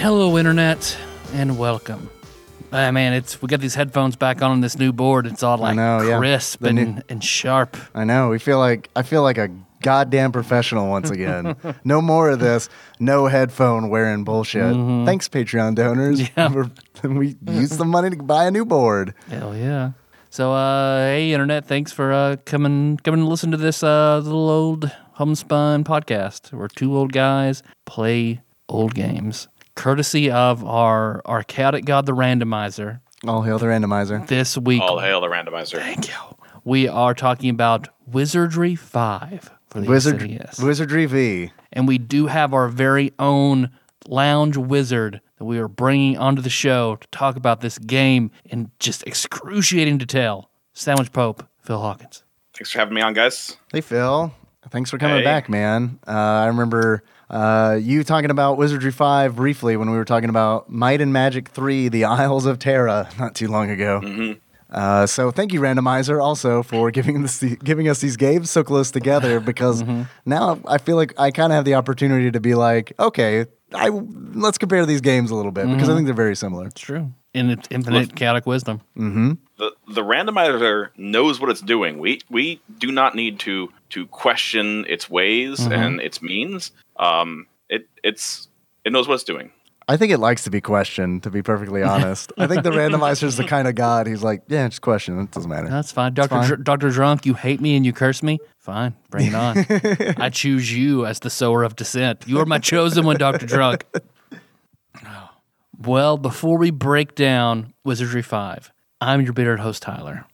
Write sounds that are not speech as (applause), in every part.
Hello, internet, and welcome. Ah, man, it's we got these headphones back on on this new board. It's all like know, yeah. crisp The and, new- and sharp. I know. We feel like I feel like a goddamn professional once again. (laughs) no more of this no headphone wearing bullshit. Thanks, Patreon donors. Mm-hmm. (laughs) Yeah. We're- we use the money to buy a new board. Hell yeah! So, uh, hey, internet, thanks for uh, coming coming to listen to this uh, little old homespun podcast where two old guys play old games, courtesy of our our chaotic god, the randomizer. All hail the randomizer. This week, All hail the randomizer. thank you. We are talking about Wizardry Five for the Wizard, SNES. Wizardry V. and we do have our very own lounge wizard that we are bringing onto the show to talk about this game in just excruciating detail. Sandwich Pope, Phil Hawkins. Thanks for having me on, guys. Hey, Phil. Thanks for coming Hey. back, man. Uh, I remember uh, you talking about Wizardry 5 briefly when we were talking about Might and Magic 3, The Isles of Terra, (laughs) not too long ago. Mm-hmm. Uh, so thank you, Randomizer, also for giving this giving us these games so close together (laughs) because Mm-hmm. now I feel like I kind of have the opportunity to be like, okay, I let's compare these games a little bit because I think they're very similar. It's true. In its infinite chaotic wisdom. The the randomizer knows what it's doing. We we do not need to to question its ways and its means. Um, it it's it knows what it's doing. I think it likes to be questioned, to be perfectly (laughs) honest. I think the randomizer is the kind of god he's like, yeah, just question it. Doesn't matter. That's fine. Dr. fine. Dr. Dr. Drunk, you hate me and you curse me? Fine. Bring it on. (laughs) I choose you as the sower of dissent. You are my chosen one, Dr. Drunk. (sighs) Well, before we break down Wizardry 5, I'm your bitter host, Tyler.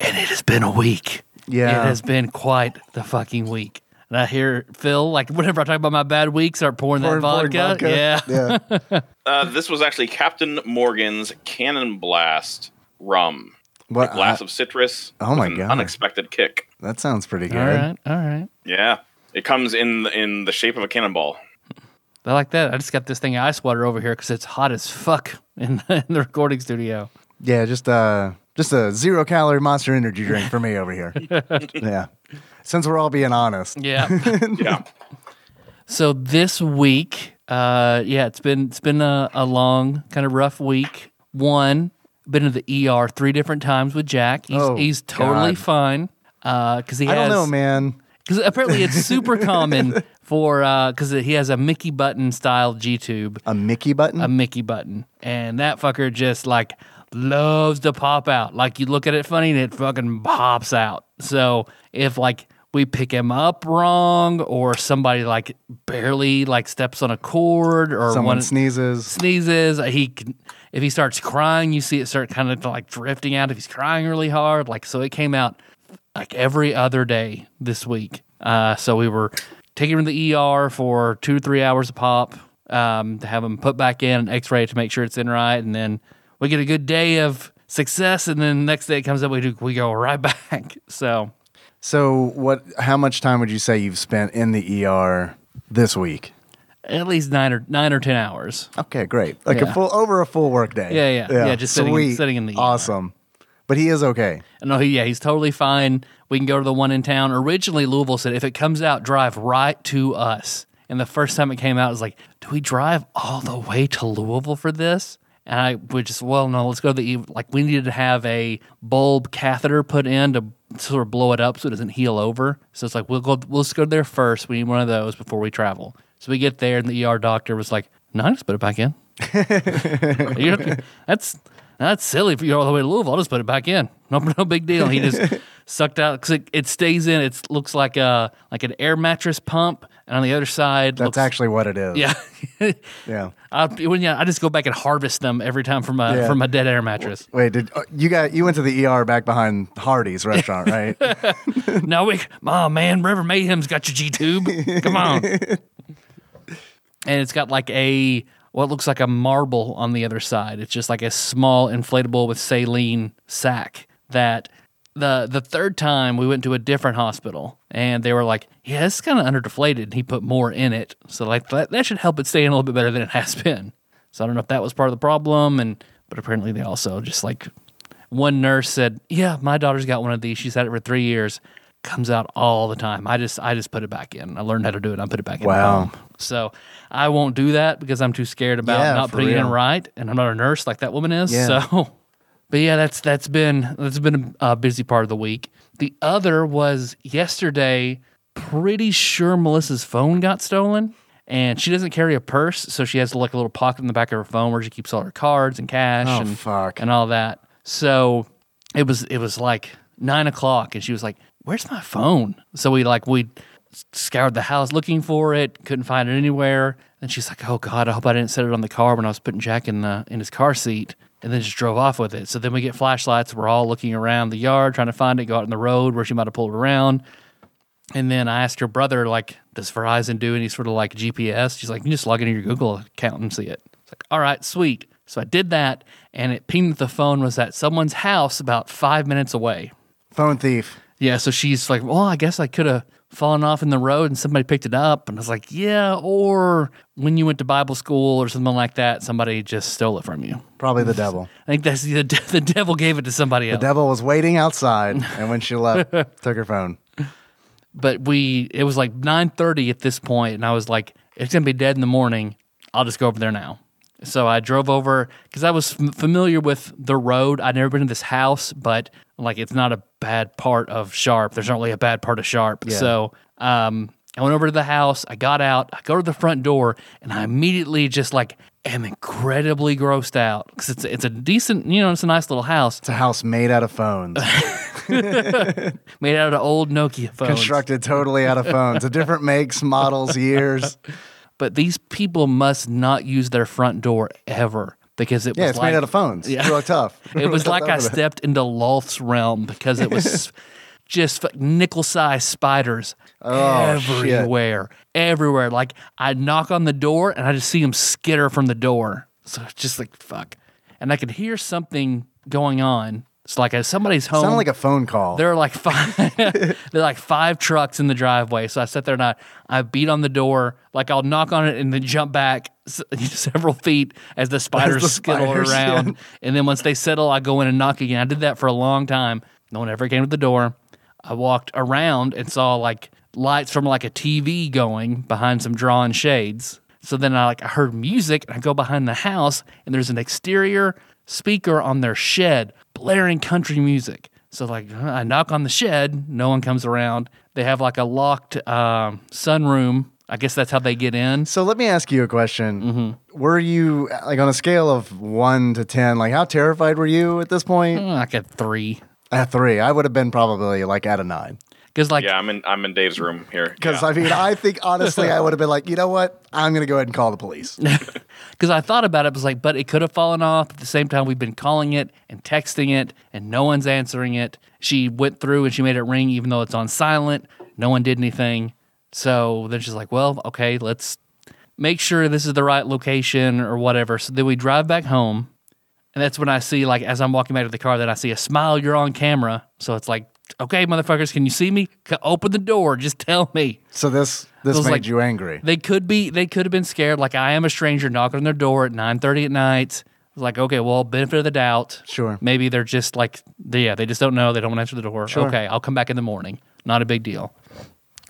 And it has been a week. Yeah. It has been quite the fucking week. And I hear Phil, like, whenever I talk about my bad week, start pouring that Pouring- pouring vodka. Yeah. Yeah. (laughs) Uh, this was actually Captain Morgan's Cannon Blast rum. What? A glass I- of citrus. Oh my God. Unexpected kick. that sounds pretty good. All right. All right. Yeah, it comes in in the shape of a cannonball. I like that. I just got this thing of ice water over here because it's hot as fuck in the, in the recording studio. Yeah, just uh just a zero calorie monster energy drink for me over here. (laughs) yeah. Since we're all being honest. Yeah. (laughs) Yeah. so this week, uh, yeah, it's been it's been a, a long, kind of rough week. One, been to the ER three different times with Jack. He's, Oh, he's totally God. fine. Because he I don't know, man. Because apparently it's super (laughs) common for because he has a Mickey button style G tube, A Mickey button? a Mickey button, and that fucker just like loves to pop out. Like you look at it funny and it fucking pops out. So if like we pick him up wrong or somebody like barely like steps on a cord or Someone one sneezes. sneezes, he can, if he starts crying, you see it start kind of like drifting out. If he's crying really hard, like so, it came out like every other day this week. Uh, so we were taking him to the ER for two to three hours a pop um, to have him put back in an X-ray to make sure it's in right, and then we get a good day of success, and then the next day it comes up, we do we go right (laughs) back. So So what how much time would you say you've spent in the ER this week? at least nine or nine or ten hours. Okay, great. Like Yeah. a full over a full work day. Yeah, yeah. Yeah, just sitting- Sweet. sitting in the ER. Awesome. But he is okay. No, he, yeah, he's totally fine. We can go to the one in town. Originally, Louisville said if it comes out, drive right to us. And the first time it came out, I was like, do we drive all the way to Louisville for this? And I would just, well, no, let's go to the, E, like, we needed to have a bulb catheter put in to sort of blow it up so it doesn't heal over. So it's like, we'll go, we'll just go there first. We need one of those before we travel. So we get there, and the ER doctor was like, no, I just put it back in. (laughs) That's that's silly for you're all the way to Louisville. I'll just put it back in. No, (laughs) no big deal. He just sucked out because it, it stays in. It looks like a like an air mattress pump, and on the other side, That's looks- actually what it is. yeah. (laughs) Yeah. I, when, yeah, I just go back and harvest them every time from a Yeah. from a dead air mattress. Wait, did uh, you got you went to the ER back behind Hardee's restaurant, right? (laughs) no, we, oh man, River Mayhem's got your G tube. Come on. and it's got like a what looks like a marble on the other side. It's just like a small inflatable with saline sack that the the third time we went to a different hospital and they were like, Yeah, it's kinda underdeflated and he put more in it. So like that, that should help it stay in a little bit better than it has been. So I don't know if that was part of the problem and but apparently they also just like one nurse said, "Yeah, my daughter's got one of these. She's had it for three years. Comes out all the time. I just, I just put it back in. I learned how to do it. I put it back in. Wow. home. So I won't do that because I'm too scared about Yeah, not putting it in right, and I'm not a nurse like that woman is. Yeah. So, (laughs) but yeah, that's that's been that's been a busy part of the week. The other was yesterday. Pretty sure Melissa's phone got stolen. And she doesn't carry a purse, so she has like a little pocket in the back of her phone where she keeps all her cards and cash Oh, and fuck. and all that. So it was it was like nine o'clock, and she was like, "Where's my phone?" So we like we scoured the house looking for it, couldn't find it anywhere. And she's like, "Oh God, I hope I didn't set it on the car when I was putting Jack in the in his car seat." And then just drove off with it. So then we get flashlights. We're all looking around the yard trying to find it. Go out on the road where she might have pulled around. And then I asked her brother, like, does Verizon do any sort of like GPS? She's like, you just log into your Google account and see it. It's like, all right, sweet. So I did that, and it pinged that the phone was at someone's house about five minutes away. Phone thief. Yeah, so she's like, well, I guess I could have fallen off in the road and somebody picked it up. And I was like, yeah, or when you went to Bible school or something like that, somebody just stole it from you. Probably the devil. (laughs) I think that's the, (laughs) the devil gave it to somebody else. The devil was waiting outside, (laughs) and when she left, took her phone. but we it was like 9:30 at this point and I was like it's going to be dead in the morning. I'll just go over there now. So I drove over cuz I was f- familiar with the road. I'd never been to this house, but like it's not a bad part of Sharpe. There's not really a bad part of Sharpe. Yeah. So um I went over to the house, I got out, I go to the front door and I immediately just like am incredibly grossed out cuz it's it's a decent, you know, it's a nice little house It's a house made out of phones, (laughs) (laughs) made out of old Nokia phones. constructed totally out of phones. A different makes, models, years. (laughs) but these people must not use their front door ever because it Yeah, was it's like, made out of phones. Yeah. It's really tough. (laughs) It was (laughs) like I stepped into Lolth's realm because it was (laughs) just nickel sized spiders Oh, shit. everywhere, everywhere. Like I knock on the door and I just see them skitter from the door. So it's just like fuck, and I could hear something going on. It's like as somebody's home. Sounded like a phone call. There are like (laughs) five. (laughs) there are like five trucks in the driveway. So I sit there and I, I beat on the door. Like I'll knock on it and then jump back s- (laughs) several feet as the spiders the skittle spiders, around. yeah. And then once they settle, I go in and knock again. I did that for a long time. No one ever came to the door. I walked around and saw like lights from like a TV going behind some drawn shades. So then I like I heard music and I go behind the house and there's an exterior speaker on their shed blaring country music. So like I knock on the shed, no one comes around. They have like a locked um, sunroom. I guess that's how they get in. So let me ask you a question. Mm-hmm. Were you like on a scale of one to ten? Like how terrified were you at this point? Uh, Like at three, At three, I would have been probably like at a nine. Because like Yeah, I'm in I'm in Dave's room here. (laughs) Because Yeah. I mean, I think honestly, I would have been like, you know what? I'm gonna go ahead and call the police. (laughs) because I thought about it, was like, but it could have fallen off. At the same time, we've been calling it and texting it, and no one's answering it. She went through and she made it ring, even though it's on silent. No one did anything. So then she's like, well, okay, let's make sure this is the right location or whatever. So then we drive back home, and that's when I see, like, as I'm walking back to the car, that I see a smile. You're on camera, so it's like, okay, motherfuckers, can you see me? Open the door. Just tell me. So this this made like- you angry. They could be they could have been scared. Like I am a stranger knocking on their door at nine thirty at night. It's like, okay, well, benefit of the doubt. Sure. Maybe they're just like yeah, they just don't know. They don't want to answer the door. Sure. Okay, I'll come back in the morning. Not a big deal.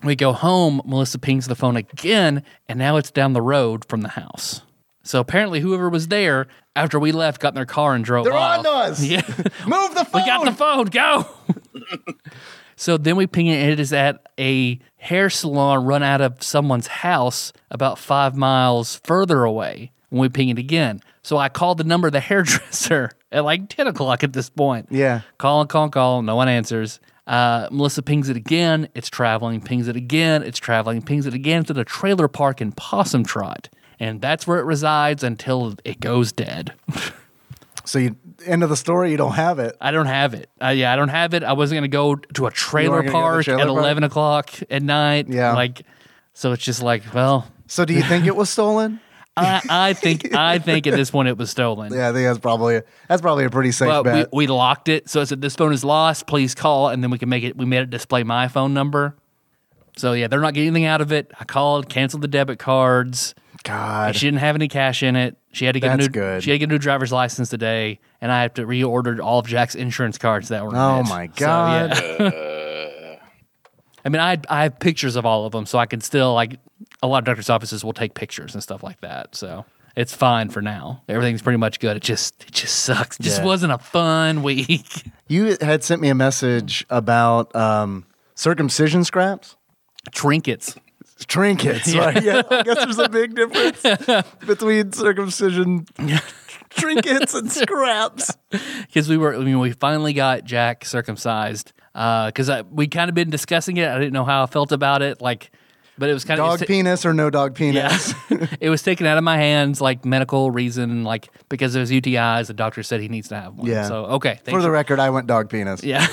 We go home, Melissa pings the phone again, and now it's down the road from the house. So apparently whoever was there after we left got in their car and drove They're off. on us. (laughs) Yeah. (laughs) Move the phone. We got the phone. Go. (laughs) so then we ping it. and It is at a hair salon run out of someone's house about five miles further away. When we ping it again, so I called the number of the hairdresser at like ten o'clock at this point. Yeah. Call and call and call. No one answers. Uh, Melissa pings it again. It's traveling. Pings it again. It's traveling. Pings it again. It's at a trailer park in Possum Trot, and that's where it resides until it goes dead. So you end of the story, you don't have it. I don't have it. Uh, yeah, I don't have it. I wasn't gonna go to a trailer weren't gonna go to the park trailer at park? eleven o'clock at night. Yeah. like so it's just like, well, So do you think it was stolen? (laughs) I, I think I think at this point it was stolen. Yeah, I think that's probably that's probably a pretty safe But we, bet. we locked it, so I said this phone is lost. Please call, and then we can make it. We made it display my phone number. So yeah, they're not getting anything out of it. I called, canceled the debit cards. God, She didn't have any cash in it. She had to get That's a new. good. She had to get a new driver's license today, and I have to reorder all of Jack's insurance cards that were. in Oh it. my So, God. yeah. (laughs) I mean, I I have pictures of all of them, so I can still like. A lot of doctors' offices will take pictures and stuff like that, so it's fine for now. Everything's pretty much good. It just it just sucks. It just Yeah. wasn't a fun (laughs) week. you had sent me a message about um, circumcision scraps, Trinkets. Trinkets. (laughs) Right? Yeah, I guess there's a big difference (laughs) between circumcision (laughs) trinkets and scraps. because we were I mean we finally got Jack circumcised uh, because I we kind of been discussing it. I didn't know how I felt about it, like, but it was kind of Dog penis or no dog penis? Yeah, it was taken out of my hands, like medical reason, like because his UTIs. The doctor said he needs to have one. Yeah. So okay, For thanks the record, I went dog penis. yeah,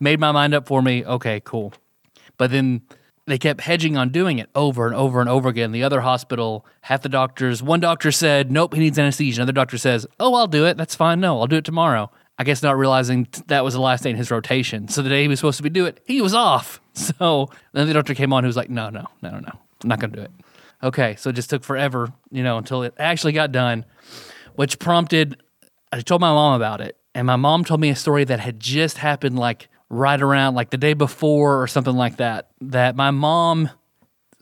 made my mind up for me. Okay, cool. But then they kept hedging on doing it over and over and over again. The other hospital, half the doctors, one doctor said, nope, he needs anesthesia. Another doctor says, oh, I'll do it. That's fine. No, I'll do it tomorrow. I guess not realizing that was the last day in his rotation. So the day he was supposed to be do it, he was off. (laughs) So then the doctor came on who was like, no, no, no, no, no. I'm not going to do it. Okay, so it just took forever, you know, until it actually got done, which prompted I told my mom about it, and my mom told me a story that had just happened like right around like the day before or something like that. That my mom.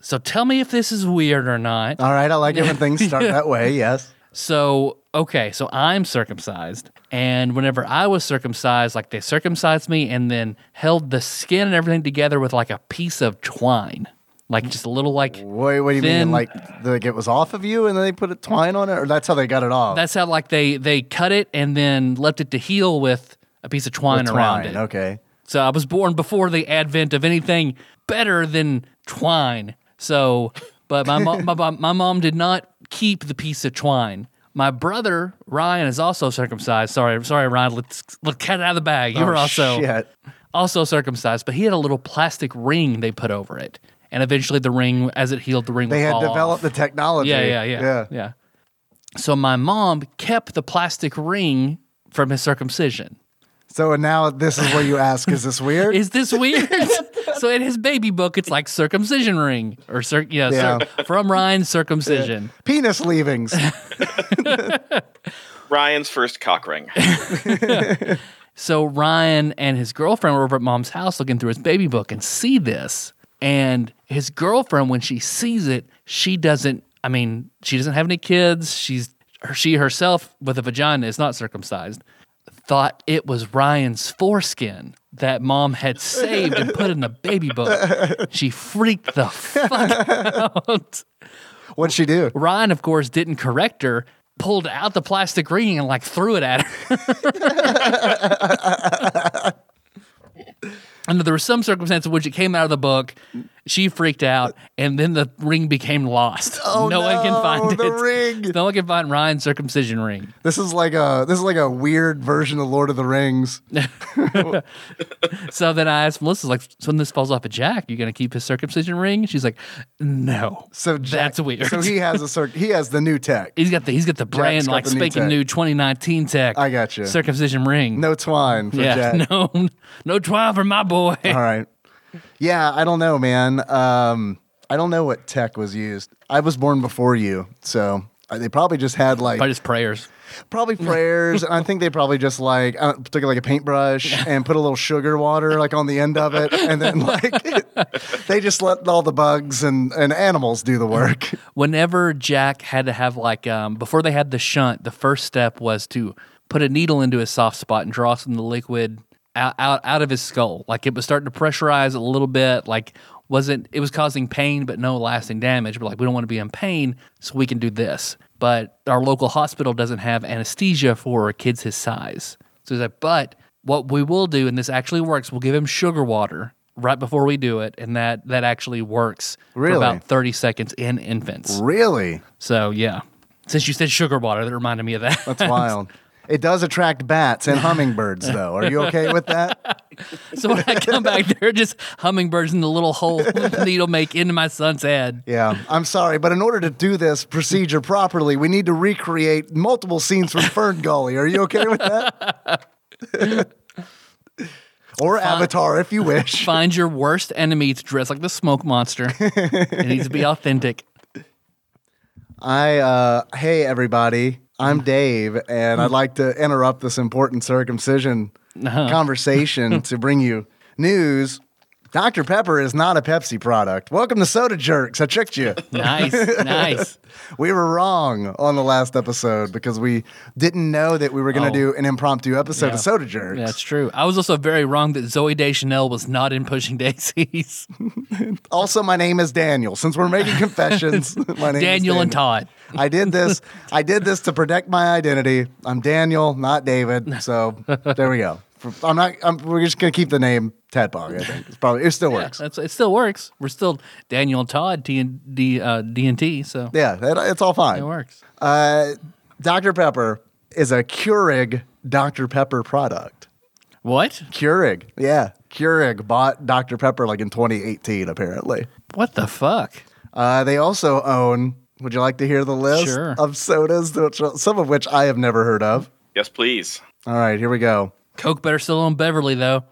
So tell me if this is weird or not. All right, I like it when things (laughs) start that way. Yes. So okay, so I'm circumcised, and whenever I was circumcised, like they circumcised me and then held the skin and everything together with like a piece of twine, like just a little like. Wait, what do you Thin- mean? Like, like it was off of you, and then they put a twine on it, or that's how they got it off? That's how like they they cut it and then left it to heal with a piece of twine, With around it. Okay. So I was born before the advent of anything better than twine. So, but my mom, my, my mom did not keep the piece of twine. My brother Ryan is also circumcised. Sorry, sorry, Ryan. Let's let cat out of the bag. You Oh, were also shit. also circumcised, but he had a little plastic ring they put over it, and eventually the ring, as it healed, the ring They had developed off. the technology. Yeah, yeah, yeah, yeah. yeah. So my mom kept the plastic ring from his circumcision. So now this is where you ask, is this weird? Is this weird? (laughs) so in his baby book, it's like circumcision ring or cir- yeah, cir- from Ryan's circumcision. (laughs) Penis leavings. (laughs) Ryan's first cock ring. So Ryan and his girlfriend were over at mom's house looking through his baby book and see this. And his girlfriend, when she sees it, she doesn't. I mean, she doesn't have any kids. She's she herself with a vagina is not circumcised. Thought it was Ryan's foreskin that mom had saved and put in the baby book. She freaked the fuck out. What'd she do? Ryan, of course, didn't correct her, pulled out the plastic ring and like threw it at her. (laughs) and there was some circumstance in which it came out of the book. She freaked out, and then the ring became lost. Oh, (laughs) no, one can find the it. ring. No one can find Ryan's circumcision ring. This is like a this is like a weird version of Lord of the Rings. (laughs) (laughs) So then I asked Melissa, like, so when this falls off of Jack, you gonna keep his circumcision ring? She's like, no. So Jack, That's weird. So he has a circ. He has the new tech. He's got the he's got the brand got like the new spanking tech. new 2019 tech. I got you. Circumcision ring. No twine for yeah, Jack. no, no twine for my boy. All right. Yeah, I don't know, man. Um, I don't know what tech was used. I was born before you, so uh, they probably just had like Probably just prayers. probably (laughs) prayers. and I think they probably just like uh, took like a paintbrush and put a little sugar water like on the end of it, and then (laughs) like (laughs) they just let all the bugs and, and animals do the work. Whenever Jack had to have like um, before they had the shunt, the first step was to put a needle into his soft spot and draw some of the liquid out, out out of his skull. Like it was starting to pressurize a little bit. Like wasn't it was causing pain but no lasting damage. But like we don't want to be in pain, so we can do this. But our local hospital doesn't have anesthesia for kids his size. So he's like, but what we will do, and this actually works, we'll give him sugar water right before we do it, and that that actually works Really? for about thirty seconds in infants. Really? So yeah, since you said sugar water, that reminded me of that. That's wild. (laughs) It does attract bats and (laughs) hummingbirds, though. Are you okay with that? (laughs) so when I come back, there are just hummingbirds in the little hole the (laughs) needle make into my son's head. Yeah, I'm sorry, but in order to do this procedure properly, we need to recreate multiple scenes from Fern Gully. Are you okay with that? or Avatar, if you wish. Find your worst enemy to dress like the smoke monster. it needs to be authentic. I, uh, hey, everybody, I'm mm. Dave, and I'd mm. like to interrupt this important circumcision uh-huh. conversation (laughs) to bring you news. Dr. Pepper is not a Pepsi product. Welcome to Soda Jerks. I tricked you. (laughs) Nice, nice. (laughs) We were wrong on the last episode because we didn't know that we were going to Oh. do an impromptu episode Yeah. of Soda Jerks. That's true. I was also very wrong that Zooey Deschanel was not in Pushing (laughs) Daisies. Also, my name is Daniel. Since we're making confessions, my name is Daniel and Todd. I did this. I did this to protect my identity. I'm Daniel, not David. So there we go. I'm not. I'm, we're just gonna keep the name Tadpog. I think it's probably it still works. That's it. Still works. We're still Daniel and Todd D and D uh, D and T. So Yeah, it, it's all fine. it works. Uh, Dr Pepper is a Keurig Dr Pepper product. What? Keurig, yeah, Keurig bought Dr Pepper like in 2018, apparently. What the fuck? Uh, they also own. Would you like to hear the list Sure. of sodas, which, some of which I have never heard of? Yes, please. All right, here we go. Coke better still own Beverly though.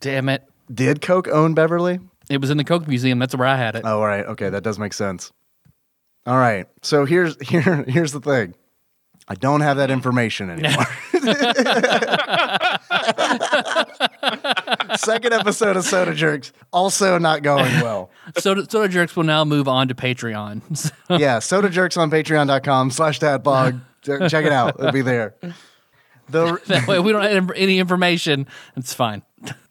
Damn it! Did Coke own Beverly? It was in the Coke Museum. That's where I had it. Oh, all right. Okay, that does make sense. All right. So here's (laughs) here here's the thing. I don't have that information anymore. (laughs) Second episode of Soda Jerks, also not going well. (laughs) Soda, Soda Jerks will now move on to Patreon. Yeah, Soda Jerks on patreon.com slash. Ch- Check it out. It'll be there. The, (laughs) that way we don't have any information. It's fine.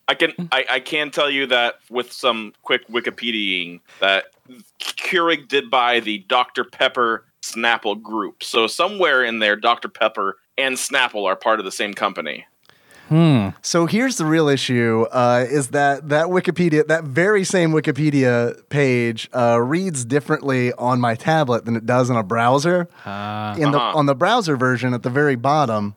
I can I, I can tell you that with some quick Wikipediaing that Keurig did buy the Dr. Pepper Snapple group. So somewhere in there, Dr. Pepper and Snapple are part of the same company. Hmm. So here's the real issue: uh, is that that Wikipedia, that very same Wikipedia page, uh, reads differently on my tablet than it does in a browser. in the Uh-huh. on the browser version, at the very bottom,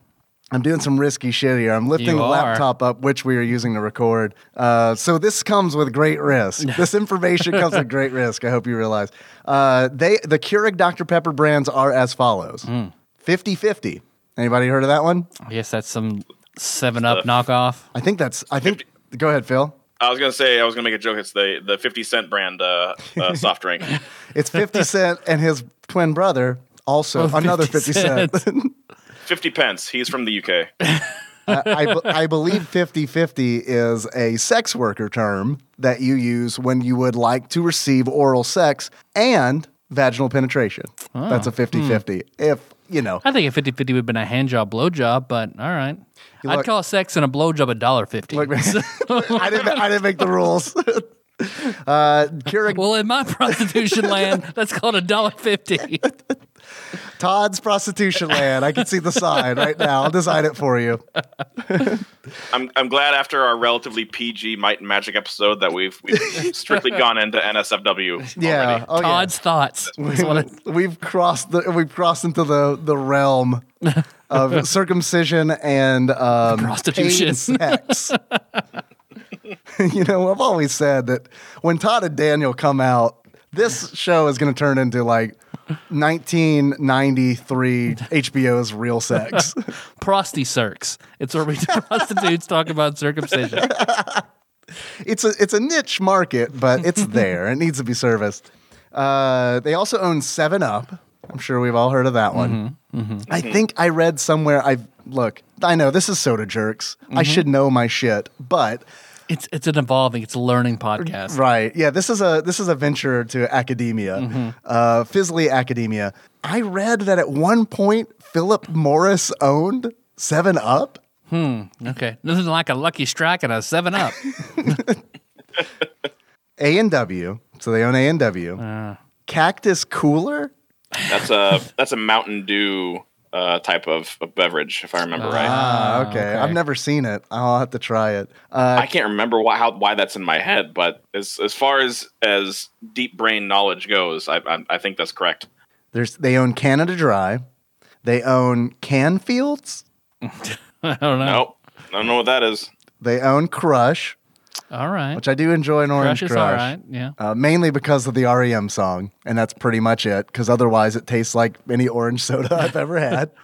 I'm doing some risky shit here. I'm lifting You the are. laptop up, which we are using to record. Uh, so this comes with great risk. (laughs) this information comes with great risk. I hope you realize. Uh, they the Keurig Dr Pepper brands are as follows: Hmm. 50-50. Anybody heard of that one? I guess that's some Seven Up knockoff. I think that's. I think. Go ahead, Phil. I was gonna say I was gonna make a joke. It's the the fifty cent brand uh, uh, soft drink. (laughs) It's 50 Cent and his twin brother, also Oh, another 50 50 Cent. (laughs) Fifty pence. He's from the UK. (laughs) I, I, I believe 50 50 is a sex worker term that you use when you would like to receive oral sex and vaginal penetration. That's a 50 50. If, you know, I think a 50 50 would have been a hand job, blow job, but all right. I'd call sex and a blow job a dollar fifty. look, (laughs) I, didn't, I didn't make the rules. (laughs) Uh, Keurig, well, in my prostitution land, that's called a dollar fifty. Todd's prostitution land. I can see the sign right now. I'll design it for you. (laughs) I'm I'm glad after our relatively PG Might and Magic episode that we've we've strictly gone into NSFW. Yeah. already. Oh, yeah. Todd's thoughts. That's what we've crossed the we've crossed into the the realm of (laughs) circumcision and um, Prostitution. paid (laughs) sex. you know, I've always said that when Todd and Daniel come out, this show is going to turn into like 1993 HBO's Real Sex. (laughs) Prosty Circs. It's where we (laughs) prostitutes talk about circumcision. (laughs) it's a it's a niche market, but it's there. It needs to be serviced. Uh, they also own Seven Up. I'm sure we've all heard of that one. Mm-hmm, mm-hmm. I think I read somewhere. I look. I know this is soda jerks. I mm-hmm. should know my shit, but It's it's an evolving, it's a learning podcast. right, yeah. This is a this is a venture to academia, uh, Fizzly academia. I read that at one point Philip Morris owned Seven Up. Hmm. Okay. Nothing like a lucky strike and a seven up. (laughs) A and W, so they own A and W. Cactus Cooler. That's a that's a Mountain Dew uh, type of, of beverage, if I remember right. Ah, Ah, okay. okay. I've never seen it. I'll have to try it. Uh, I can't remember why how why that's in my head, but as as far as as deep brain knowledge goes, I I, I think that's correct. there's they own Canada Dry. They own Canfields. (laughs) I don't know. Nope, I don't know what that is. They own Crush, All right. which I do enjoy an Orange Crush Crush. is all right. Yeah. Uh, mainly because of the REM song, and that's pretty much it. Because otherwise, it tastes like any orange soda I've ever had. (laughs)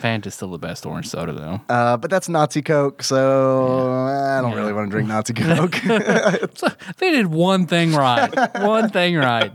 Fanta's still the best orange soda, though. Uh, but that's Nazi Coke, so I don't really want to drink Nazi (laughs) Coke. (laughs) So they did one thing right. one thing right.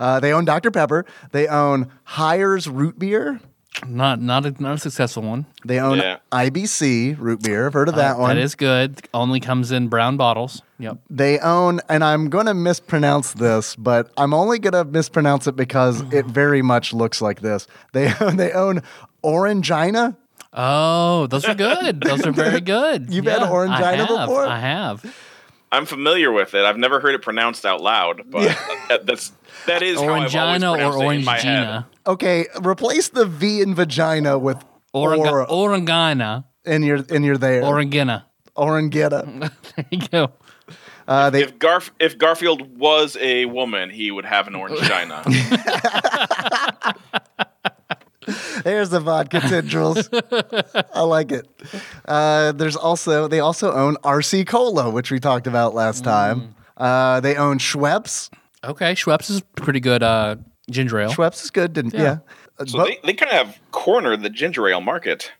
uh, they own Dr Pepper. They own Hires Root Beer. Not not a, not a successful one. They own Yeah. IBC Root Beer. I've heard of that Uh, one. That is good. Only comes in brown bottles. Yep. They own, and I'm going to mispronounce this, but I'm only going to mispronounce it because (sighs) it very much looks like this. They own, (laughs) they own Orangina. Oh, those are good. Those are (laughs) very good. You've had I Orangina have. before? I have. I'm familiar with it. I've never heard it pronounced out loud, but that, that's that is how I've always Orangina or pronounced it in my head. Orangina. Okay, replace the V in vagina with Oranga- or, Orangina. and you're and you're there. Orangina. Orangina. (laughs) There you go. Uh, they If Garf if Garfield was a woman, he would have an orange vagina. (laughs) (laughs) (laughs) There's the vodka tendrils. (laughs) I like it. Uh, there's also they also own RC Cola, which we talked about last time. Uh, they own Schweppes. Okay, Schweppes is pretty good uh, ginger ale. Schweppes is good, didn't yeah? Uh, So but- they, they kind of have cornered the ginger ale market.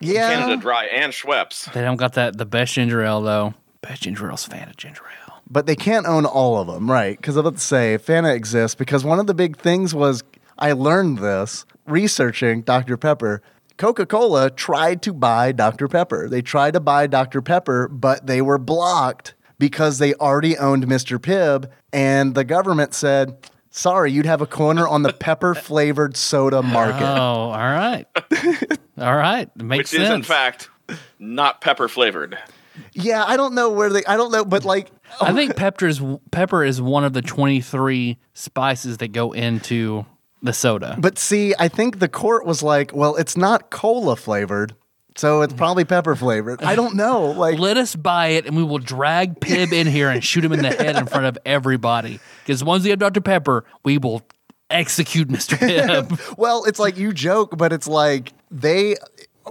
yeah. Canada Dry and Schweppes. They don't got that the best ginger ale though. Best ginger ale's Fanta ginger ale. but they can't own all of them, right? Because I was about to say Fanta exists because one of the big things was I learned this researching Dr. Pepper. Coca Cola tried to buy Dr. Pepper. They tried to buy Dr. Pepper, but they were blocked because they already owned Mr. Pibb, and the government said, "Sorry, you'd have a corner on the pepper (laughs) flavored soda market." Oh, all right. (laughs) all right. It makes Which sense. is in fact not pepper flavored. yeah, I don't know where they. I don't know, but like, I think pepper's pepper is one of the 23 spices that go into the soda. But see, I think the court was like, well, it's not cola flavored, so it's probably pepper flavored. I don't know. Like, Let us buy it and we will drag Pibb in here and shoot him in the head in front of everybody. Because once we have Dr. Pepper, we will execute Mr. (laughs) Pibb. well, it's like you joke, but it's like they.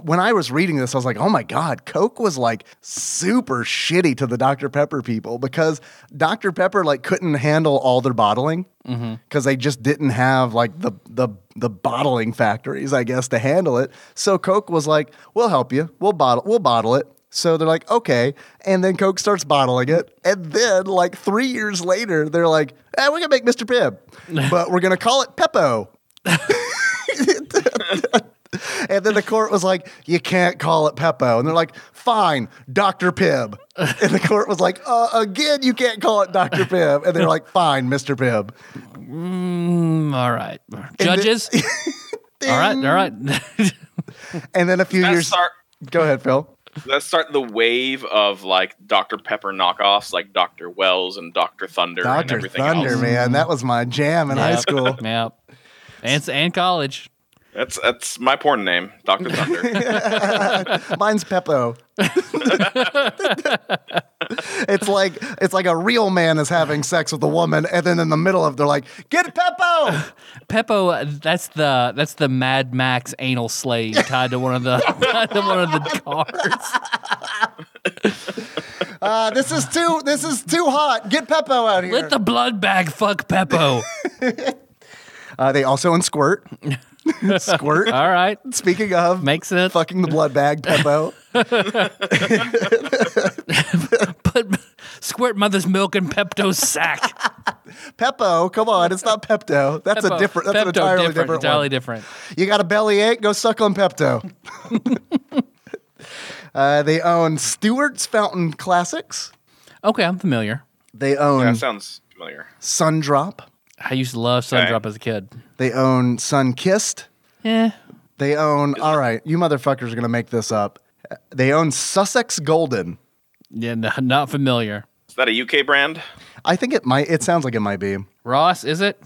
When I was reading this, I was like, oh my God, Coke was like super shitty to the Dr. Pepper people because Dr. Pepper like couldn't handle all their bottling because they just didn't have like the, the, the bottling factories, I guess, to handle it. So Coke was like, we'll help you. We'll bottle, we'll bottle it. So they're like, okay. And then Coke starts bottling it. And then, like, three years later, they're like, eh, we're going to make Mr. Pibb, but we're going to call it Peppo. (laughs) (laughs) (laughs) (laughs) And then the court was like, "You can't call it Peppo," and they're like, "Fine, Doctor Pibb." (laughs) And the court was like, uh, "Again, you can't call it Doctor Pibb," and they're like, "Fine, Mister Pibb." Mm, all right. Judges? (laughs) all right. All right. And then a few Let's years. start Go ahead, Phil. let's start the wave of like Dr. Pepper knockoffs like Dr. Wells and Dr. Thunder and Doctor everything Thunder, else. man, that was my jam in high school. Yep. And, and college. That's that's my porn name, Dr. Thunder. (laughs) Mine's Peppo. (laughs) it's like it's like a real man is having sex with a woman, and then in the middle of they're like, "Get Peppo." Peppo, uh, that's the that's the Mad Max anal slave tied to one of the (laughs) tied to one of the cars. Uh, this is too. This is too hot. Get Peppo out of here. Let the blood bag fuck Peppo. uh, they also own Squirt. (laughs) Squirt. All right, Speaking of makes sense. fucking the blood bag, Peppo. (laughs) (laughs) Put squirt mother's milk in Pepto's sack. Peppo, come on, it's not Pepto. That's a different. That's an Pepto, entirely different, different, entirely one. different. You got a belly ache? Go suck on Pepto. uh, they own Stewart's Fountain Classics. Okay, I'm familiar. They own that sounds familiar. Sundrop. I used to love Okay. Sundrop as a kid. They own Sunkist. Yeah. They own. All right, you motherfuckers are gonna make this up. They own Sussex Golden. yeah, no, (laughs) not familiar. Is that a UK brand? I think it might. It sounds like it might be. Ross, is it?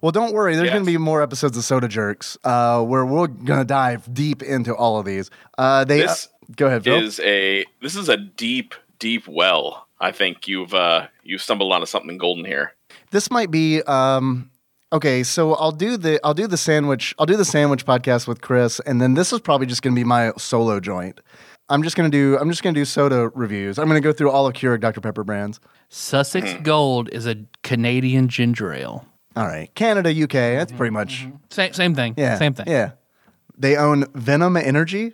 Well, don't worry. There's Yes. going to be more episodes of Soda Jerks uh, where we're going to dive deep into all of these. Uh, they This uh, go ahead, Phil. is a this is a deep deep well. I think you've uh you've stumbled onto something golden here. This might be um, okay. So I'll do the I'll do the sandwich I'll do the sandwich podcast with Chris, and then this is probably just going to be my solo joint. I'm just going to do I'm just going to do soda reviews. I'm going to go through all of Keurig Dr Pepper brands. Sussex Hmm. Gold is a Canadian ginger ale. All right, Canada, UK. That's pretty much Same, same thing. yeah, Same thing. Yeah, they own Venom Energy.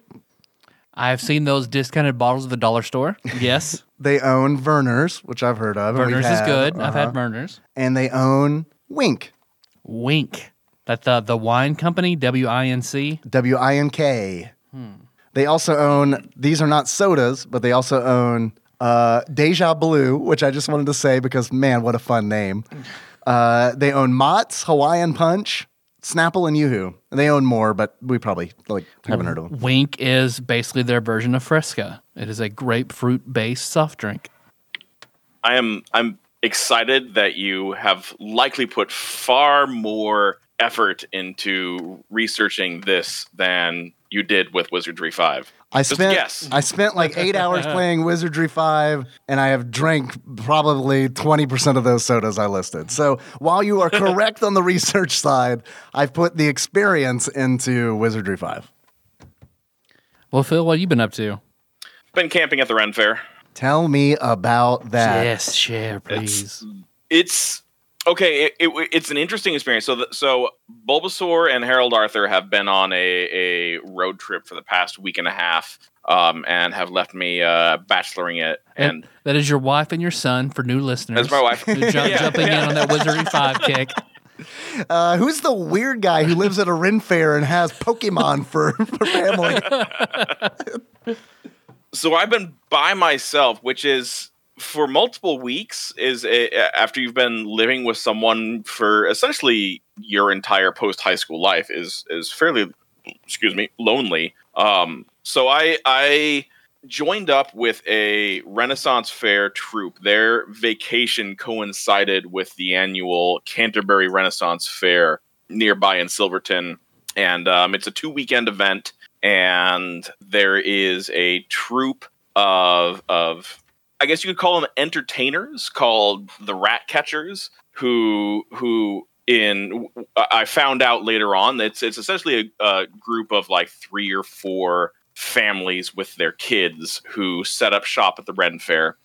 I've seen those discounted bottles at the dollar store. Yes. (laughs) They own Vernors, which I've heard of. and we've Burners is had. good. I've Uh-huh. had Burners. and they own Wink, Wink. That the the wine company, W I N C. W I N K. They also own, these are not sodas, but they also own uh, Deja Blue, which I just wanted to say because, man, what a fun name. (laughs) Uh, they own Mott's, Hawaiian Punch, Snapple, and Yoo-Hoo. They own more, but we probably like haven't heard of them. Wink is basically their version of Fresca. It is a grapefruit based soft drink. I am I'm excited that you have likely put far more effort into researching this than you did with Wizardry 5. I Just spent guess. I spent like eight hours (laughs) playing Wizardry Five, and I have drank probably twenty percent of those sodas I listed. So while you are (laughs) correct on the research side, I've put the experience into Wizardry Five. Well, Phil, what have you been up to? Been camping at the Ren Fair. Tell me about that. yes, share, please. It's okay. It, it, it's an interesting experience. So, the, so Bulbasaur and Harold Arthur have been on a, a road trip for the past week and a half, um, and have left me uh, bacheloring it. And, And that is your wife and your son for new listeners. that's my wife. (laughs) Jump, (laughs) Yeah, jumping yeah. in on that Wizardry (laughs) 5 kick. Uh, who's the weird guy who lives at a Ren fair and has Pokemon for, for family? so I've been by myself, which is for multiple weeks. Is a, after you've been living with someone for essentially your entire post high school life is is fairly, excuse me, lonely. Um, so I I joined up with a Renaissance Fair troupe. Their vacation coincided with the annual Canterbury Renaissance Fair nearby in Silverton, and um, it's a two weekend event. And there is a troupe of of I guess you could call them entertainers called the Rat Catchers, who who in I found out later on that it's it's essentially a, a group of like three or four families with their kids who set up shop at the Ren Fair,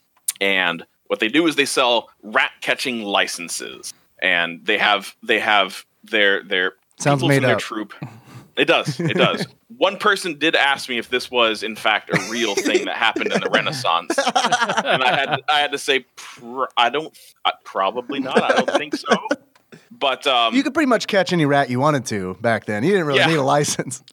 and what they do is they sell rat catching licenses, and they have they have their their Sounds made from their up. troop. (laughs) It does. It does. (laughs) One person did ask me if this was in fact a real thing that happened in the Renaissance, and I had I had to say pr- I don't uh, probably not. I don't think so. But um, You could pretty much catch any rat you wanted to back then. You didn't really Yeah. need a license.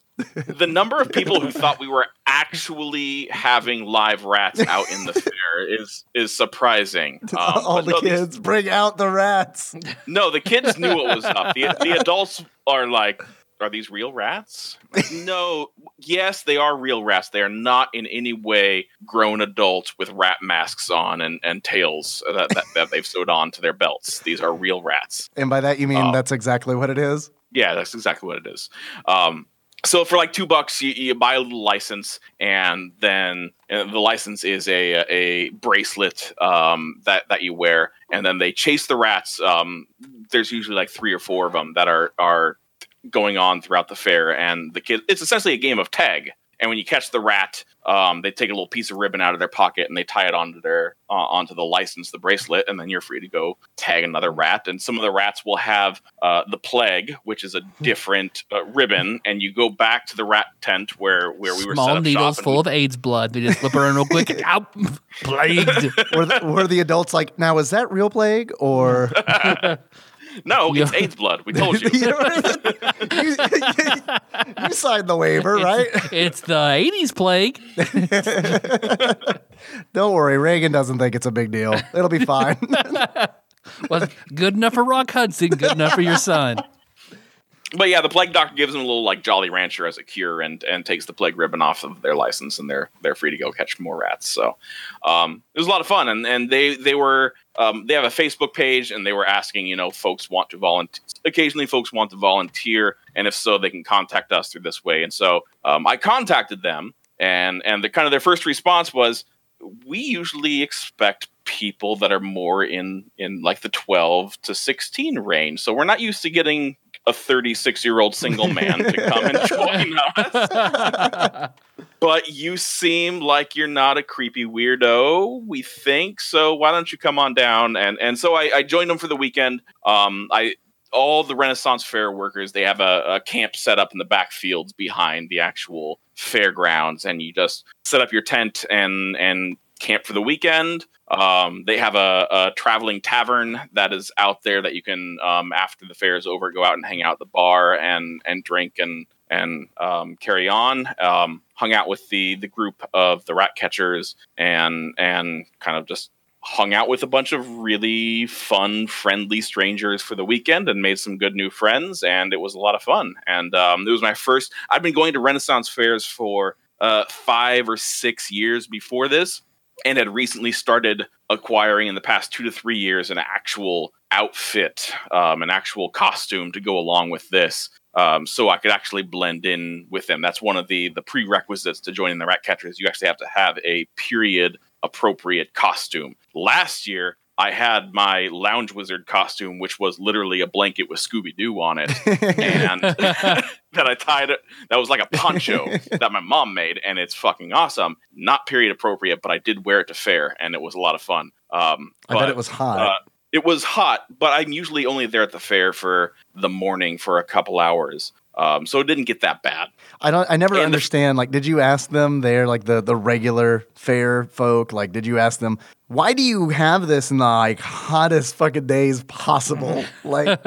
the number of people who thought we were actually having live rats out in the (laughs) fair is is surprising. (laughs) Um, All the no, these- kids, bring out the rats. No, the kids knew what was up. The, the adults are like, are these real rats? No, yes, they are real rats. They are not in any way grown adults with rat masks on and, and tails that, that, that they've sewed on to their belts. These are real rats. And by that you mean Oh. that's exactly what it is. Yeah, that's exactly what it is. Um, so for like two bucks, you, you buy a little license, and then and the license is a a bracelet um, that that you wear, and then they chase the rats. Um, there's usually like three or four of them that are are going on throughout the fair, and the kid. It's essentially a game of tag. And when you catch the rat, um, they take a little piece of ribbon out of their pocket and they tie it onto their uh, onto the license, the bracelet, and then you're free to go tag another rat. And some of the rats will have uh, the plague, which is a different uh, ribbon, and you go back to the rat tent where where we were set Small up needles shop. full we- of AIDS blood. They just slip her in real quick. (laughs) Ow, plagued. Were the, were the adults like, now is that real plague or? (laughs) (laughs) no, (laughs) it's. AIDS blood. We told you. (laughs) (laughs) you, you, you signed the waiver, right? It's the 80s plague. Don't worry, Reagan doesn't think it's a big deal. It'll be fine. Was good enough for Rock Hudson, good enough for your son. But yeah, the plague doctor gives them a little like Jolly Rancher as a cure, and and takes the plague ribbon off of their license, and they're they're free to go catch more rats. So um, it was a lot of fun, and and they they were um, they have a Facebook page, and they were asking you know folks want to volunteer. Occasionally, folks want to volunteer, and if so, they can contact us through this way. And so um, I contacted them, and and the kind of their first response was, we usually expect people that are more in in like the 12 to 16 range so we're not used to getting a 36 year old single man to come and (laughs) join us. But you seem like you're not a creepy weirdo. We think so. Why don't you come on down? And and so i, I joined them for the weekend. Um i all the renaissance fair workers they have a, a camp set up in the back fields behind the actual fairgrounds. And you just set up your tent and and camp for the weekend um, they have a, a, traveling tavern that is out there that you can, um, after the fair is over, go out and hang out at the bar and and drink and and um, carry on. Um, hung out with the the group of the rat catchers and and kind of just hung out with a bunch of really fun, friendly strangers for the weekend and made some good new friends. And it was a lot of fun. And um, it was my first. I've been going to Renaissance fairs for uh, five or six years before this and had recently started acquiring in the past two to three years an actual outfit, um, an actual costume to go along with this. Um, so I could actually blend in with them. That's one of the the prerequisites to joining the Rat Catchers. You actually have to have a period appropriate costume. Last year, I had my lounge wizard costume, which was literally a blanket with Scooby Doo on it, (laughs) and (laughs) that I tied it. That was like a poncho (laughs) that my mom made, and it's fucking awesome. Not period appropriate, but I did wear it to fair, and it was a lot of fun. Um, I but, bet it was hot. Uh, it was hot, but I'm usually only there at the fair for the morning for a couple hours. Um, so it didn't get that bad. I don't. I never And the- understand. like, did you ask them? There, like the the regular fair folk. Like, did you ask them why do you have this in the like hottest fucking days possible? (laughs) like,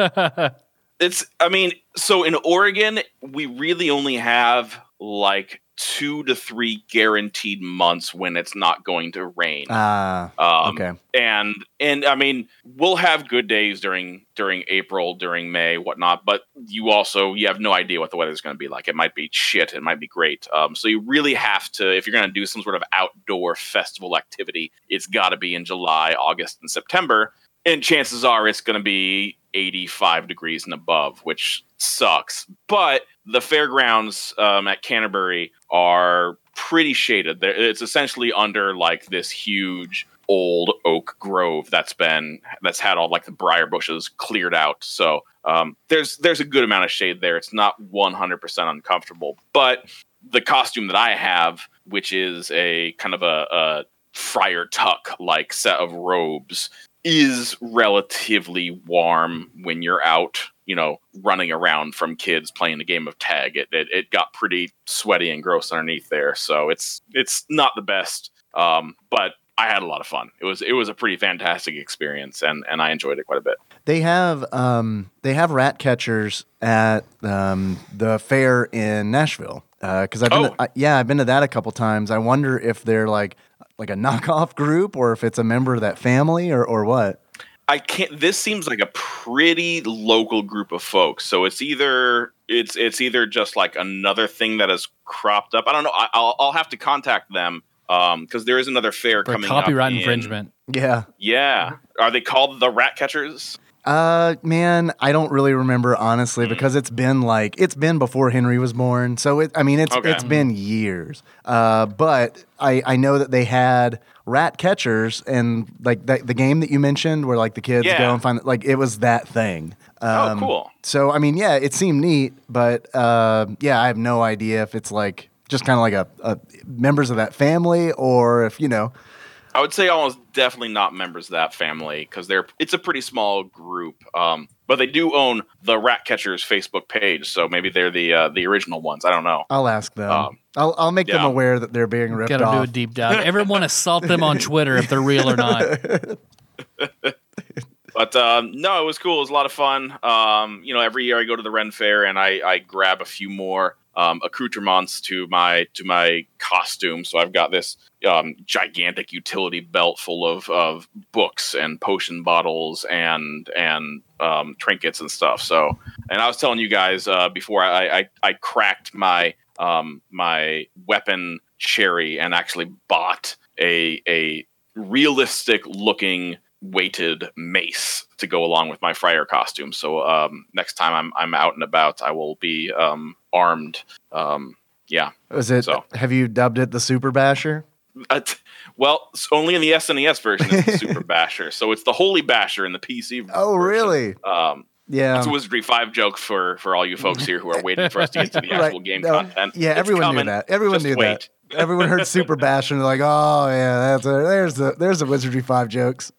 It's, I mean, so in Oregon, we really only have like two to three guaranteed months when it's not going to rain. ah, Um, okay. and and I mean, we'll have good days during during April, during May, whatnot. But you also you have no idea what the weather's going to be like. It might be shit. It might be great. Um, so you really have to, if you're going to do some sort of outdoor festival activity, it's got to be in July, August, and September. And chances are it's going to be 85 degrees and above, which sucks. But the fairgrounds um, at Canterbury are pretty shaded. It's essentially under like this huge old oak grove that's been that's had all like the briar bushes cleared out. So um, there's there's a good amount of shade there. It's not 100% uncomfortable, but the costume that I have, which is a kind of a, a friar tuck like set of robes, is relatively warm when you're out, you know, running around from kids playing a game of tag. It, it it got pretty sweaty and gross underneath there, so it's it's not the best. Um, but I had a lot of fun. It was it was a pretty fantastic experience, and and I enjoyed it quite a bit. They have um they have rat catchers at um the fair in Nashville. Because I've been, Oh. I, yeah, I've been to that a couple times. I wonder if they're like like a knockoff group or if it's a member of that family or or what. I can't. This seems like a pretty local group of folks. So it's either it's it's either just like another thing that has cropped up. I don't know. I, I'll I'll have to contact them um, because there is another fair For coming copyright up in- infringement. Yeah. Yeah, are they called the Rat Catchers? Uh, man, I don't really remember honestly Mm. because it's been like it's been before Henry was born. So it, I mean, it's Okay. it's been years. Uh, but I I know that they had rat catchers and like that the game that you mentioned where like the kids Yeah. go and find like it was that thing. Oh, Um, cool. So I mean, yeah, it seemed neat, but uh, yeah, I have no idea if it's like just kind of like a, a members of that family or if you know. I would say almost definitely not members of that family because they're it's a pretty small group. Um, but they do own the Rat Catchers Facebook page, so maybe they're the uh, the original ones. I don't know. I'll ask them. Um, I'll I'll make them aware that they're being ripped Got to do a deep dive. Everyone assault them on Twitter if they're real or not. (laughs) But um, no, it was cool. It was a lot of fun. Um, you know, every year I go to the Ren Fair and I, I grab a few more um, accoutrements to my to my costume. So I've got this um, gigantic utility belt full of, of books and potion bottles and and um, trinkets and stuff. So, and I was telling you guys uh, before I, I I cracked my um, my weapon cherry and actually bought a a realistic looking weighted mace to go along with my friar costume. So um, next time I'm I'm out and about, I will be um, armed. Um, yeah. Was it? So- Have you dubbed it the Super Basher? Uh, t- well, it's only in the SNES version is the Super (laughs) Basher. So it's the Holy Basher in the PC. Oh, version. really? Um, Yeah. it's a Wizardry Five joke for for all you folks here who are waiting for us to get to the (laughs) Right. actual game No, content. yeah, It's everyone coming. knew that. Everyone Just knew wait. that. Everyone heard Super Basher and they're like, "Oh yeah, that's a, there's the there's the Wizardry Five jokes."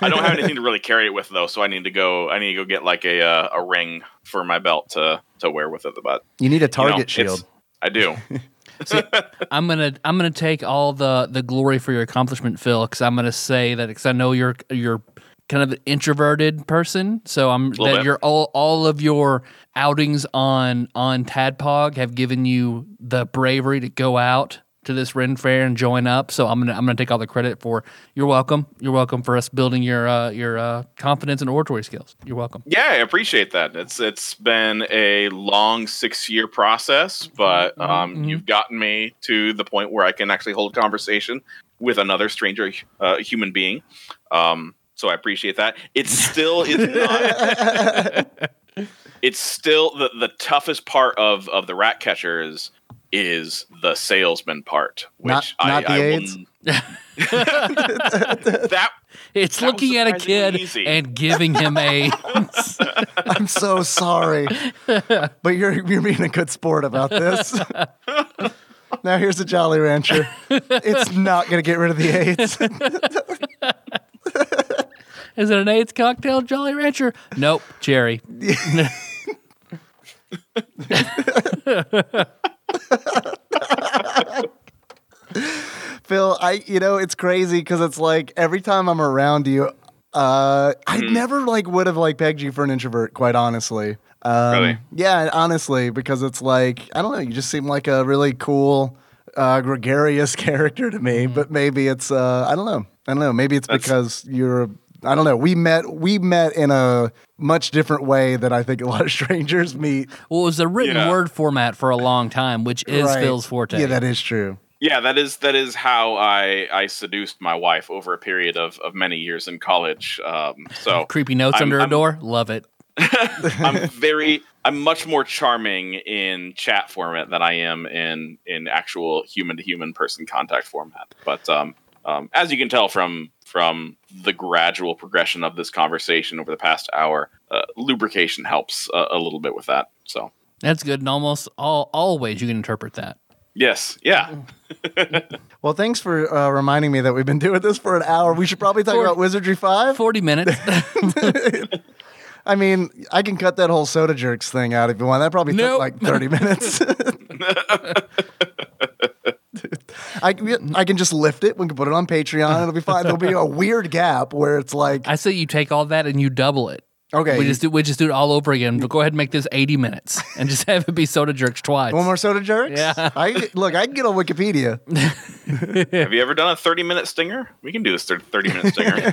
I don't have anything to really carry it with though, so I need to go. I need to go get like a uh, a ring for my belt to to wear with it. But You need a you know, target shield. I do. (laughs) I'm gonna I'm gonna take all the the glory for your accomplishment, Phil, because I'm gonna say that because I know you're you're kind of an introverted person, so I'm that bit. you're all all of your outings on on Tadpog have given you the bravery to go out to this Ren Fair and join up. So I'm gonna I'm gonna take all the credit for you're welcome. You're welcome for us building your uh, your uh, confidence and oratory skills. You're welcome. Yeah, I appreciate that. It's it's been a long six year process, but um, Mhm. you've gotten me to the point where I can actually hold a conversation with another stranger uh, human being. Um, so I appreciate that. It still is (laughs) not. it's still the the toughest part of of the rat catcher is the salesman part, which Not- I, not the I AIDS? will- (laughs) that It's That looking at a kid easy. and giving him a (laughs) I'm so sorry, but you're you're being a good sport about this. (laughs) now here's a Jolly Rancher. It's not gonna get rid of the AIDS. Is it an AIDS cocktail, Jolly Rancher? Nope, cherry. (laughs) Phil, I you know it's crazy because it's like every time I'm around you, uh, I Mm-hmm. never like would have like pegged you for an introvert, quite honestly. Um, Really? Yeah, honestly, because it's like I don't know, you just seem like a really cool, uh, gregarious (laughs) character to me. But maybe it's uh, I don't know, I don't know. Maybe it's Mm-hmm. That's- because you're. I don't know. We met. We met in a much different way that I think a lot of (laughs) strangers meet. Well, it was a written Yeah. word format for a long time, which is Right. Phil's forte. Yeah, that is true. Yeah, that is that is how I I seduced my wife over a period of, of many years in college. Um, so (laughs) Creepy notes I'm- under a I'm- door. Love it. (laughs) I'm very I'm much more charming in chat format than I am in in actual human to human person contact format. But um, um, as you can tell from from the gradual progression of this conversation over the past hour, uh, lubrication helps a, a little bit with that. So That's good. And almost all all ways you can interpret that. yes, yeah. (laughs) Well, thanks for uh, reminding me that we've been doing this for an hour. We should probably talk For- about Wizardry Five. 40 minutes. (laughs) I mean, I can cut that whole soda jerks thing out if you want. That probably Nope. took like 30 minutes. (laughs) (laughs) I, I can just lift it. We can put it on Patreon. It'll be fine. There'll be a (laughs) weird gap where it's like, I say you take all that and you double it. okay, We just do we just do it all over again. But Go ahead and make this 80 minutes and just (laughs) have it be soda jerks twice. one more soda jerks. Yeah. I look. I can get on Wikipedia. Have you ever done a 30 minute stinger? We can do this 30 minute stinger.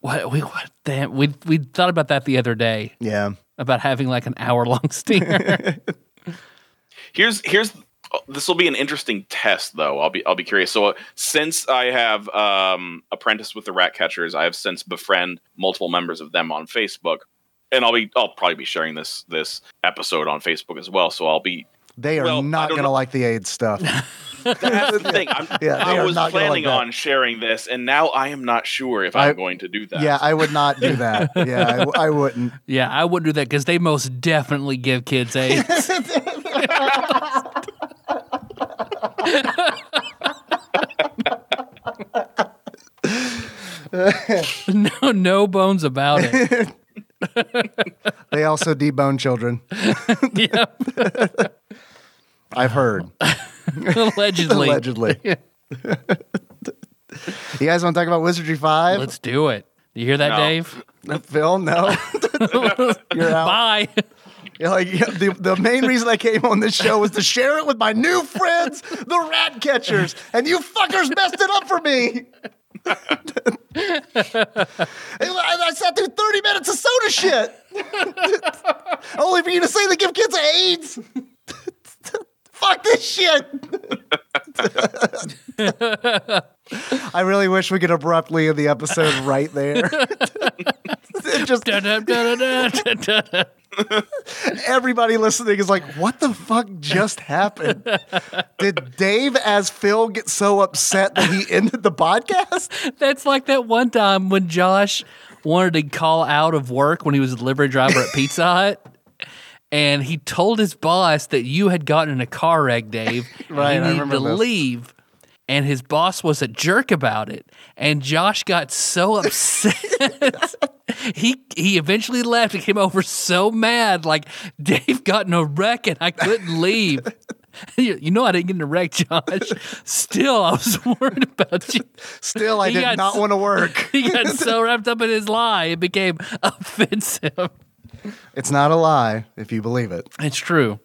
What we what damn we we thought about that the other day Yeah. about having like an hour long stinger. here's here's this will be an interesting test though i'll be i'll be curious so uh, since i have um apprenticed with the rat catchers i have since befriend multiple members of them on facebook and i'll be i'll probably be sharing this this episode on facebook as well so i'll be They are Well, not going to like the AIDS stuff. (laughs) that's the thing I'm, Yeah, i was planning like on sharing this and now i am not sure if I- i'm going to do that yeah, I would not do that. (laughs) Yeah, I wouldn't. yeah, I wouldn't do that because they most definitely give kids (laughs) AIDS. (laughs) no, no bones about it. (laughs) They also debone children. (laughs) Yep. I've heard. Allegedly. Allegedly. you guys want to talk about Wizardry 5? Let's do it. You hear that, Dave? No. Dave? Phil, no. You're out. Bye. You're like yeah, the, the main (laughs) reason I came on this show was to share it with my new friends, the rat catchers, and you fuckers messed it up for me. (laughs) I I sat through 30 minutes of soda shit. (laughs) Only for you to say they give kids AIDS. Fuck this shit. I really wish we could abruptly end the episode right there. Just. Everybody listening is like, what the fuck just happened? Did Dave as Phil get so upset that he ended the podcast? That's like that one time when Josh wanted to call out of work when he was a delivery driver at Pizza Hut. And he told his boss that you had gotten in a car wreck, Dave. right, and he I needed remember to this. leave. And his boss was a jerk about it. And Josh got so (laughs) upset. he he eventually left and came over so mad. Like, Dave got in a wreck and I couldn't leave. (laughs) You know I didn't get in a wreck, Josh. Still, I was (laughs) worried about you. Still, I He did not s- want to work. He got so wrapped up in his lie, it became offensive. It's not a lie if you believe it. It's true.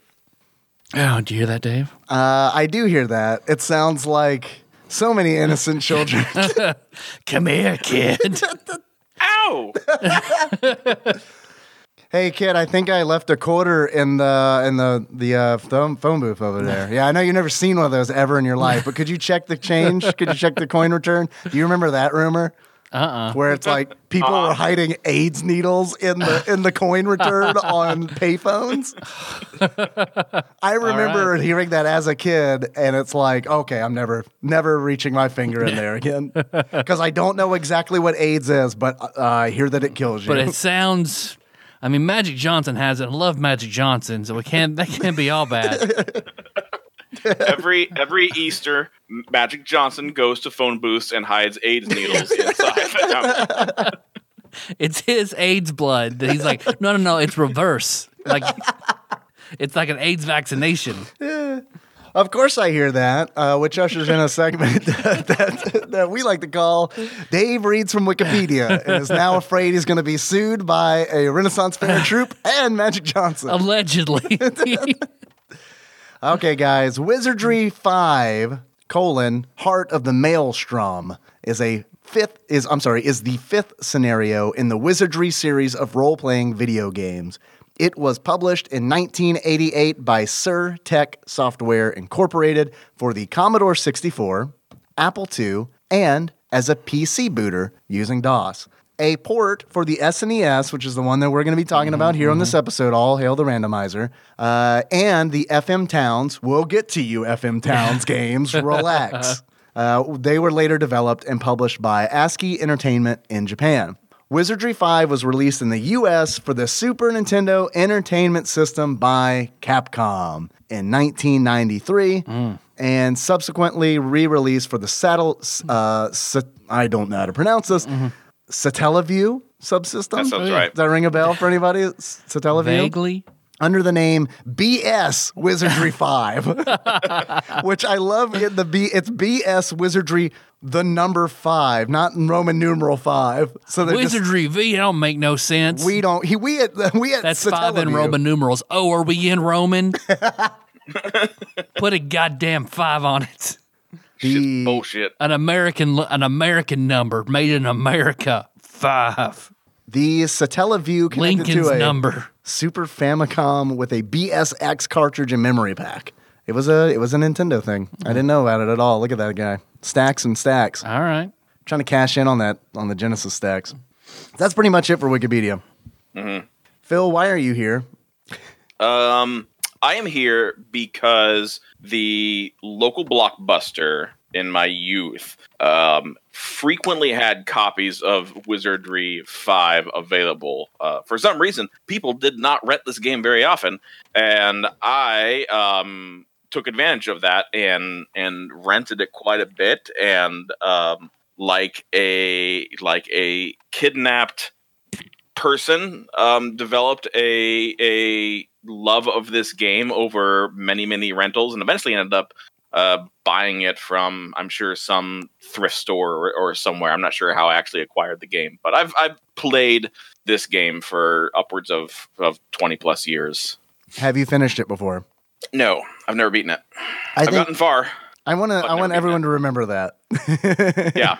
Oh, do you hear that, Dave? Uh, I do hear that. It sounds like so many innocent (laughs) children. (laughs) Come here, kid. (laughs) Ow! hey, kid, I think I left a quarter in the in the the uh, phone, phone booth over there. Yeah, I know you've never seen one of those ever in your life, but could you check the change? could you check the coin return? Do you remember that rumor? Uh-uh. Where it's like people were hiding AIDS needles in the in the coin return (laughs) on payphones. (laughs) I remember right. hearing that as a kid, and it's like, okay, I'm never never reaching my finger in there again (laughs) because I don't know exactly what AIDS is, but uh, I hear that it kills you. But it sounds. I mean, Magic Johnson has it. I love Magic Johnson, so it can't. That can't be all bad. Every every Easter, Magic Johnson goes to phone booths and hides AIDS needles inside. It's his AIDS blood that he's like, no, no, no, it's reverse. Like, it's like an AIDS vaccination. Of course, I hear that, uh, which ushers in a segment (laughs) that, that, that we like to call Dave Reads from Wikipedia and is now afraid he's going to be sued by a Renaissance Fair (laughs) troupe and Magic Johnson. Allegedly. (laughs) Okay, guys, Wizardry 5, colon, Heart of the Maelstrom is a fifth is I'm sorry, is the fifth scenario in the Wizardry series of role-playing video games. It was published in 1988 by Sir Tech Software Incorporated for the Commodore 64, Apple II, and as a PC booter using DOS. A port for the SNES, which is the one that we're going to be talking about here on this episode, all hail the randomizer, uh, and the FM Towns. We'll get to you, FM Towns (laughs) games. Relax. (laughs) Uh, they were later developed and published by ASCII Entertainment in Japan. Wizardry 5 was released in the US for the Super Nintendo Entertainment System by Capcom in 1993 and subsequently re released for the Saddle, uh, Sa- I don't know how to pronounce this, Satellaview subsystem. That sounds oh, right. Does that ring a bell for anybody? S- Satellaview? Vaguely. under the name BS Wizardry (laughs) 5, (laughs) which I love in the B it's BS Wizardry the number 5, not Roman numeral 5. So they're just- Wizardry V don't make no sense. we don't he we at (laughs) we at That's five in Roman numerals. Oh, are we in Roman? Put a goddamn five on it. The- Bullshit. An American, an American number made in America. Five. The Satellaview connected Lincoln's to a number. Super Famicom with a BSX cartridge and memory pack. It was a it was a Nintendo thing. I didn't know about it at all. Look at that guy. Stacks and stacks. All right. trying to cash in on that on the Genesis stacks. That's pretty much it for Wikipedia. Phil, why are you here? Um, I am here because the local blockbuster in my youth um, frequently had copies of Wizardry 5 available. Uh, for some reason, people did not rent this game very often, and I um, took advantage of that and and rented it quite a bit. And um, like a like a kidnapped person um, developed a a love of this game over many many rentals and eventually ended up uh, buying it from I'm sure some thrift store or, or somewhere. I'm not sure how I actually acquired the game, but I've I've played this game for upwards of of 20 plus years. Have you finished it before? No, I've never beaten it. I I've think gotten far. I want to. I want everyone it. to remember that. (laughs) Yeah.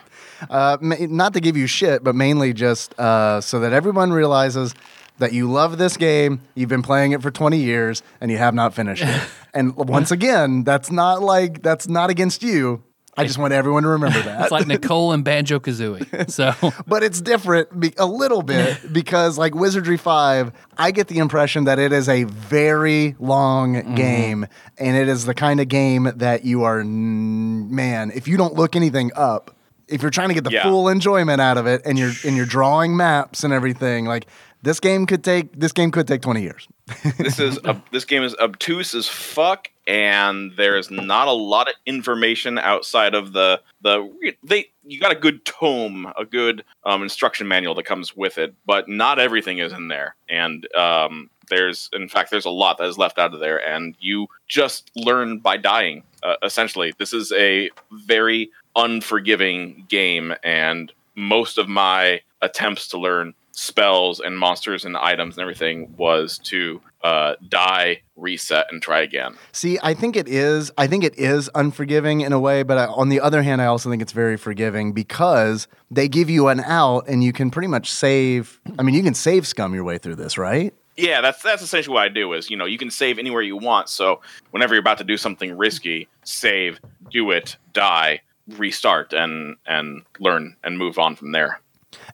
Uh, ma- not to give you shit, but mainly just uh, so that everyone realizes that you love this game. You've been playing it for 20 years and you have not finished it. (laughs) and once again, that's not like that's not against you. I just want everyone to remember (laughs) that. It's like Nicole and Banjo Kazooie. (laughs) So but it's different be- a little bit because like Wizardry 5, I get the impression that it is a very long Mm-hmm. game and it is the kind of game that you are man, if you don't look anything up, if you're trying to get the Yeah. full enjoyment out of it and you're and you're drawing maps and everything, like this game could take this game could take 20 years. (laughs) this is this game is obtuse as fuck, and there's not a lot of information outside of the the they. You got a good tome, a good um, instruction manual that comes with it, but not everything is in there. And um, there's, in fact, there's a lot that is left out of there, and you just learn by dying. Uh, essentially, this is a very unforgiving game, and most of my attempts to learn spells and monsters and items and everything was to uh, die, reset, and try again. See, I think it is. I think it is unforgiving in a way, but I, on the other hand, I also think it's very forgiving because they give you an out, and you can pretty much save. I mean, you can save scum your way through this, right? Yeah, that's that's essentially what I do. Is you know you can save anywhere you want. So whenever you're about to do something risky, save, do it, die, restart, and and learn and move on from there.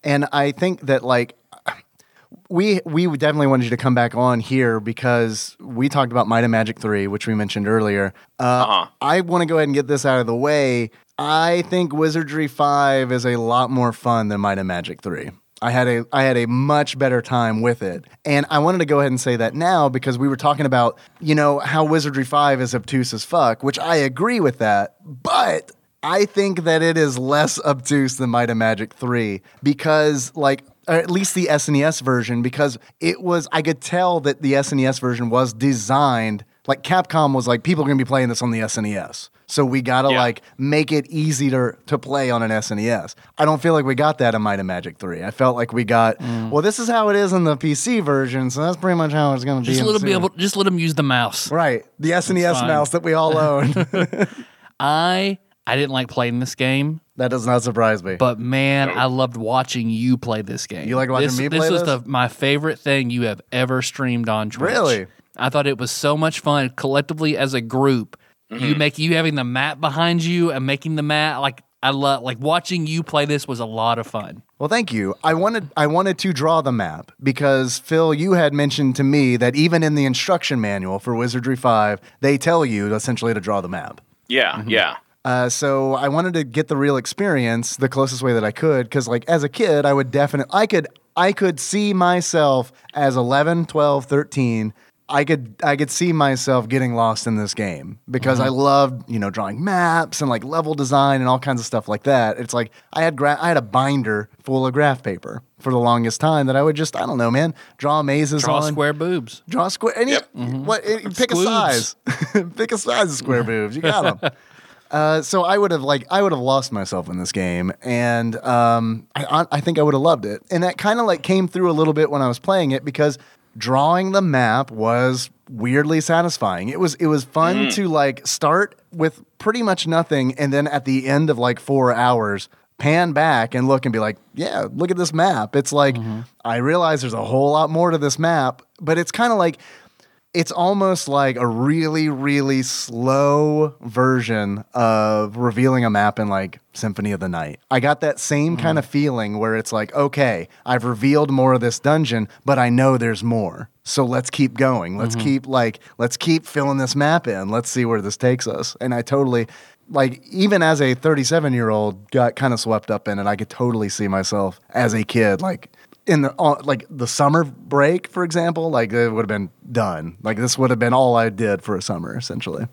And I think that like we we definitely wanted you to come back on here because we talked about Might and Magic Three, which we mentioned earlier. Uh, Uh-huh. I want to go ahead and get this out of the way. I think Wizardry Five is a lot more fun than Might and Magic Three. I had a I had a much better time with it. And I wanted to go ahead and say that now because we were talking about, you know, how Wizardry 5 is obtuse as fuck, which I agree with that. But I think that it is less obtuse than Might and Magic 3 because like or at least the SNES version because it was I could tell that the SNES version was designed like Capcom was like people are going to be playing this on the SNES. So we got to Yeah. like make it easy to to play on an SNES. I don't feel like we got that in Might and Magic 3. I felt like we got mm. well this is how it is in the PC version, so that's pretty much how it's going to be. just let them be able, just let them use the mouse. Right. The SNES mouse that we all (laughs) own. I I didn't like playing this game, that does not surprise me. but man, I loved watching you play this game. You like watching this, me play this play was this? the my favorite thing you have ever streamed on Twitch. Really? I thought it was so much fun collectively as a group. You mm-hmm. make you having the map behind you and making the map like I love like watching you play this was a lot of fun. Well, thank you. I wanted I wanted to draw the map because Phil, you had mentioned to me that even in the instruction manual for Wizardry Five, they tell you essentially to draw the map. Yeah, mm-hmm. yeah. Uh, so I wanted to get the real experience the closest way that I could because like as a kid I would definitely I could I could see myself as 11, 12, 13 I could I could see myself getting lost in this game because I loved, you know, drawing maps and like level design and all kinds of stuff like that. It's like I had gra- I had a binder full of graph paper for the longest time that I would just I don't know, man, draw mazes Draw on square boobs. Draw square. Any Yep. what? eh, Pick a size. (laughs) pick a size of square boobs. You got them. (laughs) Uh, so I would have like I would have lost myself in this game, and um, I, I think I would have loved it. And that kind of like came through a little bit when I was playing it because drawing the map was weirdly satisfying. It was it was fun to like start with pretty much nothing, and then at the end of like four hours, pan back and look and be like, yeah, look at this map. It's like I realize there's a whole lot more to this map, but it's kind of like it's almost like a really, really slow version of revealing a map in like Symphony of the Night. I got that same mm-hmm. kind of feeling where it's like, okay, I've revealed more of this dungeon, but I know there's more. So let's keep going. Let's mm-hmm. keep like, let's keep filling this map in. Let's see where this takes us. And I totally, like, even as a 37 year old, got kind of swept up in it. I could totally see myself as a kid, like, in the uh, like the summer break, for example, like it would have been done. Like this would have been all I did for a summer, essentially.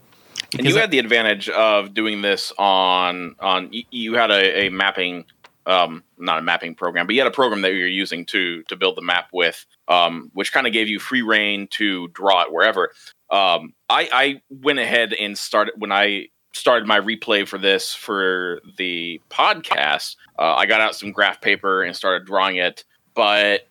and you had the advantage of doing this on on you had a, a mapping um not a mapping program but you had a program that you were using to to build the map with um which kind of gave you free reign to draw it wherever um i i went ahead and started when i started my replay for this for the podcast uh, i got out some graph paper and started drawing it but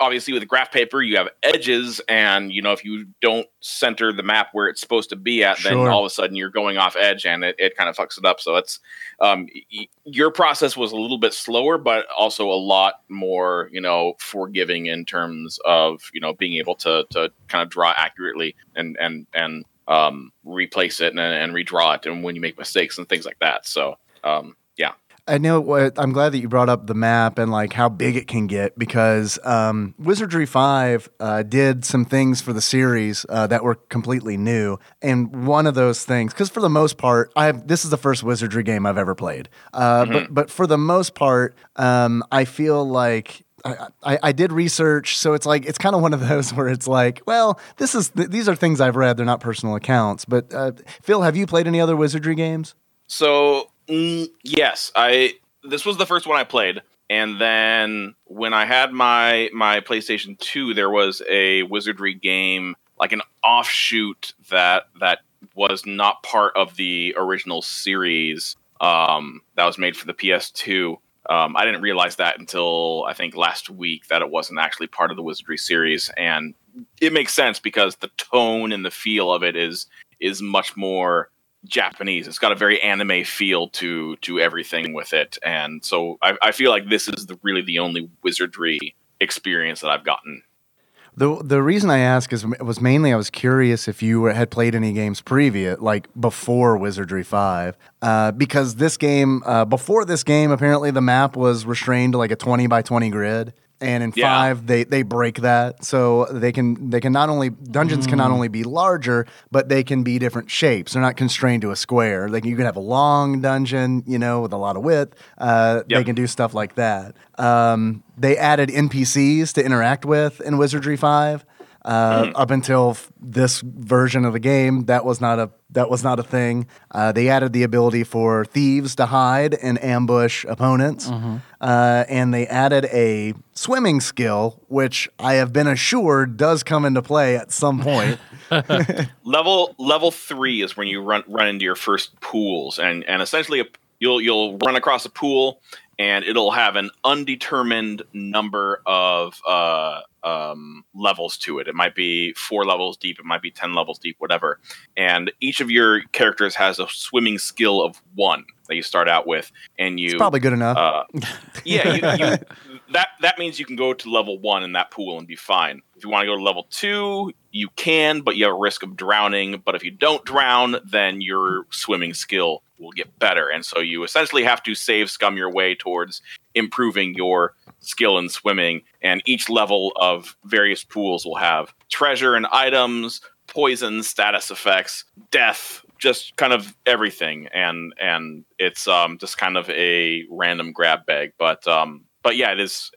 obviously with graph paper you have edges and you know if you don't center the map where it's supposed to be at then all of a sudden you're going off edge and it, it kind of fucks it up. So it's um, y- your process was a little bit slower but also a lot more you know forgiving in terms of you know being able to to kind of draw accurately and and and um, replace it and, and redraw it and when you make mistakes and things like that. So um, yeah I know what I'm glad that you brought up the map and like how big it can get because um, Wizardry 5 uh, did some things for the series uh, that were completely new. And one of those things, because for the most part, I have, this is the first Wizardry game I've ever played. Uh, but, but for the most part, um, I feel like I, I, I did research, so it's like it's kind of one of (laughs) those where it's like, well, this is th- these are things I've read; they're not personal accounts. But uh, Phil, have you played any other Wizardry games? So mm, yes, I this was the first one I played, and then when I had my my PlayStation Two, there was a Wizardry game, like an offshoot that that was not part of the original series um, that was made for the PS2. Um, I didn't realize that until I think last week that it wasn't actually part of the Wizardry series, and it makes sense because the tone and the feel of it is is much more Japanese. It's got a very anime feel to to everything with it, and so I, I feel like this is the, really the only wizardry experience that I've gotten. The the reason I ask is was mainly I was curious if you had played any games previous, like before Wizardry Five, uh, because this game uh, before this game apparently the map was restrained to like a twenty by twenty grid, and in Yeah. five they they break that, so they can they can not only dungeons can not only be larger, but they can be different shapes. They're not constrained to a square. Like you can have a long dungeon, you know, with a lot of width. Uh, They can do stuff like that. Um, they added NPCs to interact with in Wizardry Five. Uh, Up until f- this version of the game, that was not a that was not a thing. Uh, they added the ability for thieves to hide and ambush opponents, uh, and they added a swimming skill, which I have been assured does come into play at some point. (laughs) (laughs) Level level three is when you run run into your first pools, and and essentially a, you'll you'll run across a pool, and it'll have an undetermined number of uh, um, levels to it. It might be four levels deep, it might be ten levels deep, whatever. And each of your characters has a swimming skill of one that you start out with, and you It's probably good enough. uh, yeah, you, you, (laughs) that that means you can go to level one in that pool and be fine. If you want to go to level two, you can, but you have a risk of drowning. But if you don't drown, then your swimming skill will get better, and so you essentially have to save scum your way towards improving your skill in swimming. And each level of various pools will have treasure and items, poison, status effects, death, just kind of everything. And and it's um just kind of a random grab bag, but um but yeah, it is.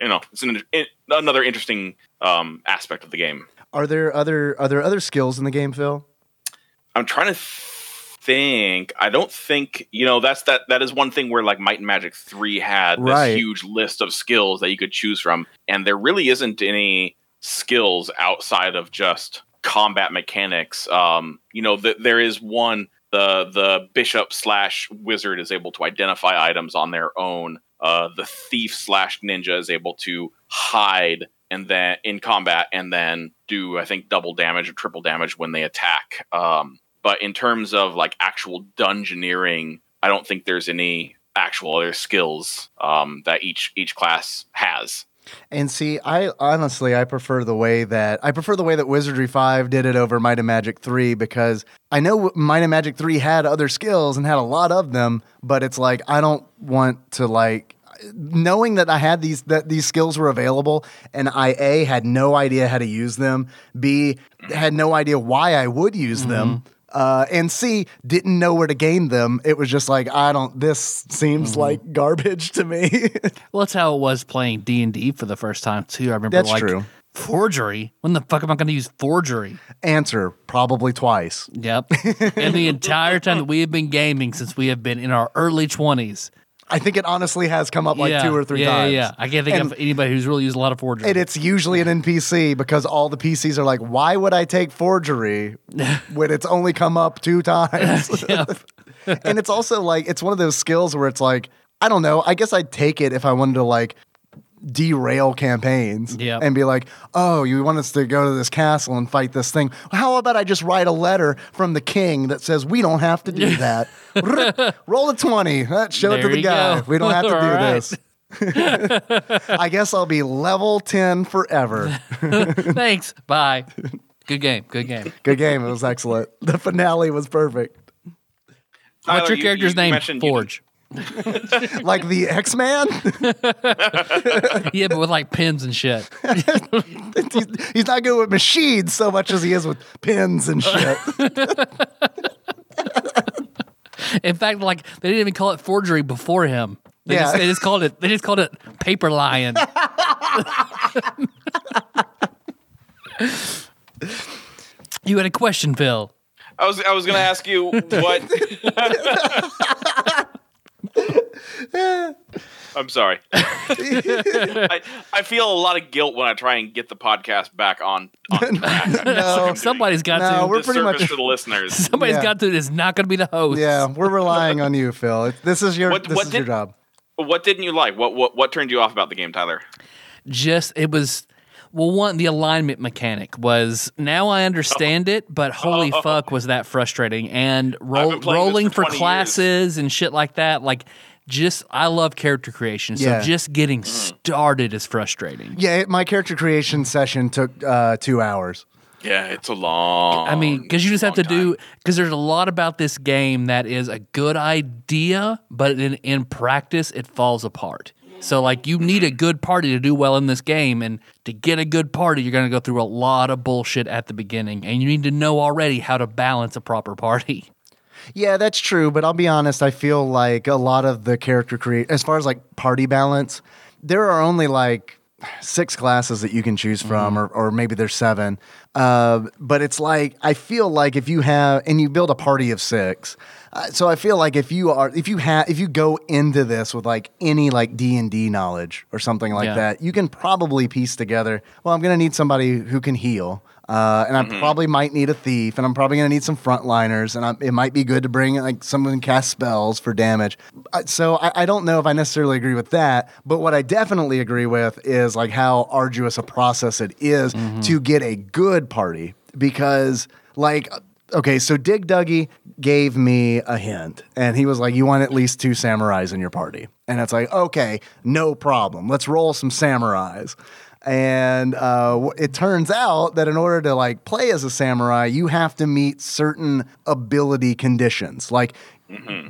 You know, it's an, it, another interesting um, aspect of the game. Are there other are there other skills in the game, Phil? I'm trying to think. I don't think you know that's that. That is one thing where like Might and Magic Three had this Right. huge list of skills that you could choose from, and there really isn't any skills outside of just combat mechanics. Um, you know, th- there is one. The the bishop slash wizard is able to identify items on their own. Uh, the thief slash ninja is able to hide and then in combat and then do I think double damage or triple damage when they attack. Um, but in terms of like actual dungeoneering, I don't think there's any actual other skills um, that each each class has. And see, I honestly I prefer the way that I prefer the way that Wizardry 5 did it over Might and Magic 3 because I know Might and Magic 3 had other skills and had a lot of them, but it's like I don't want to like knowing that I had these that these skills were available and I A had no idea how to use them, B had no idea why I would use them. Uh, and C didn't know where to gain them. It was just like I don't. This seems like garbage to me. (laughs) Well, that's how it was playing D and D for the first time too. I remember That's like true. forgery. When the fuck am I going to use forgery? Answer probably twice. Yep. (laughs) and the entire time that we have been gaming since we have been in our early twenties. I think it honestly has come up like yeah, two or three yeah, times. Yeah, yeah. I can't think And- of anybody who's really used a lot of forgery. And it's usually an NPC because all the PCs are like, why would I take forgery (laughs) when it's only come up two times? (laughs) (laughs) And it's also like, it's one of those skills where it's like, I don't know. I guess I'd take it if I wanted to like derail campaigns Yep. and be like, "Oh, you want us to go to this castle and fight this thing? How about I just write a letter from the king that says we don't have to do (laughs) that? (laughs) Roll a twenty. Uh, Show it to the guy. go. We don't have to do All right. this." (laughs) I guess I'll be level ten forever. Thanks. Bye. Good game. Good game. Good game. It was excellent. The finale was perfect. What's Tyler, your you- character's you name? mentioned you- Forge. (laughs) Like the X Man. (laughs) yeah, but with like pins and shit. he's, (laughs) he's not good with machines so much as he is with pins and shit. In fact, like they didn't even call it forgery before him. They, Yeah. just, they just called it. They just called it paper lion. you had a question, Phil. I was I was going to ask you what. (laughs) I'm sorry. (laughs) I, I feel a lot of guilt when I try and get the podcast back on. on (laughs) track. no, Somebody's got No, to. we're pretty much- to the listeners. Somebody's yeah. got to. Is not going to be the host. yeah, we're relying on you, Phil. This is your What- this what is your did- job. What didn't you like? What what what turned you off about the game, Tyler? just it was well one the alignment mechanic was now i understand oh. it but holy oh. fuck was that frustrating and roll, been playing this rolling for for 20 classes and shit like that like just i love character creation so Yeah. just getting started is frustrating Yeah, it, my character creation session took uh, two hours. Yeah, it's a long. I mean, because you just have to long time. do because there's a lot about this game that is a good idea, but in in practice it falls apart. So like you need a good party to do well in this game, and to get a good party, you're going to go through a lot of bullshit at the beginning, and you need to know already how to balance a proper party. (laughs) Yeah, that's true. But I'll be honest, I feel like a lot of the character create as far as like party balance, there are only like six classes that you can choose from, or, or maybe there's seven. Uh, but it's like I feel like if you have and you build a party of six, uh, so I feel like if you are if you have if you go into this with like any like D and D knowledge or something like Yeah. that, you can probably piece together. Well, I'm gonna need somebody who can heal. Uh, and I probably might need a thief, and I'm probably gonna need some frontliners, and I, it might be good to bring like someone who can cast spells for damage. Uh, So I, I don't know if I necessarily agree with that, but what I definitely agree with is like how arduous a process it is to get a good party because like. Okay, so Dig Duggy gave me a hint, and he was like, "You want at least two samurais in your party," and it's like, "Okay, no problem. Let's roll some samurais." And uh, it turns out that in order to like play as a samurai, you have to meet certain ability conditions. Like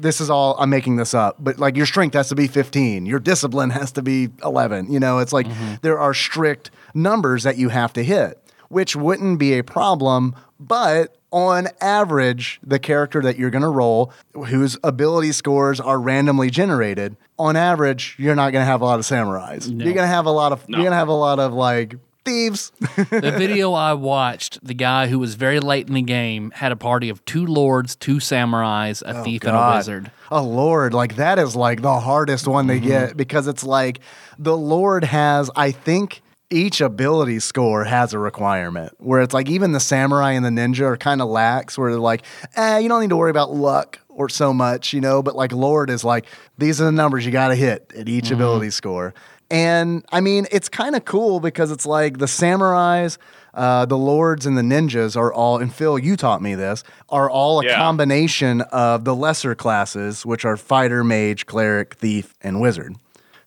this is all I'm making this up, but like your strength has to be 15, your discipline has to be 11. You know, it's like there are strict numbers that you have to hit, which wouldn't be a problem, but on average, the character that you're going to roll, whose ability scores are randomly generated, on average, you're not going to have a lot of samurais. You're going to have a lot of you're going to have a lot of like thieves. (laughs) the video I watched, the guy who was very late in the game had a party of two lords, two samurais, a thief, and a wizard. A Lord, like that is like the hardest one Mm-hmm. to get because it's like the Lord has, I think each ability score has a requirement where it's like even the samurai and the ninja are kind of lax where they're like, eh, you don't need to worry about luck or so much, you know, but like Lord is like, these are the numbers you got to hit at each ability score. And I mean, it's kind of cool because it's like the samurais, uh, the lords, and the ninjas are all, and Phil, you taught me this, are all a Yeah. combination of the lesser classes, which are fighter, mage, cleric, thief, and wizard.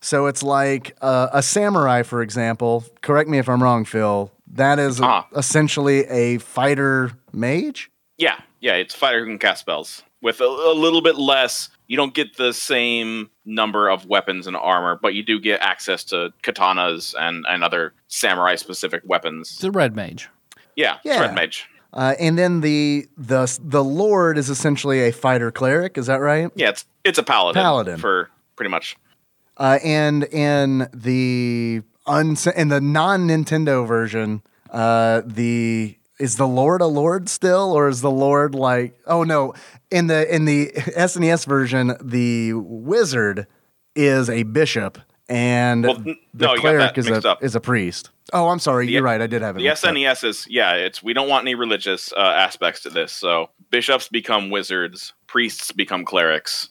So it's like uh, a samurai, for example. Correct me if I'm wrong, Phil. That is Ah. essentially a fighter mage. Yeah, yeah, it's a fighter who can cast spells with a, a little bit less. You don't get the same number of weapons and armor, but you do get access to katanas and, and other samurai specific weapons. The red mage. Yeah, it's Yeah. red mage. Uh, and then the the the lord is essentially a fighter cleric. Is that right? Yeah, it's it's a paladin. Paladin. for pretty much. Uh, and in the uns- in the non Nintendo version, uh, the is the Lord a Lord still, or is the Lord like? Oh no! In the in the SNES version, the wizard is a bishop, and Well, the no, cleric is a up. is a priest. Oh, I'm sorry. The- You're right. I did have it. The mixed up. SNES is yeah, it's we don't want any religious uh, aspects to this. So bishops become wizards, priests become clerics,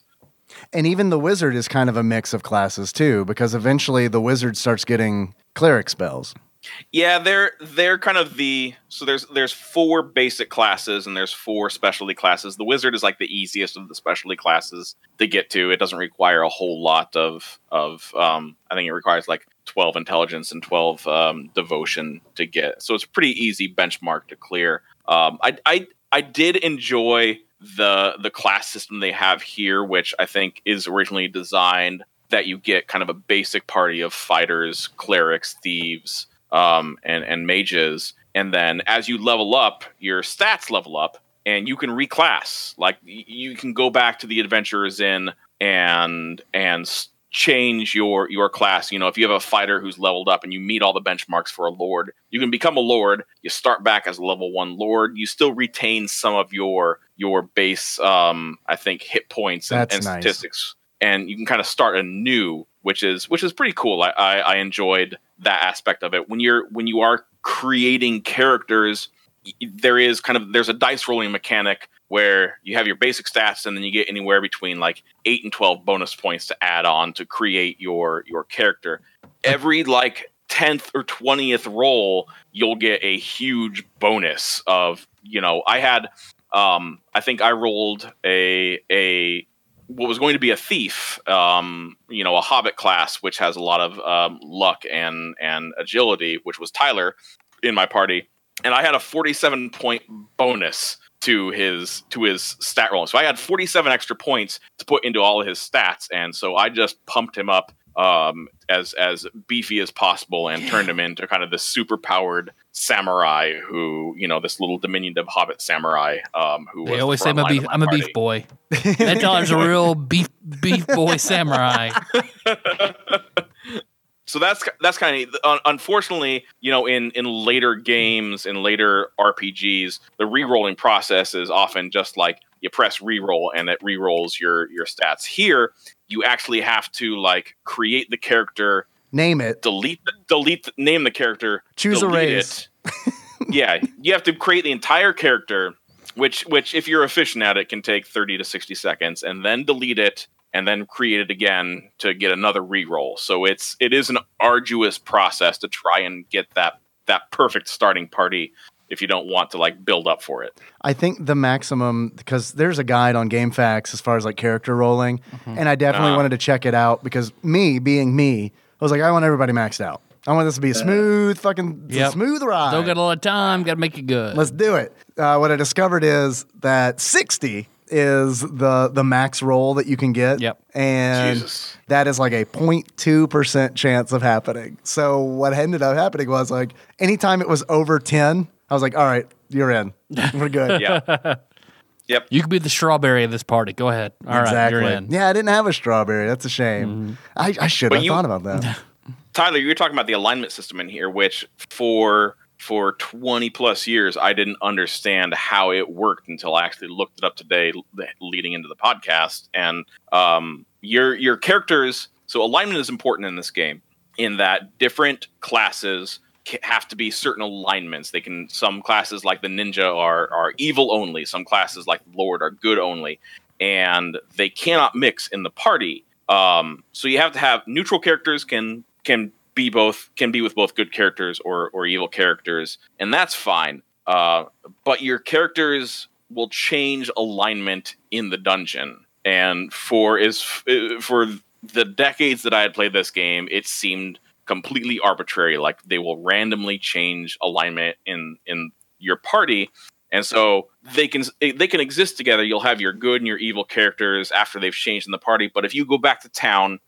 And even the wizard is kind of a mix of classes too, because eventually the wizard starts getting cleric spells. Yeah, they're they're kind of the so there's there's four basic classes and there's four specialty classes. The wizard is like the easiest of the specialty classes to get to. It doesn't require a whole lot of of um, I think it requires like 12 intelligence and 12 um, devotion to get. So it's a pretty easy benchmark to clear. Um, I I I did enjoy the the class system they have here, which I think is originally designed that you get kind of a basic party of fighters, clerics, thieves, um, and and mages, and then as you level up, your stats level up, and you can reclass. Like you can go back to the Adventurer's Inn and and change your your class. You know, if you have a fighter who's leveled up and you meet all the benchmarks for a lord, you can become a lord. You start back as a level one lord. You still retain some of your your base, um, I think, hit points and, and nice. statistics, and you can kind of start anew, which is which is pretty cool. I, I, I enjoyed that aspect of it. When you're when you are creating characters, there is kind of there's a dice rolling mechanic where you have your basic stats and then you get anywhere between like 8 and 12 bonus points to add on to create your your character. Every like 10th or 20th roll you'll get a huge bonus of you know i had um i think i rolled a a what was going to be a thief um you know a hobbit class which has a lot of um, luck and and agility which was tyler in my party. And i had a 47 point bonus to his to his stat roll. So I had 47 extra points to put into all of his stats, and so I just pumped him up um, as as beefy as possible and turned him into kind of the super powered samurai who you know this little diminutive hobbit samurai um, who They was always the say I'm a beef. I'm a beef boy. (laughs) that Tyler's a real beef beef boy samurai. (laughs) so that's that's kind of unfortunately you know in in later games in later rpgs the re-rolling process is often just like you press re-roll and it re-rolls your your stats here you actually have to like create the character Name it. delete the, delete name the character Choose a race. it. (laughs) yeah you have to create the entire character which which if you're efficient at it can take 30 to 60 seconds and then delete it and then create it again to get another re-roll so it's it is an arduous process to try and get that that perfect starting party if you don't want to like build up for it I think the maximum because there's a guide on GameFAQs as far as like character rolling, and I definitely Uh-huh. wanted to check it out because me being me, I was like, I want everybody maxed out. I want this to be a smooth, fucking Yep. smooth ride. Don't got a lot of time. Got to make it good. Let's do it. Uh, what I discovered is that 60 is the the max roll that you can get. Yep. And Jesus. that is like a 0.2% chance of happening. So what ended up happening was like anytime it was over 10, I was like, all right, you're in. (laughs) We're good. yeah (laughs) Yep. you could be the strawberry of this party. Go ahead. All right, exactly. you're in. Yeah, I didn't have a strawberry. That's a shame. Mm-hmm. I, I should have you- thought about that. (laughs) Tyler, you're talking about the alignment system in here, which for for 20 plus years I didn't understand how it worked until I actually looked it up today, leading into the podcast. And um, your your characters, so alignment is important in this game, in that different classes have to be certain alignments. They can some classes like the ninja are are evil only. Some classes like the lord are good only, and they cannot mix in the party. Um, so you have to have neutral characters can can be both can be with both good characters or or evil characters, and that's fine. Uh, but your characters will change alignment in the dungeon, and for is for the decades that I had played this game, it seemed completely arbitrary. Like they will randomly change alignment in in your party, and so they can they can exist together. You'll have your good and your evil characters after they've changed in the party. But if you go back to town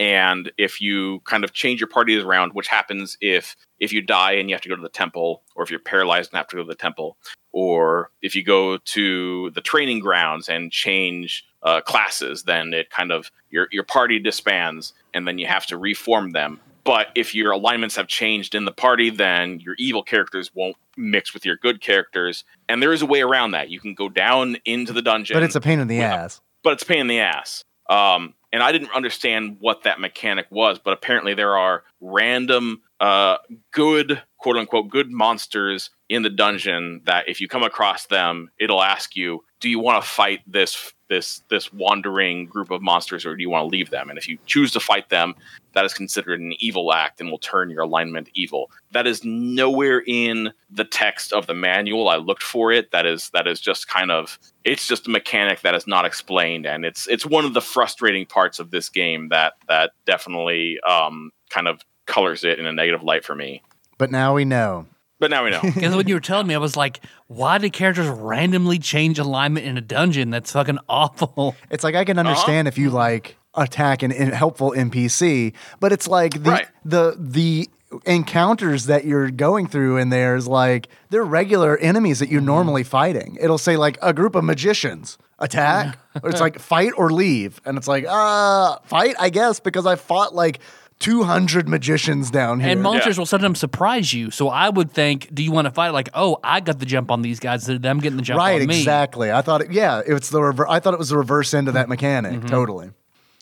and if you kind of change your parties around, which happens if if you die and you have to go to the temple, or if you're paralyzed and have to go to the temple, or if you go to the training grounds and change uh, classes, then it kind of your your party disbands, and then you have to reform them. But if your alignments have changed in the party, then your evil characters won't mix with your good characters, and there is a way around that. You can go down into the dungeon, But it's a pain in the ass. but it's a pain in the ass. Um, and I didn't understand what that mechanic was, but apparently there are random, uh, good, quote unquote, good monsters in the dungeon that if you come across them, it'll ask you, do you want to fight this this this wandering group of monsters, or do you want to leave them? And if you choose to fight them, that is considered an evil act and will turn your alignment evil. That is nowhere in the text of the manual. I looked for it. That is that is just kind of it's just a mechanic that is not explained, and it's it's one of the frustrating parts of this game that that definitely um, kind of colors it in a negative light for me. But now we know. But now we know. (laughs) Because when you were telling me, I was like, why do characters randomly change alignment in a dungeon? That's fucking awful. It's like I can understand if you like attack an in- helpful NPC, but it's like the Right. the the encounters that you're going through in there is like they're regular enemies that you're normally fighting. It'll say like a group of magicians attack, or it's like fight or leave, and it's like uh fight, I guess, because I fought like 200 magicians down here. And monsters Yeah. will sometimes surprise you. So I would think, do you want to fight? Like, oh, I got the jump on these guys. Them getting the jump right on me. Right, exactly i thought it, yeah it's the rever- i thought it was the reverse end of that mechanic Mm-hmm. totally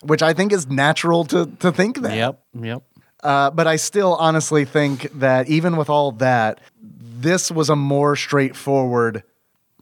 which i think is natural to to think that Yep. Yep. uh, but i still honestly think that even with all that this was a more straightforward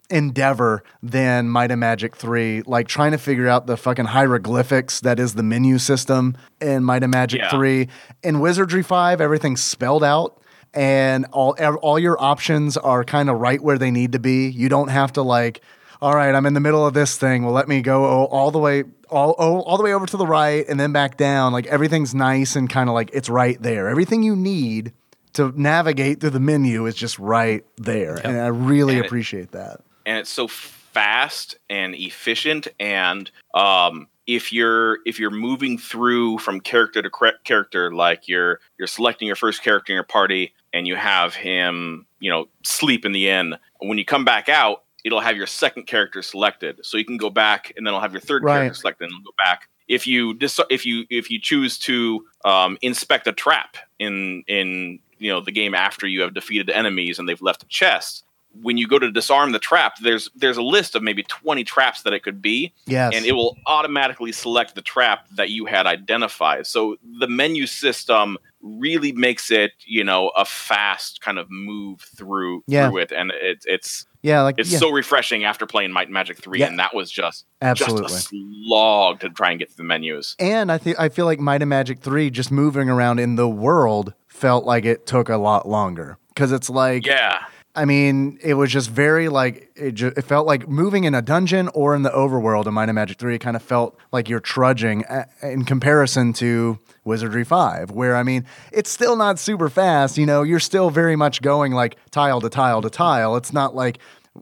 endeavor than might and magic 3 like trying to figure out the fucking hieroglyphics that is the menu system in might and magic Yeah. 3 in wizardry 5 everything's spelled out and all all your options are kind of right where they need to be you don't have to like all right i'm in the middle of this thing. Well let me go all, the way all, all, the way over to the right and then back down. Like everything's nice and kind of like it's right there. Everything you need to navigate through the menu is just right there. And i really And it- appreciate that. and it's so fast and efficient. And um if you're if you're moving through from character to cre- character like you're you're selecting your first character in your party and you have him you know sleep in the inn when you come back out it'll have your second character selected. So you can go back and then it'll have your third Right. character selected and go back. If you dis- if you if you choose to um, inspect a trap in in you know the game after you have defeated enemies and they've left a chest when you go to disarm the trap there's there's a list of maybe 20 traps that it could be. Yes. And it will automatically select the trap that you had identified. So the menu system really makes it you know a fast kind of move through Yeah. through it. And it's it's yeah like it's yeah, so refreshing after playing Might and Magic 3 Yeah. and that was just absolutely just a slog to try and get through the menus. And I think I feel like Might and Magic 3 just moving around in the world felt like it took a lot longer. Cuz it's like yeah. I mean, it was just very like it, ju- it felt like moving in a dungeon or in the overworld in Might and Magic 3 it kind of felt like you're trudging a- in comparison to Wizardry 5 where I mean, it's still not super fast, you know, you're still very much going like tile to tile to tile. It's not like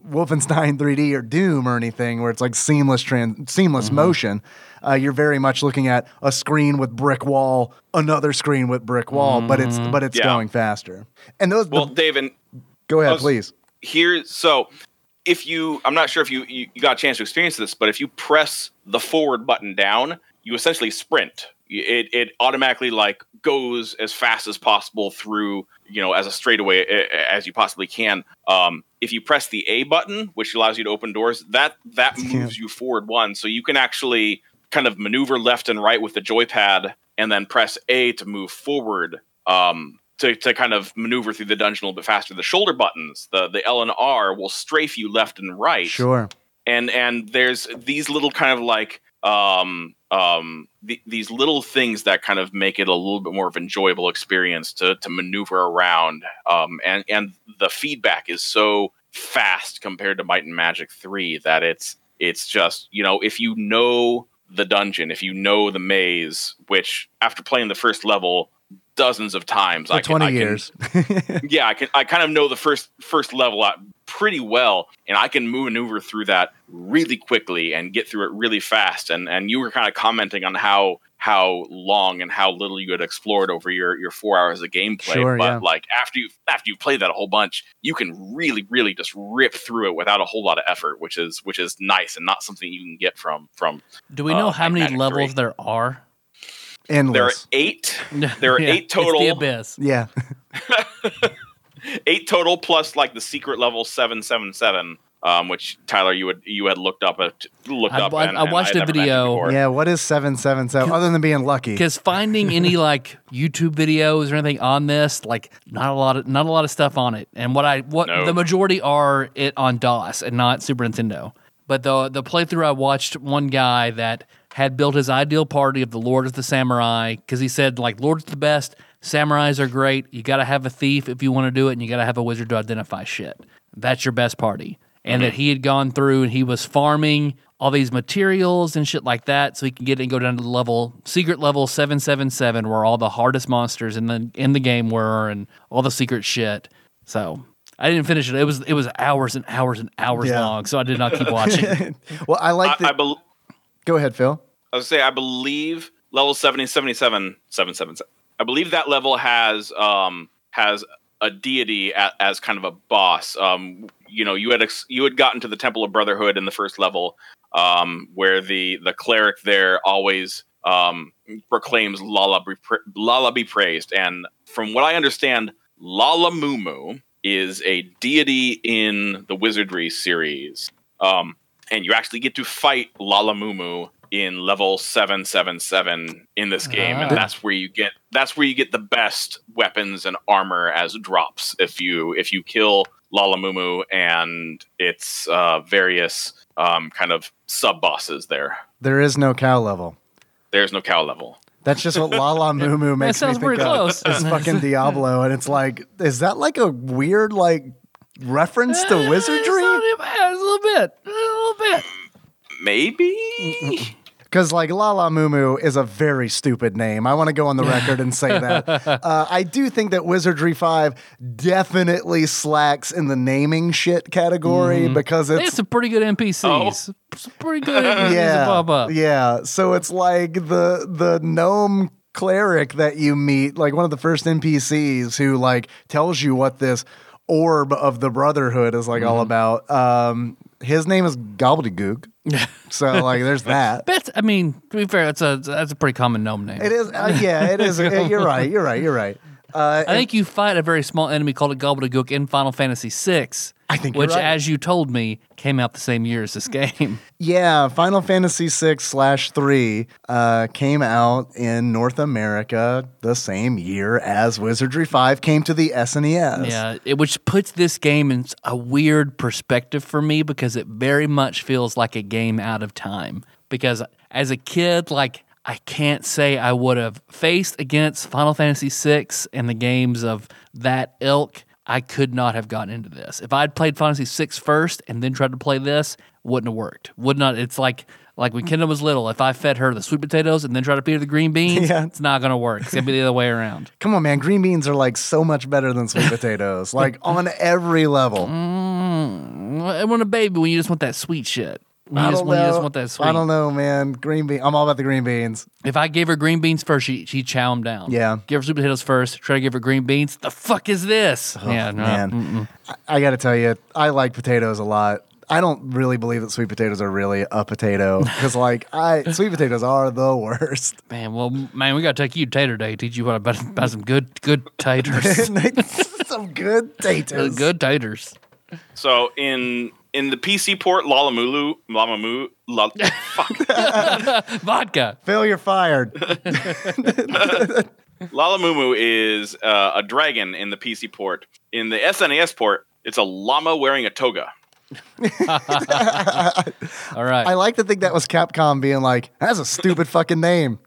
Wolfenstein (laughs) 3D or Doom or anything where it's like seamless trans- seamless motion. Uh, you're very much looking at a screen with brick wall, another screen with brick wall, but it's but it's Yeah. going faster. And those well the- David go ahead, was- please. here so if you i'm not sure if you, you you got a chance to experience this but if you press the forward button down you essentially sprint it, it automatically like goes as fast as possible through you know as a straightaway a- a- as you possibly can um, if you press the a button which allows you to open doors that that Yeah. moves you forward one so you can actually kind of maneuver left and right with the joypad and then press a to move forward um, to, to kind of maneuver through the dungeon a little bit faster. The shoulder buttons, the the L and R, will strafe you left and right. Sure. And and there's these little kind of like um um th- these little things that kind of make it a little bit more of an enjoyable experience to to maneuver around. Um and and the feedback is so fast compared to Might and Magic 3 that it's it's just, you know, if you know the dungeon, if you know the maze, which after playing the first level dozens of times, For I can, 20 I can- years. (laughs) yeah, I can. I kind of know the first first level out pretty well, and I can maneuver through that really quickly and get through it really fast. And and you were kind of commenting on how how long and how little you had explored over your your four hours of gameplay. Sure, but yeah. like after you after you play that a whole bunch, you can really really just rip through it without a whole lot of effort, which is which is nice and not something you can get from from. Do we know Uh, how many Magic levels three. there are? There are eight. There are eight It's the total. abyss. Yeah. (laughs) eight total plus like the secret level seven seven seven, um, which Tyler you had you had looked up at looked I- up. I- and, I watched had a video. Yeah. What is 777? Other than being lucky. Because finding any (laughs) like YouTube videos or anything on this, like not a lot of not a lot of stuff on it. And what I what No. the majority are it on DOS and not Super Nintendo. But the the playthrough I watched, one guy that had built his ideal party of the Lord of the Samurai because he said like Lord's the best, samurais are great. You got to have a thief if you want to do it, and you got to have a wizard to identify shit. That's your best party. And that he had gone through and he was farming all these materials and shit like that, so he can get it and go down to the level secret level seven seven seven, where all the hardest monsters in the in the game were, and all the secret shit. So I didn't finish it. It was it was hours and hours and hours Yeah. long, so I did not keep watching. (laughs) well, I like I, I, that. Go ahead, Phil. I was say I believe level 70, 77, 777. I believe that level has um has a deity a, as kind of a boss. Um, you know, you had ex- you had gotten to the Temple of Brotherhood in the first level, um, where the the cleric there always um proclaims Lala be, pra- Lala be praised, and from what I understand, Lala Mumu is a deity in the Wizardry series. Um, and you actually get to fight Lalamumu in level 777 in this game and Ah. that's where you get that's where you get the best weapons and armor as drops if you if you kill Lalamumu and its uh, various um, kind of sub bosses there There is no cow level. there's no cow level That's just what Lala (laughs) Moo Moo makes me sounds think pretty of. close. It's (laughs) fucking Diablo, and it's like, is that like a weird like reference to wizardry? Not too a little bit. A little bit. maybe Because like Lala Moo Moo is a very stupid name. I want to go on the record and say that. (laughs) Uh, I do think that Wizardry Five definitely slacks in the naming shit category because They have it's some pretty good NPCs. Some pretty good NPCs to yeah, pop up. yeah. So it's like the the gnome cleric that you meet, like one of the first NPCs who like tells you what this orb of the Brotherhood is like all Mm-hmm. about. Um, his name is Gobbledygook. (laughs) so like, there's that. But I mean, to be fair, that's a that's a pretty common gnome name. It is, uh, yeah, it is. uh, (laughs) you're right. You're right. You're right. Uh, I think you fight a very small enemy called a Gobbledygook in Final Fantasy VI. I think which, right. as you told me, came out the same year as this game. (laughs) Yeah, Final Fantasy VI slash three uh, came out in North America the same year as Wizardry Five came to the SNES. Yeah, it, which puts this game in a weird perspective for me because it very much feels like a game out of time. Because as a kid, like I can't say I would have faced against Final Fantasy VI and the games of that ilk. I could not have gotten into this. If I'd played Final Fantasy VI first and then tried to play this, wouldn't have worked. Would not. It's like like when Kendall was little. If I fed her the sweet potatoes and then tried to feed her the green beans, (laughs) Yeah. it's not gonna work. It's gonna be the other way around. Come on, man. Green beans are like so much better than sweet (laughs) potatoes, like on every level. Mm, I want a baby when you just want that sweet shit. When you I just, don't when you know. just want that sweet. I don't know, man. Green bean. I'm all about the green beans. If I gave her green beans first, she she'd chow them down. Yeah. Give her sweet potatoes first. Try to give her green beans. The fuck is this? yeah, no. Oh, man. mm-mm. I, I got to tell you, I like potatoes a lot. I don't really believe that sweet potatoes are really a potato because, like, I sweet potatoes are the worst. (laughs) Man, well, man, we gotta take you to Tater Day. Teach you what about, about some good good taters. (laughs) Some good taters. good taters. so in in the PC port Lalamulu Lamamu La, fuck (laughs) Vodka. Phil, you're fired. (laughs) Lalamumu is uh, a dragon in the PC port. In the SNES port, it's a llama wearing a toga. (laughs) All right. I like to think that was Capcom being like, "That's a stupid fucking name."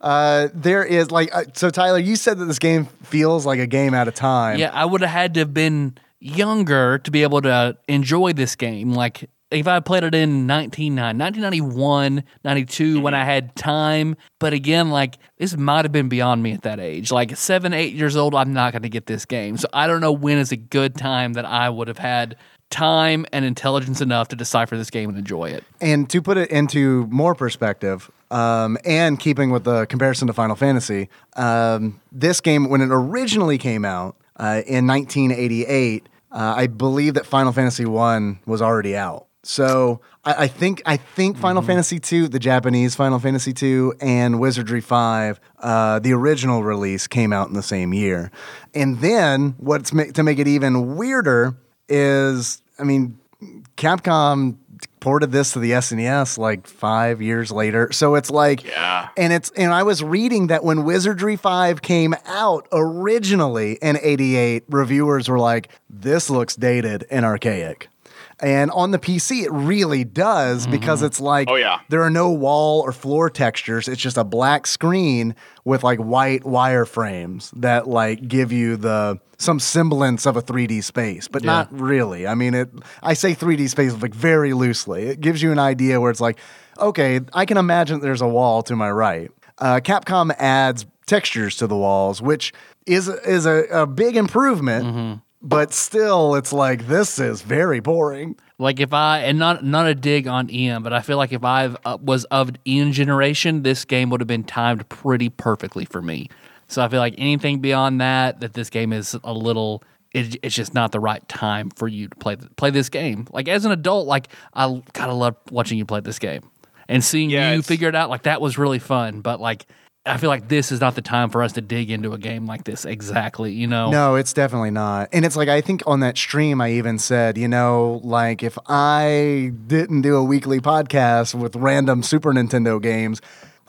uh, there is like, uh, so Tyler, you said that this game feels like a game out of time. Yeah, I would have had to have been younger to be able to enjoy this game. Like if I played it in 1990, 1991, 92 when I had time. But again, like this might have been beyond me at that age. Like seven, eight years old, I'm not going to get this game. So I don't know when is a good time that I would have had time and intelligence enough to decipher this game and enjoy it. And to put it into more perspective, um, and keeping with the comparison to Final Fantasy, um, this game, when it originally came out uh, in 1988, uh, I believe that Final Fantasy One was already out. So I, I think I think Final Fantasy Two, the Japanese Final Fantasy Two, and Wizardry Five, uh, the original release came out in the same year. And then what's ma- to make it even weirder is, I mean, Capcom ported this to the SNES like five years later. So it's like, Yeah. and it's and I was reading that when Wizardry Five came out originally in '88, reviewers were like, "This looks dated and archaic." And on the PC, it really does because it's like Oh, yeah. there are no wall or floor textures. It's just a black screen with like white wireframes that like give you the some semblance of a 3D space, but Yeah. not really. I mean, it. I say 3D space like very loosely. It gives you an idea where it's like, okay, I can imagine there's a wall to my right. Uh, Capcom adds textures to the walls, which is is a, a big improvement. But still, it's like this is very boring. Like if I and not not a dig on Ian, but I feel like if I uh, was of Ian generation, this game would have been timed pretty perfectly for me. So I feel like anything beyond that, that this game is a little. It, it's just not the right time for you to play play this game. Like as an adult, like I gotta love watching you play this game and seeing Yeah, you figure it out. Like that was really fun. But like I feel like this is not the time for us to dig into a game like this exactly. You know? No, it's definitely not. And it's like I think on that stream I even said, you know, like if I didn't do a weekly podcast with random Super Nintendo games,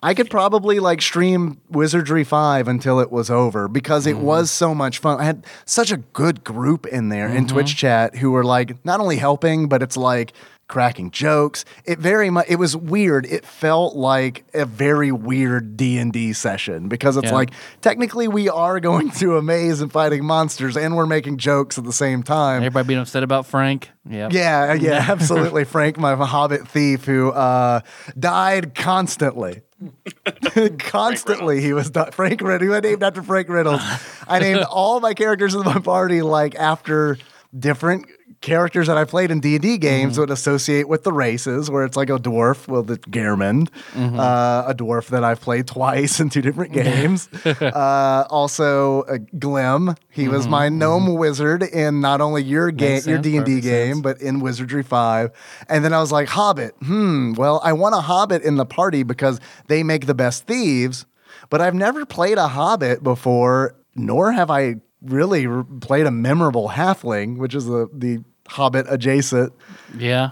I could probably like stream Wizardry 5 until it was over because it was so much fun. I had such a good group in there in Twitch chat who were like not only helping, but it's like cracking jokes. It very much it was weird. It felt like a very weird D&D session because it's Yeah. like technically we are going through a maze and fighting monsters and we're making jokes at the same time. Everybody being upset about Frank. Yeah. Yeah, yeah, (laughs) absolutely. Frank, my hobbit thief who uh, died constantly. (laughs) constantly, he was di- Frank. Who I named after Frank Reynolds. I named (laughs) all my characters in my party like after different characters that I played in D and D games would associate with the races. Where it's like a dwarf, well, the Gehrman, uh, a dwarf that I've played (laughs) twice in two different games. (laughs) uh, also, uh, Glim. He was my gnome wizard in not only your game, your D and D game, sense. but in Wizardry Five. And then I was like, Hobbit. Hmm. Well, I want a Hobbit in the party because they make the best thieves. But I've never played a Hobbit before, nor have I really played a memorable halfling, which is the the Hobbit adjacent. Yeah.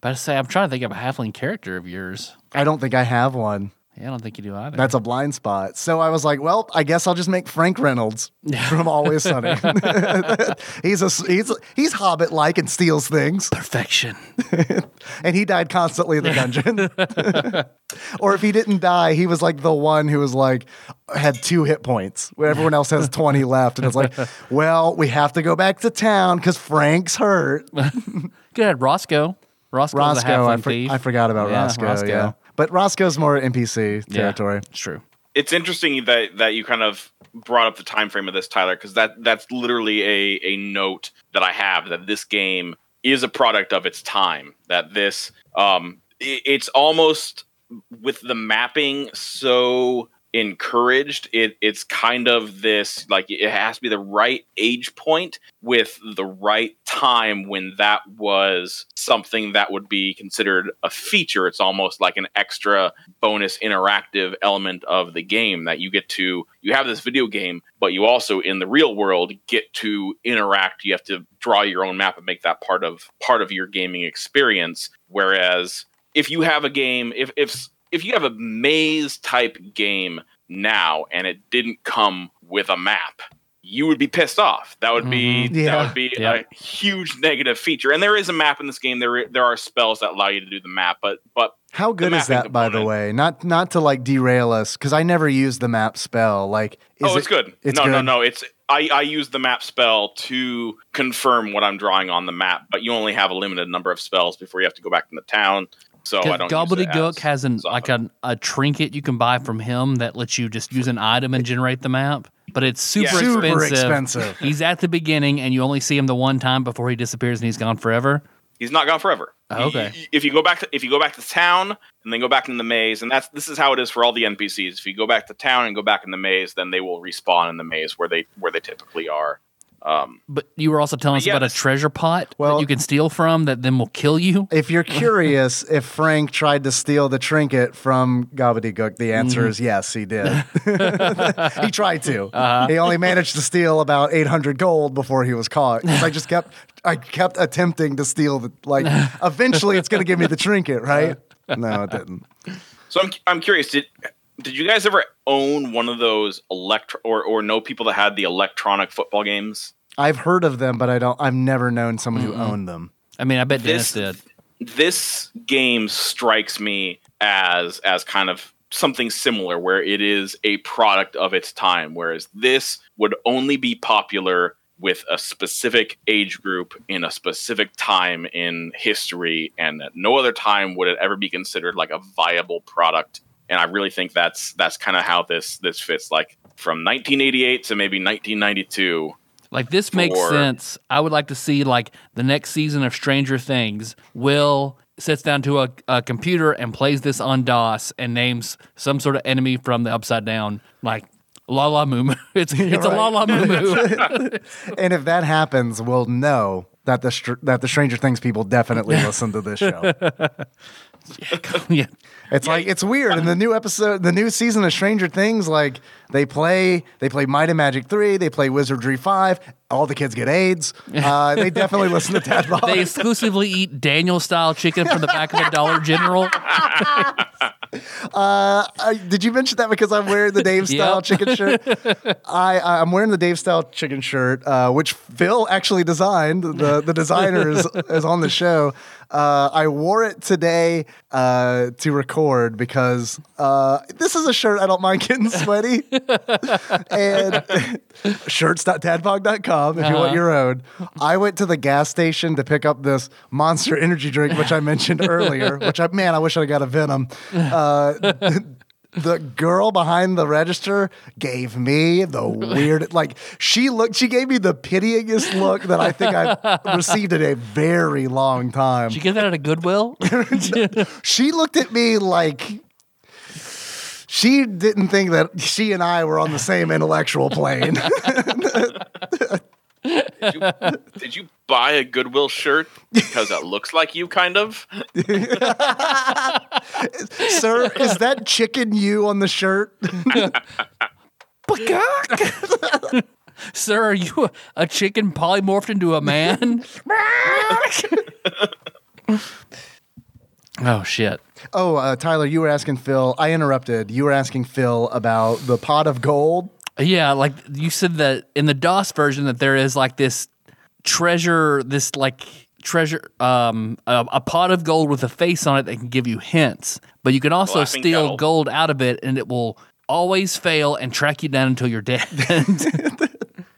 But I say, I'm trying to think of a halfling character of yours. I don't think I have one. Yeah, I don't think you do either. That's a blind spot. So I was like, well, I guess I'll just make Frank Reynolds from Always Sunny. (laughs) (laughs) he's a he's he's Hobbit like and steals things, perfection. (laughs) and he died constantly in the dungeon. or if he didn't die, he was like the one who was like had two hit points, where everyone else has twenty left, and it's like, well, we have to go back to town because Frank's hurt. Good, Roscoe. Roscoe's a Roscoe, halfling I, for- thief. I forgot about Yeah, Roscoe, Roscoe. Yeah, but Roscoe's more NPC Yeah, territory. It's true. it's interesting that that you kind of brought up the time frame of this tyler because that that's literally a a note that i have that this game is a product of its time that this um i- it's almost with the mapping so encouraged. It it's kind of this like it has to be the right age point with the right time when that was something that would be considered a feature. It's almost like an extra bonus interactive element of the game that you get to you have this video game but you also in the real world get to interact. You have to draw your own map and make that part of part of your gaming experience. Whereas if you have a game if if if you have a maze type game now and it didn't come with a map you would be pissed off that would be Mhm. Yeah. that would be Yeah. a huge negative feature and there is a map in this game there there are spells that allow you to do the map but but How good is mapping that, by the way? Not not to like derail us, because I never used the map spell. Like, is oh, it- it's good. it's no, no, good? no. It's I, I use the map spell to confirm what I'm drawing on the map, but you only have a limited number of spells before you have to go back in the town. So I don't. Gobbledygook has an as like a, a trinket you can buy from him that lets you just use an item and generate the map. But it's super, Yeah. Super expensive. expensive. He's at the beginning, and you only see him the one time before he disappears, and he's gone forever. He's not gone forever. Oh, okay. Y- y- If you go back to if you go back to town and then go back in the maze, and that's this is how it is for all the NPCs. If you go back to town and go back in the maze, then they will respawn in the maze where they where they typically are. Um, But you were also telling us Yeah, about a treasure pot Well- that you can steal from that then will kill you. If you're curious (laughs) if Frank tried to steal the trinket from Gobbledygook, the answer Mm-hmm. is yes, he did. (laughs) he tried to. Uh-huh. He only managed to steal about 800 gold before he was caught. I just kept, I kept attempting to steal the, like, (laughs) eventually it's going to give me the trinket, right? No, it didn't. So I'm I'm curious. Did did you guys ever own one of those electro or or know people that had the electronic football games? I've heard of them, but I don't, I've never known someone who owned them. I mean, I bet Dennis This- did. this game strikes me as as kind of something similar where it is a product of its time whereas this would only be popular with a specific age group in a specific time in history and at no other time would it ever be considered like a viable product and i really think that's that's kind of how this this fits like from 1988 to maybe 1992 Like this makes sense. I would like to see like the next season of Stranger Things. Will sits down to a, a computer and plays this on DOS and names some sort of enemy from the Upside Down, like La La Moo. (laughs) It's it's a La La Moo. (laughs) And if that happens, we'll know that the str- that the Stranger Things people definitely listen to this show. (laughs) yeah. It's like it's weird. In the new episode, the new season of Stranger Things, like they play they play Might and Magic three, they play Wizardry five. All the kids get AIDS. (laughs) Uh, they definitely listen to Tad. They exclusively eat Daniel style chicken from the back of a Dollar General. (laughs) (laughs) Uh, did you mention that because I'm wearing the (laughs) Dave style Yep. chicken shirt? (laughs) I I'm wearing the Dave style chicken shirt, uh, which Phil actually designed. The the designer is, is on the show. Uh, I wore it today uh, to record because uh, this is a shirt I don't mind getting (laughs) sweaty. and (laughs) shirts.tadpog.com if you want your own. I went to the gas station to pick up this Monster Energy drink, which I mentioned (laughs) earlier. Which I man, I wish I got a Venom. The girl behind the register gave me the (laughs) weird like she looked she gave me the pityingest look that I think I've (laughs) received in a very long time. Did you get that at a Goodwill? (laughs) She looked at me like she didn't think that she and I were on the same intellectual plane. Did you, (laughs) did you buy a Goodwill shirt because it looks like you, kind of? (laughs) Sir, is that chicken you on the shirt? (laughs) Sir, are you a, a chicken polymorphed into a man? oh shit. Oh, uh, Tyler, you were asking Phil. I interrupted. You were asking Phil about the pot of gold. Yeah, like you said that in the DOS version that there is like this treasure, this like treasure, um, a, a pot of gold with a face on it that can give you hints, but you can also Laughing steal kettle. gold out of it, and it will always fail and track you down until you're dead. (laughs)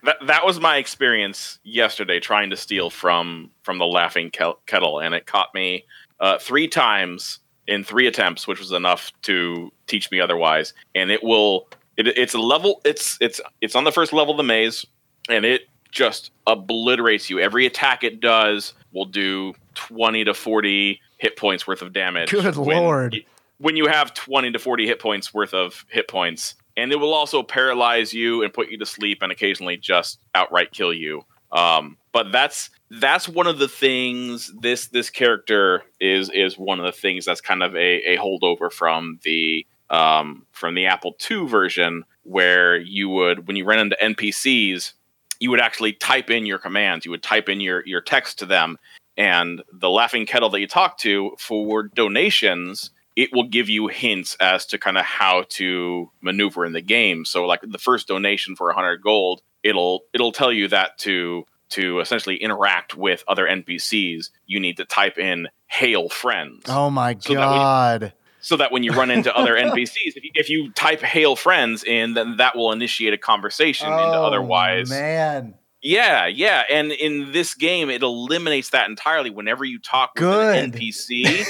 That that was my experience yesterday trying to steal from from the Laughing Kel- Kettle, and it caught me uh, three times in three attempts, which was enough to teach me otherwise. And it will. It, it's a level. It's it's it's on the first level of the maze, and it just obliterates you. Every attack it does will do twenty to forty hit points worth of damage. Good when lord. when you have 20 to 40 hit points worth of hit points and it will also paralyze you and put you to sleep and occasionally just outright kill you um, but that's that's one of the things this this character is is one of the things that's kind of a, a holdover from the um, from the apple ii version where you would when you ran into npcs you would actually type in your commands. You would type in your your text to them. And the laughing kettle that you talk to for donations it will give you hints as to kind of how to maneuver in the game. So like the first donation for 100 gold it'll it'll tell you that to to essentially interact with other npcs you need to type in hail friends. Oh my So god. So that when you run into other (laughs) npcs if you, if you type hail friends in then that will initiate a conversation into Oh, otherwise man. yeah, yeah, and in this game, it eliminates that entirely. Whenever you talk with Good. an NPC,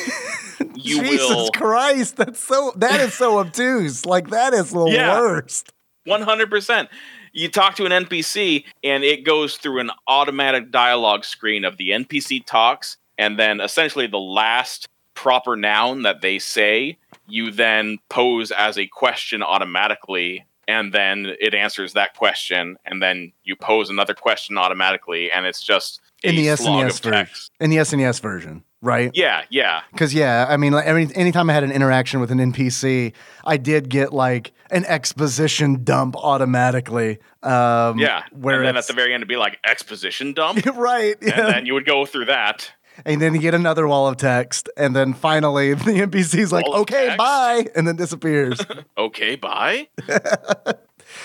(laughs) you Jesus will Christ, that's so that is so obtuse. Like that is the Yeah. worst. one hundred percent. You talk to an NPC, and it goes through an automatic dialogue screen of the NPC talks, and then essentially the last proper noun that they say, you then pose as a question automatically. And then it answers that question, and then you pose another question automatically, and it's just In the SNES version. In the SNES version, right? Yeah, yeah. Because yeah, I mean, like every anytime I had an interaction with an NPC, I did get like an exposition dump automatically. Um, Yeah, where and then at the very end, it'd be like exposition dump, (laughs) right, and then you would go through that. And then you get another wall of text, and then finally (laughs) the NPC's like, Wall "Okay, bye," and then disappears. (laughs) (laughs) Okay, bye.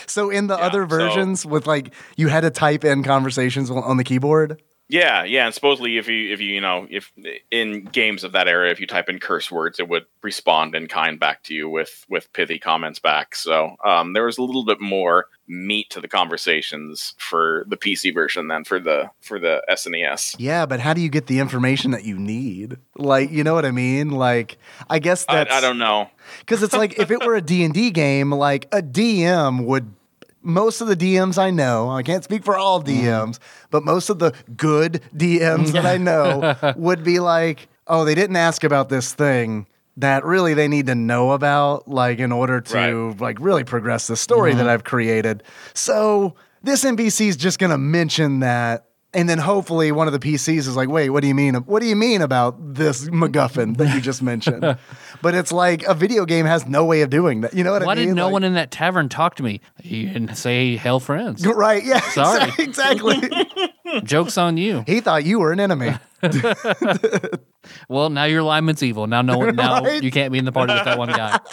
so in the Yeah, other so- versions, with like you had to type in conversations on on the keyboard. Yeah, yeah, and supposedly if you if you you know if in games of that era, if you type in curse words, it would respond in kind back to you with with pithy comments back. So um, there was a little bit more meat to the conversations for the PC version than for the for the SNES. Yeah, but how do you get the information that you need? Like, you know what I mean? Like, I guess I, I don't know. (laughs) because it's like if it were a D&D game, like a DM would most of the DMs I know, I can't speak for all mm-hmm. DMs, but most of the good DMs that I know (laughs) would be like, "Oh, they didn't ask about this thing that really they need to know about like in order to like really progress the story that mm-hmm. I've created." So, this NPC is just going to mention that and then hopefully one of the PCs is like, wait, what do you mean? What do you mean about this MacGuffin that you just mentioned? (laughs) but it's like a video game has no way of doing that. You know what Why I mean? did no Like- one in that tavern talk to me and say "Hell, friends"? (laughs) Right? Yeah. (laughs) Sorry. Exactly. Jokes on you. he thought you were an enemy. (laughs) Well, now your alignment's evil. Now no one. Now Right? you can't be in the party with that one guy. (laughs)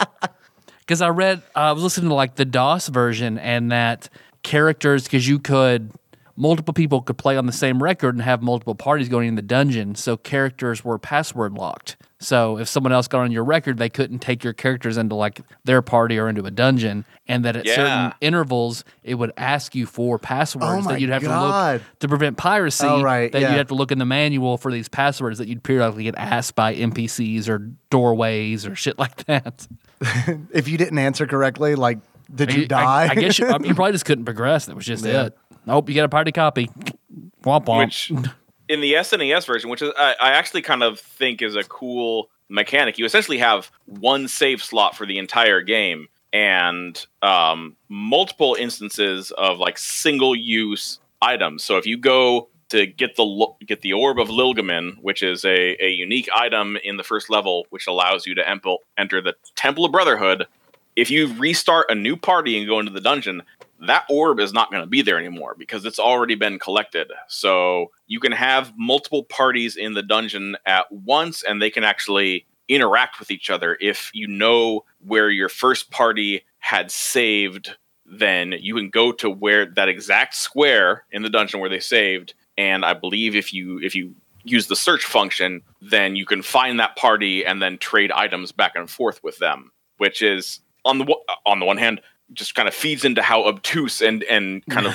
Because I read, uh, I was listening to like the DOS version, and that characters, because you could, multiple people could play on the same record and have multiple parties going in the dungeon. So characters were password locked. So if someone else got on your record, they couldn't take your characters into like their party or into a dungeon. And that at Yeah. certain intervals, it would ask you for passwords Oh that you'd have to look to prevent piracy. Oh, right, That yeah. you'd have to look in the manual for these passwords that you'd periodically get asked by NPCs or doorways or shit like that. (laughs) if you didn't answer correctly, like, did you I- die? I, I guess you, I mean, you probably just couldn't progress. That was just (laughs) it. Nope, you got a party copy. Womp womp. which in the SNES version, which is I, I actually kind of think is a cool mechanic. You essentially have one save slot for the entire game and um, multiple instances of like single use items. So if you go to get the get the orb of Llylgamyn, which is a, a unique item in the first level, which allows you to enter the Temple of Brotherhood. If you restart a new party and go into the dungeon, that orb is not going to be there anymore because it's already been collected. So you can have multiple parties in the dungeon at once and they can actually interact with each other. If you know where your first party had saved, then you can go to where that exact square in the dungeon where they saved. And I believe if you if you use the search function, then you can find that party and then trade items back and forth with them, which is on the on the one hand just kind of feeds into how obtuse and and kind of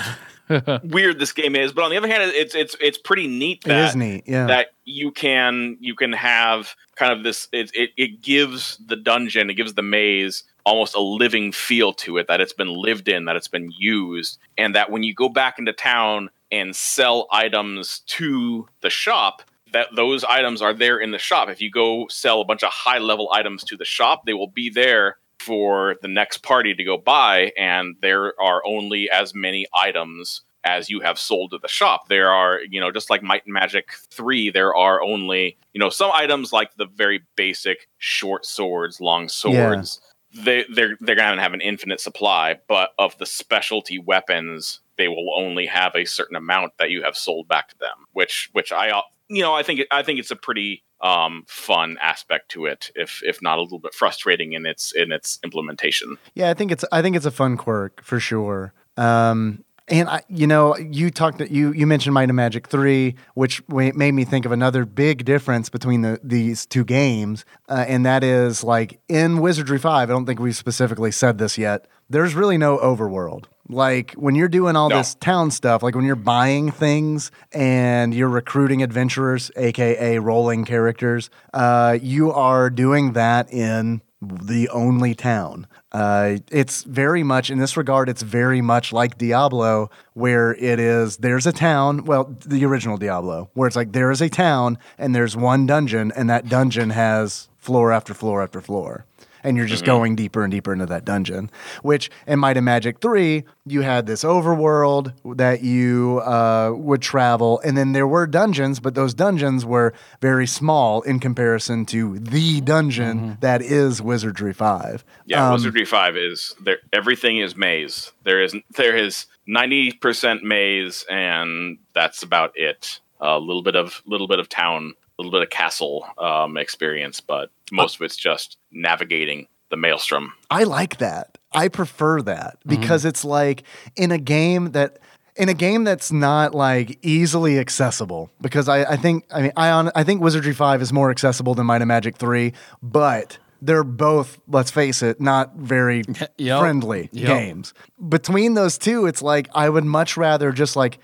(laughs) weird this game is, but on the other hand, it's it's it's pretty neat it that is neat. Yeah. that you can you can have kind of this it, it it gives the dungeon it gives the maze almost a living feel to it that it's been lived in that it's been used and that when you go back into town and sell items to the shop that those items are there in the shop if you go sell a bunch of high level items to the shop they will be there for the next party to go buy and there are only as many items as you have sold to the shop. There are, you know, just like Might and Magic 3, there are only, you know, some items like the very basic short swords, long swords. They they're they're gonna have an infinite supply, but of the specialty weapons, they will only have a certain amount that you have sold back to them. Which which I you know, I think I think it's a pretty um, fun aspect to it, if if not a little bit frustrating in its in its implementation. Yeah, I think it's I think it's a fun quirk for sure. Um, and I, you know, you talked you you mentioned Might and Magic Three, which made me think of another big difference between the these two games, uh, and that is like in Wizardry Five. I don't think we've specifically said this yet. There's really no overworld. Like when you're doing all No. this town stuff, like when you're buying things and you're recruiting adventurers, aka rolling characters, uh, you are doing that in the only town. Uh, it's very much in this regard. It's very much like Diablo, where it is there's a town. Well, the original Diablo, where it's like there is a town and there's one dungeon, and that dungeon has floor after floor after floor. And you're just going deeper and deeper into that dungeon. Which in Might and Magic 3, you had this overworld that you uh, would travel. And then there were dungeons, but those dungeons were very small in comparison to the dungeon that is Wizardry 5. Yeah, Um, Wizardry Five is there. Everything is maze. There is there is ninety percent maze, and that's about it. A little bit of little bit of town, a little bit of castle um, experience, but most of it's just navigating the maelstrom. I like that. I prefer that because mm-hmm. it's like in a game that in a game that's not like easily accessible because I, I think I mean I on, I think Wizardry Five is more accessible than Might and Magic Three, but they're both let's face it not very (laughs) Yep. friendly Yep. games. Between those two, it's like I would much rather just like n-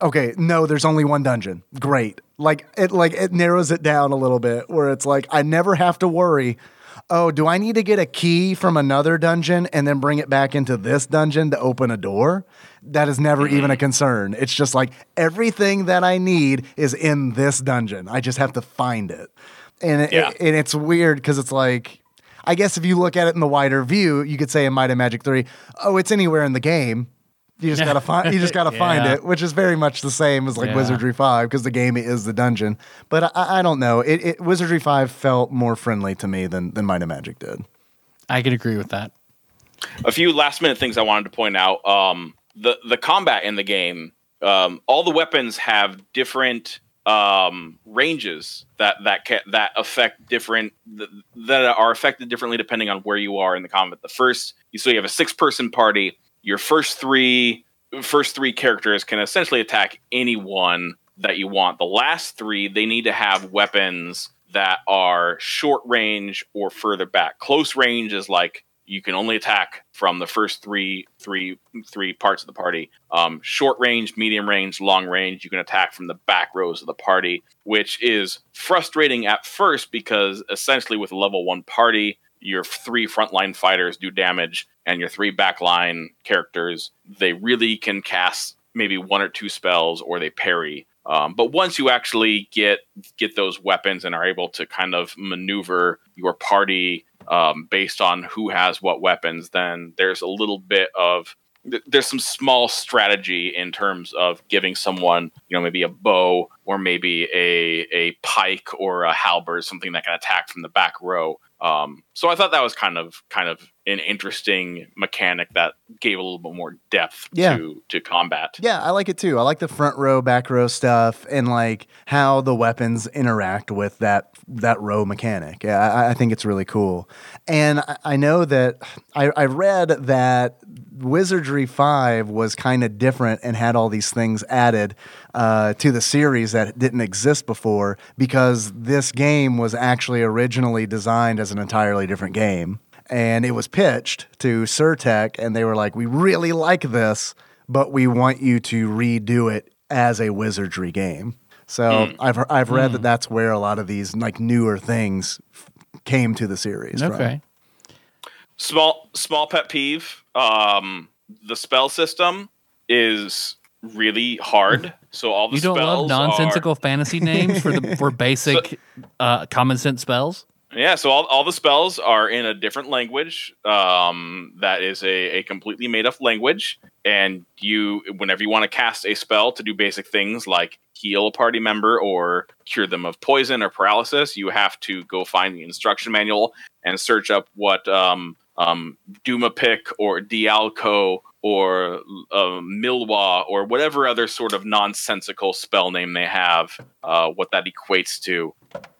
okay, no, there's only one dungeon. Great, like it like it narrows it down a little bit where it's like I never have to worry. Oh, do I need to get a key from another dungeon and then bring it back into this dungeon to open a door? That is never mm-hmm. even a concern. It's just like everything that I need is in this dungeon. I just have to find it. And it, Yeah. and it's weird because it's like I guess if you look at it in the wider view, you could say in Might and Magic 3, oh, it's anywhere in the game. You just gotta find you just gotta (laughs) find it, which is very much the same as like Yeah. Wizardry 5, because the game is the dungeon. But I, I don't know. It, it Wizardry 5 felt more friendly to me than, than Might and Magic did. I can agree with that. a few last minute things I wanted to point out. Um, the the combat in the game, um, all the weapons have different um, ranges that that ca- that affect different th- that are affected differently depending on where you are in the combat. The first, you so you have a six person party. Your first three first three characters can essentially attack anyone that you want. The last three, they need to have weapons that are short range or further back. Close range is like you can only attack from the first three three three parts of the party. Um, short range, medium range, long range, you can attack from the back rows of the party, which is frustrating at first because essentially with a level one party, your three frontline fighters do damage, and your three backline characters they really can cast maybe one or two spells or they parry. Um, but once you actually get get those weapons and are able to kind of maneuver your party um, based on who has what weapons, then there's a little bit of th- there's some small strategy in terms of giving someone, you know, maybe a bow or maybe a a pike or a halberd, something that can attack from the back row. Um, so I thought that was kind of kind of an interesting mechanic that gave a little bit more depth Yeah. to to combat. Yeah, I like it too. I like the front row, back row stuff, and like how the weapons interact with that that row mechanic. Yeah, I, I think it's really cool. And I, I know that I, I read that Wizardry Five was kind of different and had all these things added uh, to the series that didn't exist before because this game was actually originally designed as an entirely different game. And it was pitched to Sir-Tech, and they were like, "We really like this." but we want you to redo it as a wizardry game. So I've I've read that that's where a lot of these like newer things f- came to the series. from. Okay. small small pet peeve um the spell system is really hard so all the You don't spells love are- nonsensical fantasy names for the for (laughs) basic uh, common sense spells? Yeah so all, all the spells are in a different language um that is a, a completely made up language and you whenever you want to cast a spell to do basic things like heal a party member or cure them of poison or paralysis you have to go find the instruction manual and search up what um um, Dumapic or Dialko or uh, Milwa or whatever other sort of nonsensical spell name they have, uh, what that equates to.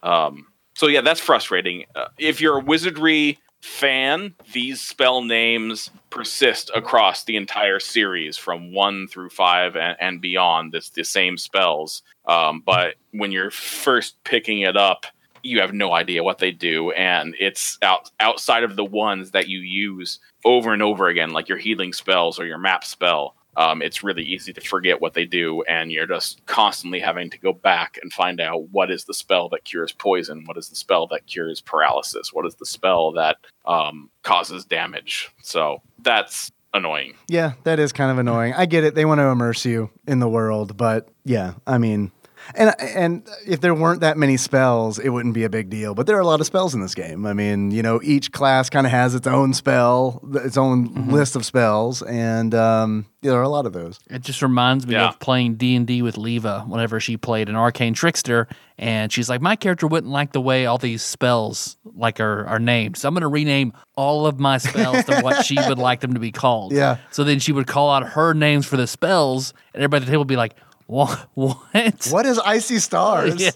Um, so yeah, that's frustrating. Uh, if you're a wizardry fan, these spell names persist across the entire series from one through five and, and beyond. It's the same spells, um, but when you're first picking it up, you have no idea what they do, and it's out outside of the ones that you use over and over again, like your healing spells or your map spell. Um, it's really easy to forget what they do, and you're just constantly having to go back and find out what is the spell that cures poison, what is the spell that cures paralysis, what is the spell that um, causes damage. So that's annoying. Yeah, that is kind of annoying. I get it. They want to immerse you in the world, but yeah, I mean, and and if there weren't that many spells, it wouldn't be a big deal. But there are a lot of spells in this game. I mean, you know, each class kind of has its own spell, its own Mm-hmm. list of spells, and um, there are a lot of those. It just reminds me Yeah. of playing D and D with Leva whenever she played an arcane trickster, and she's like, "My character wouldn't like the way all these spells like are, are named, so I'm going to rename all of my spells to what she would (laughs) like them to be called." Yeah. So then she would call out her names for the spells, and everybody at the table would be like, "What? What? What is icy stars? (laughs)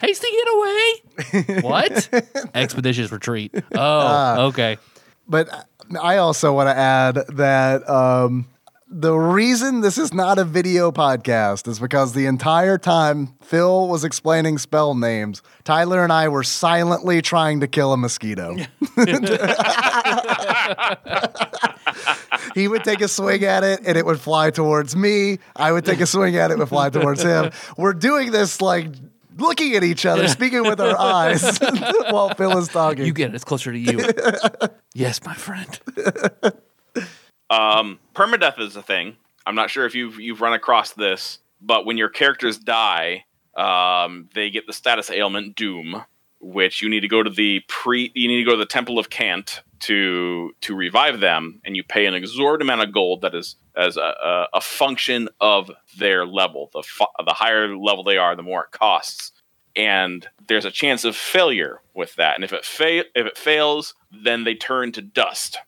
Hasty getaway? what? (laughs) Expeditious retreat. Oh, Ah. okay. But uh, I also want to add that um, the reason this is not a video podcast is because the entire time Phil was explaining spell names, Tyler and I were silently trying to kill a mosquito. (laughs) he would take a swing at it and it would fly towards me. I would take a swing at it and would fly towards him. We're doing this like looking at each other, speaking with our eyes (laughs) while Phil is talking. You get it. It's closer to you. (laughs) yes, my friend. Um, permadeath is a thing. I'm not sure if you've you've run across this, but when your characters die, um, they get the status ailment Doom, which you need to go to the pre. You need to go to the Temple of Cant to to revive them, and you pay an exorbitant amount of gold that is as a, a, a function of their level. The fu- the higher level they are, the more it costs. And there's a chance of failure with that. And if it fa- if it fails, then they turn to dust.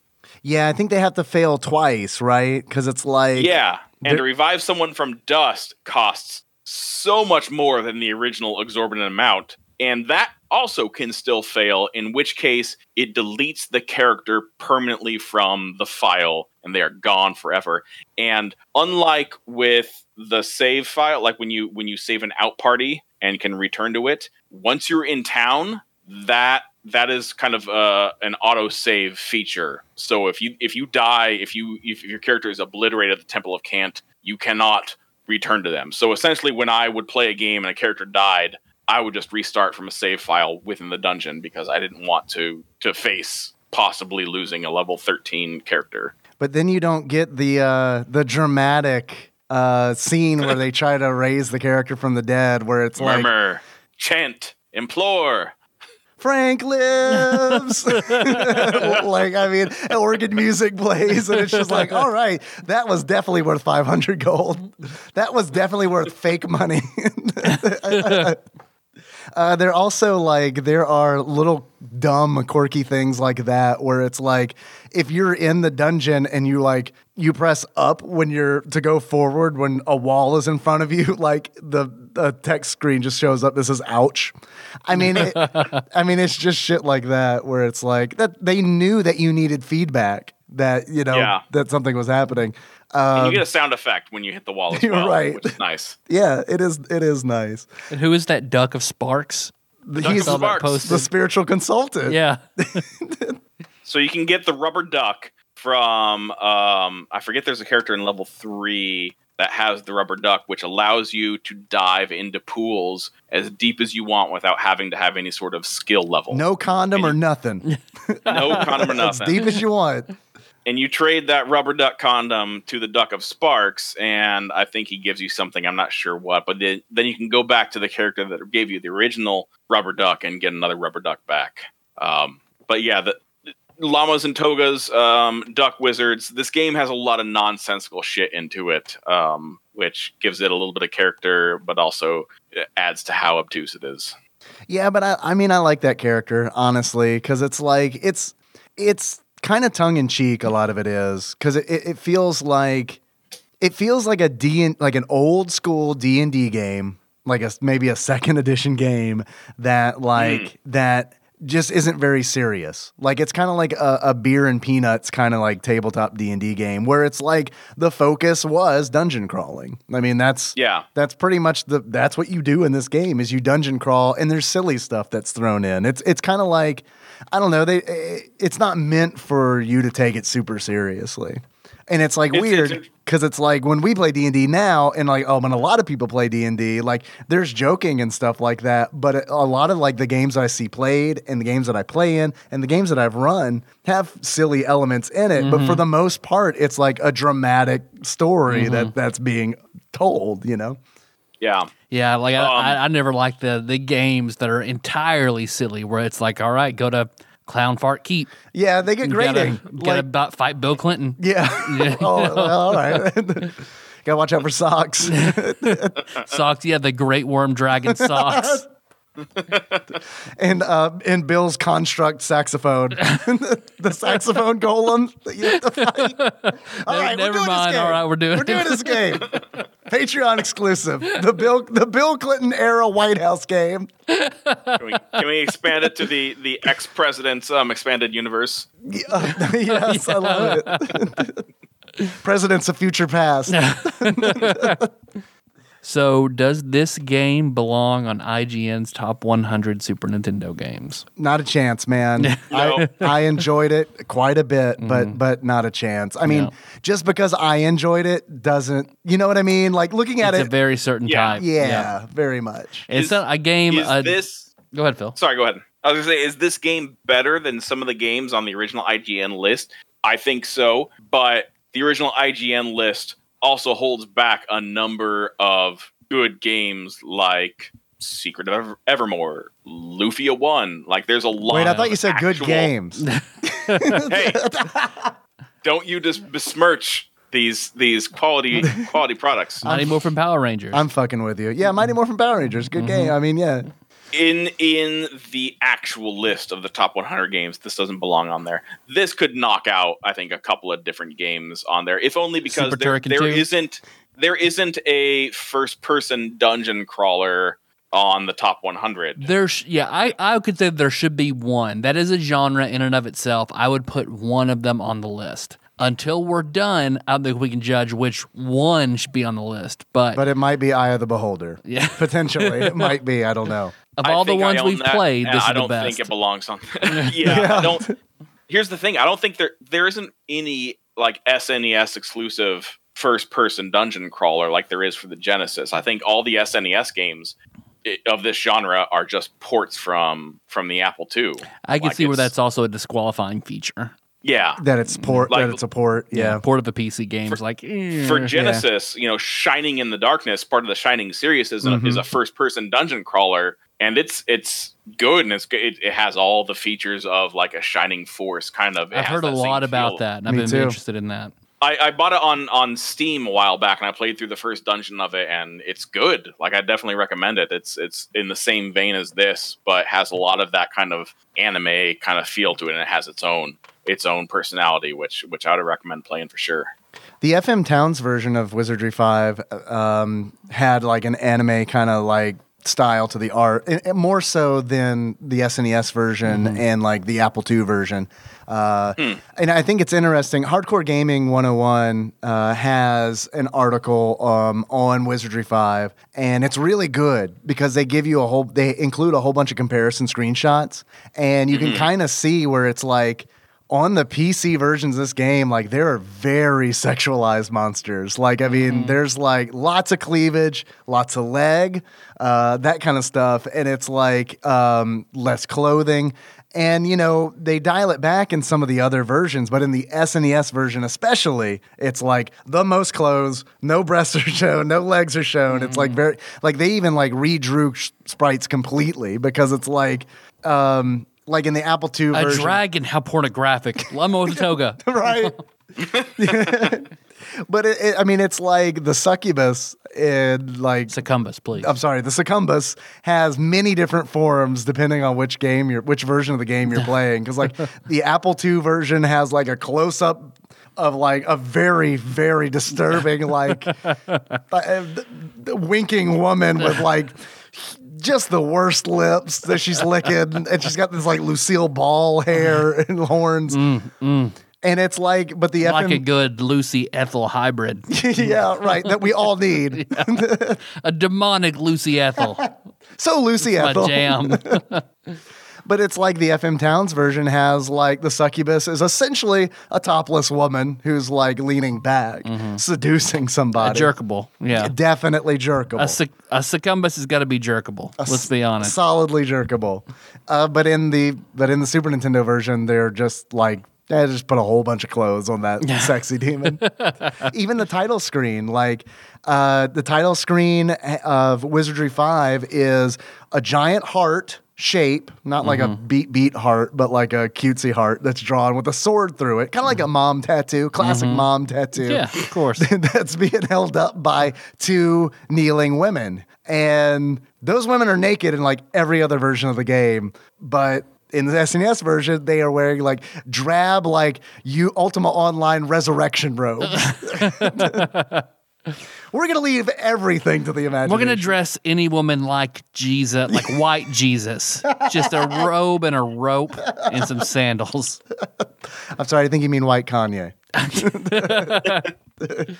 yeah, I think they have to fail twice, right? Because it's like Yeah, and to revive someone from dust costs so much more than the original exorbitant amount, and that also can still fail. In which case, it deletes the character permanently from the file, and they are gone forever. And unlike with the save file, like when you when you save an out party and can return to it, once you're in town, that that is kind of uh, an auto save feature. So if you if you die, if you if your character is obliterated at the Temple of Cant, you cannot return to them. So essentially, when I would play a game and a character died, I would just restart from a save file within the dungeon because I didn't want to to face possibly losing a level 13 character. But then you don't get the uh, the dramatic uh, scene where they try to raise the character from the dead, where it's like Murmur, chant, implore. Frank lives. (laughs) like I mean, organ music plays, and it's just like, all right, that was definitely worth five hundred gold. That was definitely worth fake money. (laughs) Uh, they're also like there are little dumb quirky things like that where it's like if you're in the dungeon and you like you press up when you're to go forward when a wall is in front of you (laughs) like the, the text screen just shows up. This is ouch. I mean it, (laughs) i mean it's just shit like that where it's like that they knew that you needed feedback that you know Yeah. that something was happening And um, you get a sound effect when you hit the wall as You're (laughs) well, right. which is nice. yeah it is it is nice And who is that duck of sparks? he's saw that Sparks. the spiritual consultant Yeah. (laughs) So you can get the rubber duck from um, I forget. There's a character in level three that has the rubber duck, which allows you to dive into pools as deep as you want without having to have any sort of skill level. no condom or nothing (laughs) no condom or nothing. as deep as you want and you trade that rubber duck condom to the duck of sparks and i think he gives you something i'm not sure what but then, then you can go back to the character that gave you the original rubber duck and get another rubber duck back. Um, but yeah the llamas and togas um, duck wizards this game has a lot of nonsensical shit into it um, which gives it a little bit of character but also adds to how obtuse it is. Yeah, but I, I mean, I like that character honestly because it's like it's it's kind of tongue in cheek. A lot of it is because it, it, it feels like it feels like a D and like an old school D and D game, like a maybe a second (laughs) edition game that like mm. that just isn't very serious. Like it's kind of like a, a beer and peanuts kind of like tabletop D and D game where it's like the focus was dungeon crawling. I mean, that's yeah that's pretty much the that's what you do in this game is you dungeon crawl and there's silly stuff that's thrown in. It's it's kind of like I don't know, they eh, it's not meant for you to take it super seriously. And it's like It's- weird because it's like when we play D&D now and like oh when a lot of people play D&D like there's joking and stuff like that but a lot of like the games I see played and the games that I play in and the games that I've run have silly elements in it but for the most part it's like a dramatic story that that's being told you know? Yeah. Yeah, like I, Um, I, I never like the the games that are entirely silly, where it's like, all right, go to Clown Fart Keep. Yeah, they get grading. Gotta, gotta Like, about fight Bill Clinton. yeah. Yeah. (laughs) (laughs) oh, well, all right. (laughs) Gotta watch out for socks. Socks, yeah, the Great Worm Dragon socks. (laughs) and uh, and Bill's construct saxophone, (laughs) the saxophone golem that you have to fight. (laughs) All right, never we're doing mind. This game. All right, we're doing we're doing it. this game. Patreon exclusive. The Bill the Bill Clinton era White House game. Can we, can we expand it to the the ex president's um, expanded universe? yes, I love it. Presidents of future past. So, does this game belong on IGN's top 100 Super Nintendo games? Not a chance, man. (laughs) I, I enjoyed it quite a bit, but but not a chance. I mean, No. just because I enjoyed it doesn't, you know what I mean? Like looking at it It's it, a very certain Yeah. type. yeah, very much. It's Is- not a game. Is uh, this go ahead, Phil. sorry? Go ahead. I was gonna say, is this game better than some of the games on the original IGN list? I think so, but the original IGN list also holds back a number of good games like Secret of Ever- Evermore, Lufia One. Like, there's a lot. Wait, I thought you said good games. (laughs) Hey, don't you just besmirch these these quality (laughs) quality products? Mighty Morphin Power Rangers. I'm fucking with you. Yeah, Mighty Morphin Power Rangers, good mm-hmm. game. I mean, yeah. In in the actual list of the top 100 games this doesn't belong on there this could knock out i think a couple of different games on there if only because Super there, Turrican there 2? isn't there isn't a first person dungeon crawler on the top 100 There's yeah, I, I could say there should be one. That is a genre in and of itself. I would put one of them on the list. Until we're done, I don't think we can judge which one should be on the list. But, But it might be Eye of the Beholder. yeah, Potentially. it might be. I don't know. Of all the ones we've that, played, this I is the best. I don't best. think it belongs on. (laughs) yeah, I don't. Here's the thing: I don't think there there isn't any like SNES exclusive first person dungeon crawler like there is for the Genesis. I think all the SNES games of this genre are just ports from from the Apple II. I can Like, see where that's also a disqualifying feature. Yeah. That it's port Like- that it's a port. Yeah. port of the PC games like eh, For yeah. Genesis, you know, Shining in the Darkness, part of the Shining series, is a, Mhm. is a first person dungeon crawler, and it's it's good and it's good. It, it has all the features of like a Shining Force kind of. it I've heard a that same lot about feel. that, and I've Me been too. interested in that. I, I bought it on on Steam a while back, and I played through the first dungeon of it, and it's good. Like I definitely recommend it. It's it's in the same vein as this, but has a lot of that kind of anime kind of feel to it, and it has its own its own personality, which which I would recommend playing for sure. The FM Towns version of Wizardry 5 um, had like an anime kind of like style to the art, and, and more so than the SNES version and like the Apple II version. Uh, And I think it's interesting. Hardcore Gaming 101 uh, has an article um, on Wizardry 5, and it's really good because they give you a whole, they include a whole bunch of comparison screenshots, and you can kind of see where it's like, on the PC versions of this game, like there are very (laughs) sexualized monsters. Like, I mean, there's like lots of cleavage, lots of leg, uh, that kind of stuff. And it's like um, less clothing. And, you know, they dial it back in some of the other versions, but in the SNES version, especially, it's like the most clothes, no breasts are (laughs) shown, no legs are shown. It's like very, like they even like redrew sh- sprites completely because it's like, um, like in the Apple II A version. dragon, how pornographic! Llama with a toga. (laughs) right? (laughs) but it, it, I mean, it's like the succubus and like Succumbus, please. I'm sorry, the succumbus has many different forms depending on which game you're, which version of the game you're (laughs) playing. Because like the Apple II version has like a close up of like a very very disturbing like uh, winking woman with like just the worst lips that she's licking, (laughs) and she's got this like Lucille Ball hair mm. and horns. Mm, mm. And it's like, but the like a good Lucy Ethel hybrid, (laughs) yeah, right, that we all need. (laughs) a demonic Lucy Ethel. So Lucy My Ethel, jam. But it's like the FM Towns version has like the succubus is essentially a topless woman who's like leaning back, seducing a somebody. jerkable. Yeah. Definitely jerkable. A, suc- a succumbus has got to be jerkable. Let's be honest. solidly jerkable. Uh, but in the but in the Super Nintendo version, they're just like they just put a whole bunch of clothes on that sexy demon. (laughs) Even the title screen, like uh, the title screen of Wizardry Five, is a giant heart shape, not like a mm-hmm. beat beat heart, but like a cutesy heart that's drawn with a sword through it, kind of like a mm-hmm. mom tattoo, classic mm-hmm. mom tattoo Yeah, of (laughs) course. that's being held up by two kneeling women. And those women are naked in like every other version of the game. But in the SNES version, they are wearing like drab, like you Ultima Online resurrection robes. (laughs) (laughs) We're gonna leave everything to the imagination. We're gonna dress any woman like Jesus, like white (laughs) Jesus, just a robe and a rope and some sandals. I'm sorry, I think you mean white Kanye. (laughs)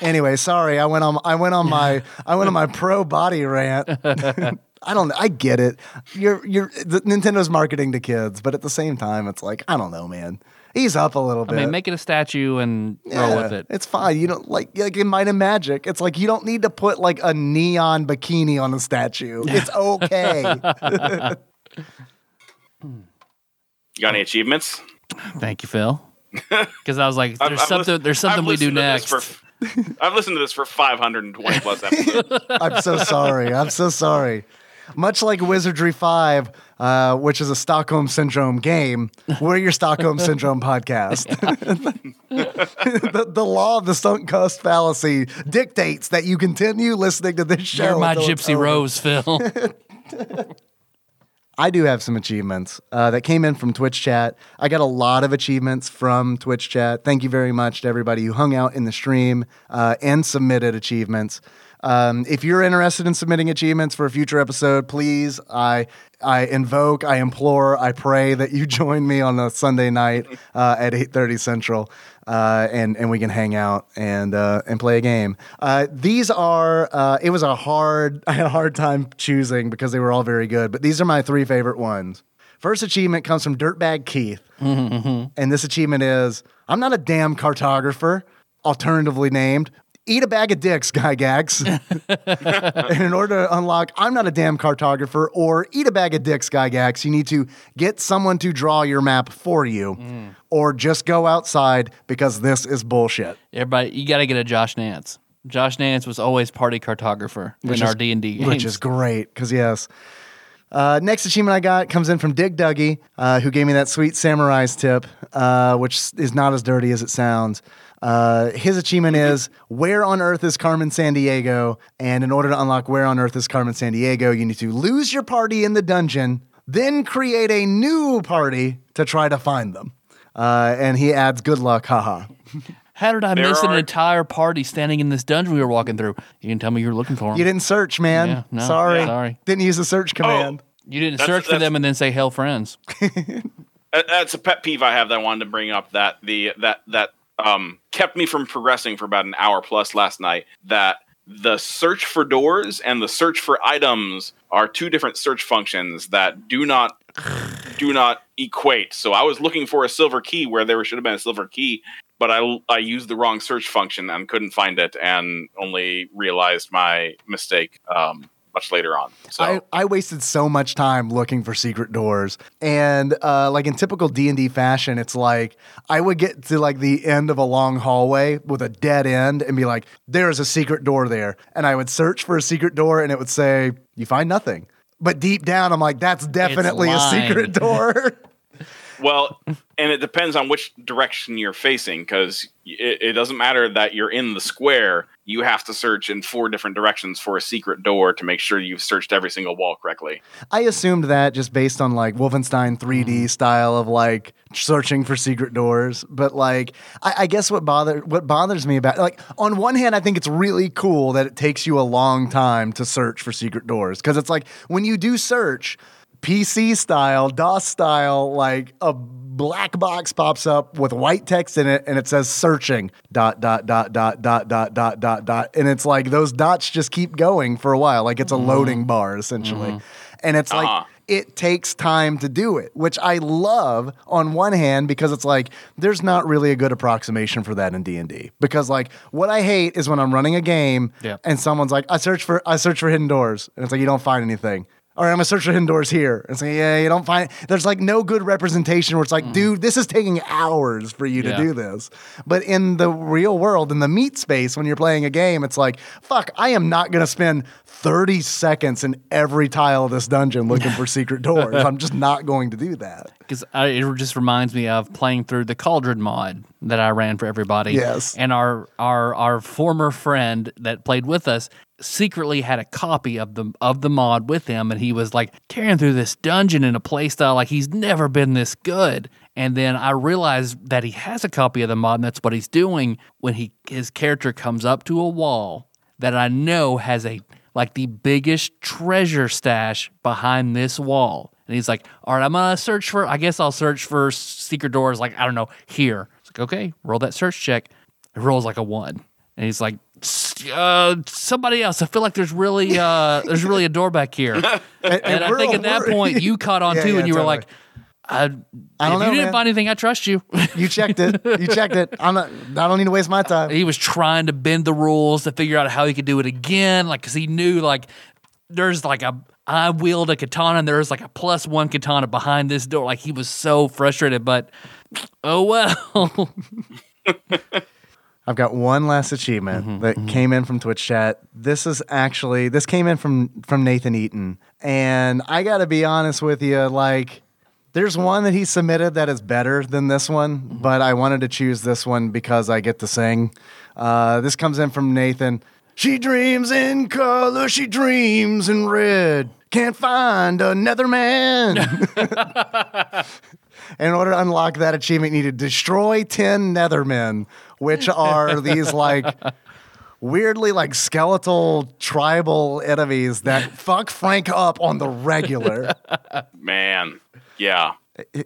anyway, sorry, I went on I went on my I went on my pro body rant. (laughs) I don't. I get it. You're you're the, Nintendo's marketing to kids, but at the same time, it's like I don't know, man. Ease up a little bit. I mean, make it a statue and roll with it. It's fine. You don't like like in Might and Magic. It's like you don't need to put like a neon bikini on a statue. (laughs) It's okay. (laughs) You got any achievements? Thank you, Phil. (laughs) Because I was like, I've- there's I've something. lis- there's something I've we do next. for- I've listened to this for 520 plus episodes. I'm so sorry. I'm so sorry. Much like Wizardry 5, uh, which is a Stockholm Syndrome game, we're your Stockholm Syndrome podcast. (laughs) the, the law of the sunk cost fallacy dictates that you continue listening to this show. You're my Gypsy. Rose, Phil. (laughs) I do have some achievements uh, that came in from Twitch chat. I got a lot of achievements from Twitch chat. Thank you very much to everybody who hung out in the stream uh, and submitted achievements. Um, if you're interested in submitting achievements for a future episode, please, I I invoke, I implore, I pray that you (laughs) join me on a Sunday night uh, at 8:30 Central, uh, and and we can hang out and uh, and play a game. Uh, these are uh, it was a hard (laughs) I had a hard time choosing because they were all very good, but these are my three favorite ones. First achievement comes from Dirtbag Keith, (laughs) and this achievement is I'm not a damn cartographer, alternatively named. Eat a bag of dicks, Guy Gags. (laughs) and in order to unlock I'm not a damn cartographer or eat a bag of dicks, Guy Gags, you need to get someone to draw your map for you or just go outside because this is bullshit. Everybody, you got to get a Josh Nance. Josh Nance was always party cartographer in is- our D and D games. Which is great, because yes. Uh, next achievement I got comes in from Dig Dougie, uh, who gave me that sweet samurai's tip, uh, which is not as dirty as it sounds. Uh, his achievement is Where on Earth is Carmen Sandiego? And in order to unlock Where on Earth is Carmen Sandiego, you need to lose your party in the dungeon, then create a new party to try to find them. Uh, and he adds, Good luck, haha. (laughs) How did I There miss an entire party standing in this dungeon we were walking through? You can tell me you were looking for them. You didn't search, man. Yeah, no, sorry. sorry. Didn't use the search command. You didn't That's- search for them and then say "Hell, friends." (laughs) That's a pet peeve I have that I wanted to bring up that the that that um kept me from progressing for about an hour plus last night. That the search for doors and the search for items are two different search functions that do not (sighs) do not equate. So I was looking for a silver key where there should have been a silver key, but I I used the wrong search function and couldn't find it, and only realized my mistake um, much later on. So. I, I wasted so much time looking for secret doors. And uh, like in typical d&d fashion it's like i would get to like the end of a long hallway with a dead end and be like there's a secret door there. And i would search for a secret door and it would say you find nothing. But deep down i'm like that's definitely a secret door. (laughs) Well, and it depends on which direction you're facing because it, it doesn't matter that you're in the square. You have to search in four different directions for a secret door to make sure you've searched every single wall correctly. I assumed that just based on like Wolfenstein 3D Mm-hmm. style of like searching for secret doors. But like, I, I guess what bother what bothers me about like on one hand, I think it's really cool that it takes you a long time to search for secret doors because it's like when you do search. PC style, DOS style, like a black box pops up with white text in it and it says searching dot dot dot dot dot dot dot dot dot and it's like those dots just keep going for a while like it's a loading bar essentially and it's like Uh-huh. it takes time to do it, which I love on one hand because it's like there's not really a good approximation for that in D&D. Because like what I hate is when I'm running a game Yeah. and someone's like I search for I search for hidden doors and it's like you don't find anything. All right, I'm gonna search for hidden doors here. And say, like, yeah, you don't find there's like no good representation where it's like, mm-hmm. dude, this is taking hours for you to do this. But in the real world, in the meat space, when you're playing a game, it's like, fuck, I am not gonna spend 30 seconds in every tile of this dungeon looking for (laughs) secret doors. I'm just not going to do that. because it just reminds me of playing through the Cauldron mod that I ran for everybody. Yes. and our our our former friend that played with us, secretly had a copy of the of the mod with him and he was like tearing through this dungeon in a playstyle like he's never been this good. And then I realized that he has a copy of the mod and that's what he's doing when he his character comes up to a wall that I know has a like the biggest treasure stash behind this wall. And he's like all right I'm gonna search for I guess I'll search for secret doors like I don't know here. It's like okay roll that search check. It rolls like a one. And he's like, "S- uh, somebody else. I feel like there's really, uh, there's really a door back here. (laughs) And, I we're think at that point you caught on (laughs) Yeah, too, yeah, and you were like, I, I don't know. you didn't man. find anything, I trust you. (laughs) You checked it. You checked it. I'm not. I don't need to waste my time. he was trying to bend the rules to figure out how he could do it again, like because he knew like there's like a. I wield a katana and there's like a plus one katana behind this door. Like he was so frustrated, but oh well. I've got one last achievement Mm-hmm, that came in from Twitch chat. This is actually this came in from from Nathan Eaton, and I got to be honest with you, like. There's one that he submitted that is better than this one, Mm-hmm. but I wanted to choose this one because I get to sing. Uh, this comes in from Nathan. She dreams in color, she dreams in red. Can't find another man. (laughs) (laughs) in order to unlock that achievement, you need to destroy 10 Nethermen, which are these like weirdly like skeletal tribal enemies that (laughs) fuck Frank up on the regular. Man, yeah.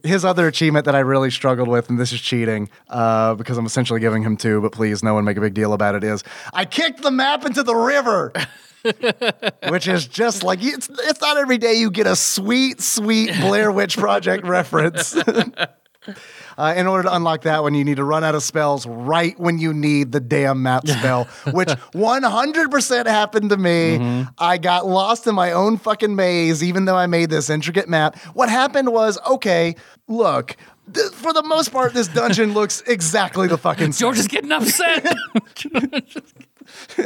His other achievement that I really struggled with, and this is cheating uh, because I'm essentially giving him two, but please, no one make a big deal about it, is I kicked the map into the river. (laughs) Which is just like it's, it's not every day you get a sweet, sweet Blair Witch Project reference. (laughs) (laughs) Uh, in order to unlock that one, you need to run out of spells right when you need the damn map (laughs) spell, which 100% happened to me. I got lost in my own fucking maze, even though I made this intricate map. What happened was okay, look, th- for the most part, this dungeon looks exactly the fucking same. (laughs) George is getting upset. (laughs)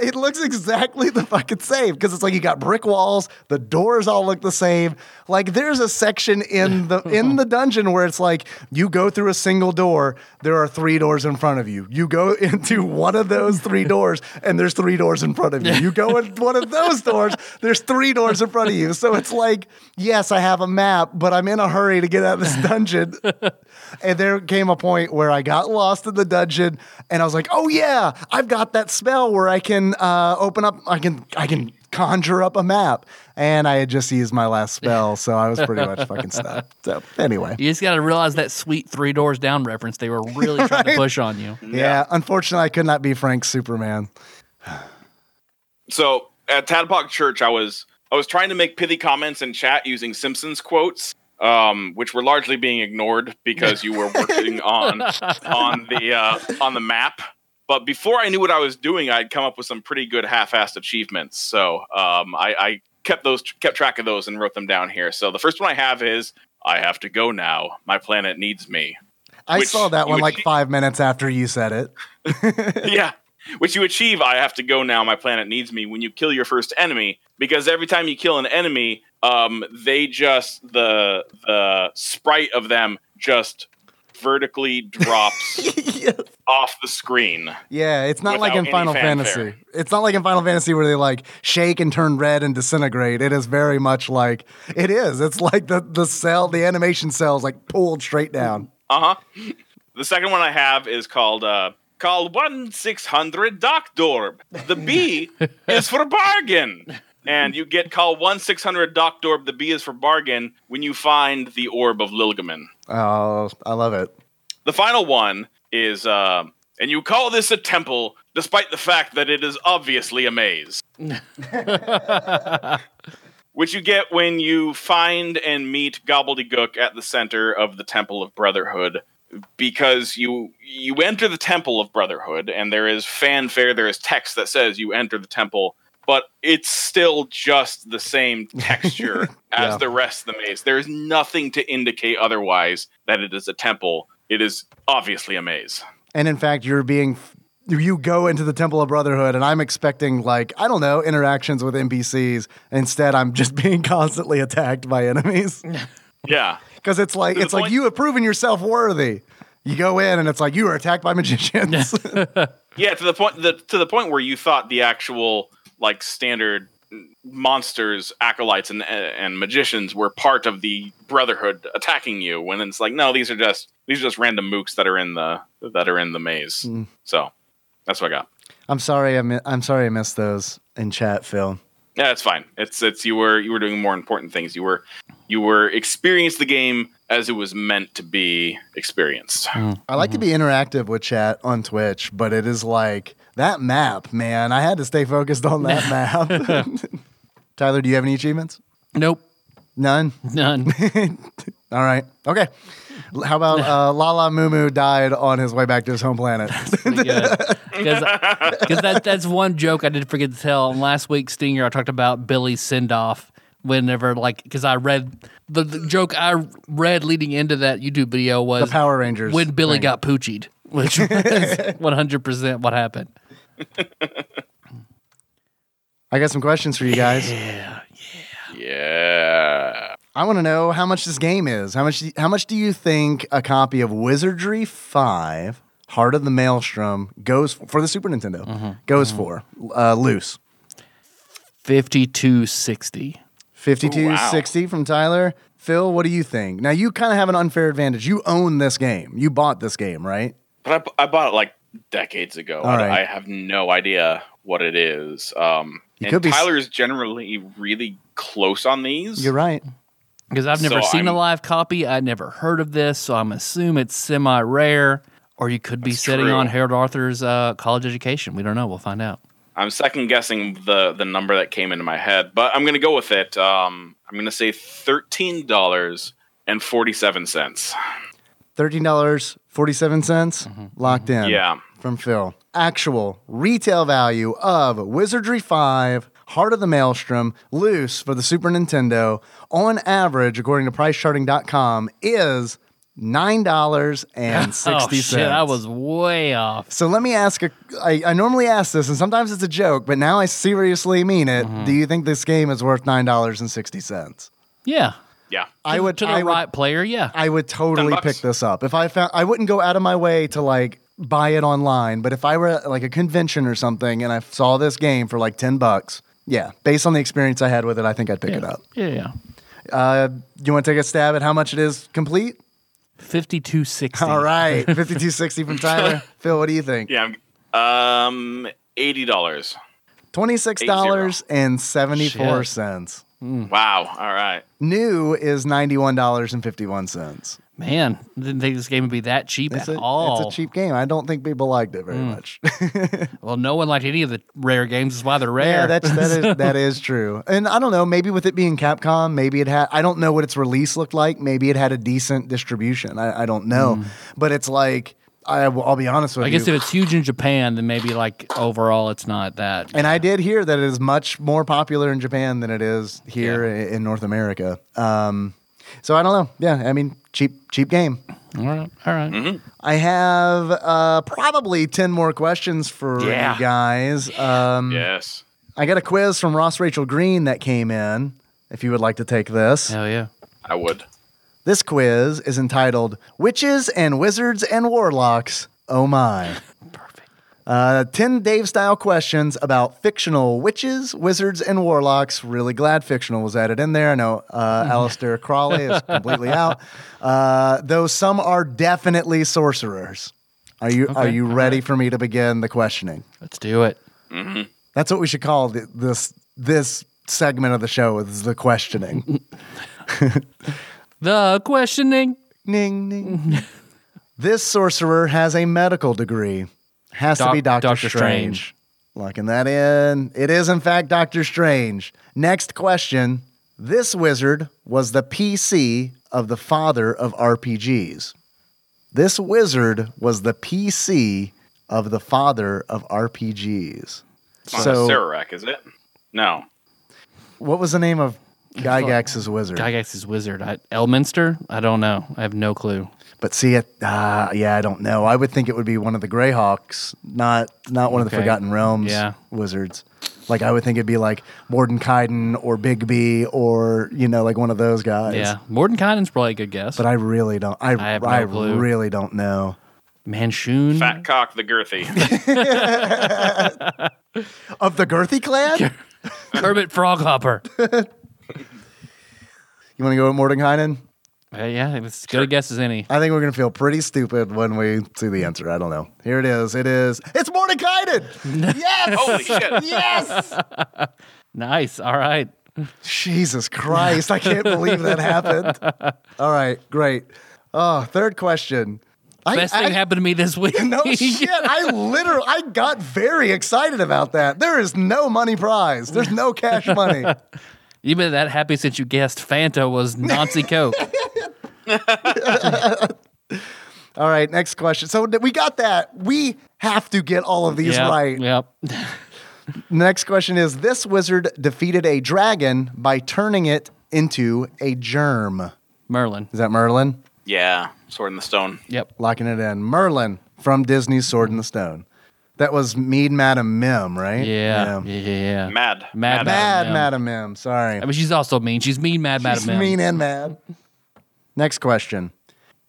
it looks exactly the fucking same because it's like you got brick walls, the doors all look the same. Like there's a section in the in the dungeon where it's like you go through a single door, there are three doors in front of you. You go (laughs) into one of those three doors and there's three doors in front of you. You go in one of those doors, there's three doors in front of you. So it's like, yes, I have a map, but I'm in a hurry to get out of this dungeon. (laughs) And there came a point where I got lost in the dungeon, and I was like, "Oh yeah, I've got that spell where I can uh, open up. I can I can conjure up a map." And I had just used my last spell, (laughs) so I was pretty much fucking stuck. So anyway, You just got to realize that sweet three doors down reference they were really trying to (laughs) push on you. yeah. Unfortunately, I could not be Frank Superman. (sighs) So at Tadpog Church, I was I was trying to make pithy comments in chat using Simpsons quotes, um, which were largely being ignored because you were working on (laughs) on the uh, on the map. But before I knew what I was doing, I'd come up with some pretty good half-assed achievements. So um, I, I kept those kept track of those and wrote them down here. So the first one I have is I have to go now. My planet needs me. I Which saw that one would like think- five minutes after you said it. (laughs) (laughs) yeah. Which you achieve, I have to go now. My planet needs me. When you kill your first enemy, because every time you kill an enemy, um, they just the the sprite of them just vertically drops (laughs) off the screen. Yeah, it's not like in Final fanfare. Fantasy. It's not like in Final Fantasy where they like shake and turn red and disintegrate. It is very much like it is. It's like the the cell, the animation cells like pulled straight down. Uh huh. The second one I have is called uh, called one six hundred Doc Dorb. The B (laughs) is for bargain. And you get call one six hundred Doc Dorb. The B is for bargain when you find the orb of Llylgamyn. Oh, I love it. The final one is, uh, and you call this a temple, despite the fact that it is obviously a maze. (laughs) Which you get when you find and meet Gobbledygook at the center of the Temple of Brotherhood. Because you you enter the Temple of Brotherhood, and there is fanfare, there is text that says you enter the temple, but it's still just the same (laughs) texture as the rest of the maze. There is nothing to indicate otherwise that it is a temple. It is obviously a maze. And in fact, you're being you go into the Temple of Brotherhood, and I'm expecting like I don't know interactions with NPCs. Instead, I'm just (laughs) being constantly attacked by enemies (laughs) Yeah. because it's like To it's like point- you have proven yourself worthy. You go in and it's like you were attacked by magicians. Yeah, to the point the, to the point where you thought the actual like standard monsters, acolytes, and and magicians were part of the Brotherhood attacking you. When it's like, no, these are just these are just random mooks that are in the that are in the maze. Hmm. So that's what I got. I'm sorry. I mi- I'm sorry. I missed those in chat, Phil. Yeah, it's fine. It's it's you were you were doing more important things. You were you were experienced the game as it was meant to be experienced. Hmm. I like to be interactive with chat on Twitch, but it is like that map, man. I had to stay focused on that (laughs) map. (laughs) Tyler, do you have any achievements? Nope, None. none. (laughs) All right. Okay. How about uh, La La Moo Moo died on his way back to his home planet? Because that, that's one joke I did forget to tell. On last week's Stinger, I talked about Billy's send off whenever, like, because I read the, the joke I read leading into that YouTube video was the Power Rangers. when Billy thing. got poochied, which was 100% what happened. I got some questions for you guys. Yeah. Yeah, yeah. I want to know how much this game is. How much? How much do you think a copy of Wizardry Five: Heart of the Maelstrom goes for, for the Super Nintendo? Goes for uh, loose 5260. fifty-two sixty from Tyler. Phil, what do you think? Now you kind of have an unfair advantage. You own this game. You bought this game, right? But I, I bought it like decades ago. All I, right. I have no idea what it is. Um, You and could be s- generally really close on these. You're right. Because I've never So seen a I'm- live copy. I'd never heard of this, so I'm assume it's semi rare. Or you could be That's sitting true. on Harold Arthur's uh, college education. We don't know. We'll find out. I'm second guessing the the number that came into my head, but I'm going to go with it. Um, I'm going to say thirteen dollars and forty seven cents. Thirteen dollars forty-seven cents locked in. Yeah. from Phil. Actual retail value of Wizardry 5 Heart of the Maelstrom loose for the Super Nintendo on average, according to PriceCharting.com, is $9.60. (laughs) Oh, shit. I was way off. So let me ask a, I, I normally ask this, and sometimes it's a joke, but now I seriously mean it. Mm-hmm. Do you think this game is worth $9.60? Yeah. Yeah. I would, to the I would player, yeah. I would totally pick this up. If I found I wouldn't go out of my way to like buy it online, but if I were at like a convention or something and I saw this game for like 10 bucks, yeah, based on the experience I had with it, I think I'd pick it up. Yeah, yeah. Uh, you want to take a stab at how much it is complete? 5260. All right, (laughs) 5260 from Tyler. (laughs) Phil, what do you think? Yeah. I'm- Um, eighty dollars. $26.74. Wow. All right. New is $91.51. Man, didn't think this game would be that cheap It's at a, all. it's a cheap game. I don't think people liked it very mm. much. (laughs) Well, no one liked any of the rare games. That's why they're rare. Yeah, that's that is that (laughs) is true. And I don't know, maybe with it being Capcom, maybe it had I don't know what its release looked like. Maybe it had a decent distribution. I, I don't know. Mm. But it's like I will I'll be honest with I you. I guess if it's huge in Japan, then maybe like overall it's not that. and I did hear that it is much more popular in Japan than it is here i- in North America. Um, so I don't know. Yeah, I mean, cheap cheap game. all right, all right. I have uh, probably ten more questions for Yeah. you guys. Um, Yes. I got a quiz from Ross Rachel Green that came in. If you would like to take this. Hell yeah. I would. This quiz is entitled Witches and Wizards and Warlocks. Oh my. Perfect. Uh, 10 Dave style questions about fictional witches, wizards, and warlocks. Really glad fictional was added in there. I know uh, (laughs) Aleister Crowley is completely out, uh, though some are definitely sorcerers. Are you, are you all ready for me to begin the questioning? Let's do it. That's what we should call th- this, this segment of the show is the questioning. (laughs) The questioning. Ning, ning. this sorcerer has a medical degree. Has to be Doctor, Doctor Strange. Strange. Locking that in. It is, in fact, Doctor Strange. Next question. This wizard was the PC of the father of RPGs. This wizard was the PC of the father of RPGs. It's So, Sararak, is it? No. what was the name of Gygax's wizard? Gygax's wizard. I, Elminster? I don't know. I have no clue. But see it, uh, yeah, I don't know. I would think it would be one of the Greyhawks, not not one of the Okay. Forgotten Realms Yeah. wizards, Like I would think it'd be like Mordenkainen or Bigby or you know like one of those guys. Yeah, Mordenkainen's probably a good guess. But I really don't. I I have I, no clue. really don't know. Manchun. Fat cock the girthy. (laughs) Of the Girthy clan, (laughs) Kermit Froghopper. (laughs) you want to go with Mordenkainen? Uh, yeah, it's as good a guess as any. I think we're gonna feel pretty stupid when we see the answer. I don't know. Here it is. It is. It's Mordenkainen. (laughs) yes. Holy shit. Yes. (laughs) Nice. All right. Jesus Christ! I can't believe that happened. (laughs) All right, great. Oh, third question. I- Best thing I- happened to me this week. No shit. I literally I got very excited about that. There is no money prize. There's no cash money. You've been that happy since you guessed Fanta was Nazi (laughs) Coke. All right, next question. So we got that. We have to get all of these Yep, right. Yep. (laughs) Next question is this wizard defeated a dragon by turning it into a germ. Merlin. Is that Merlin? Yeah, Sword in the Stone. Yep. Locking it in. Merlin from Disney's Sword in the Stone. That was Mead Madam Mim, right? Yeah. Yeah. Yeah. yeah. Mad. Mad Mad Madam Madam Mim. Sorry. I mean, she's also mean. She's mean, mad, mad, mim. She's mad. mean and mad. Next question.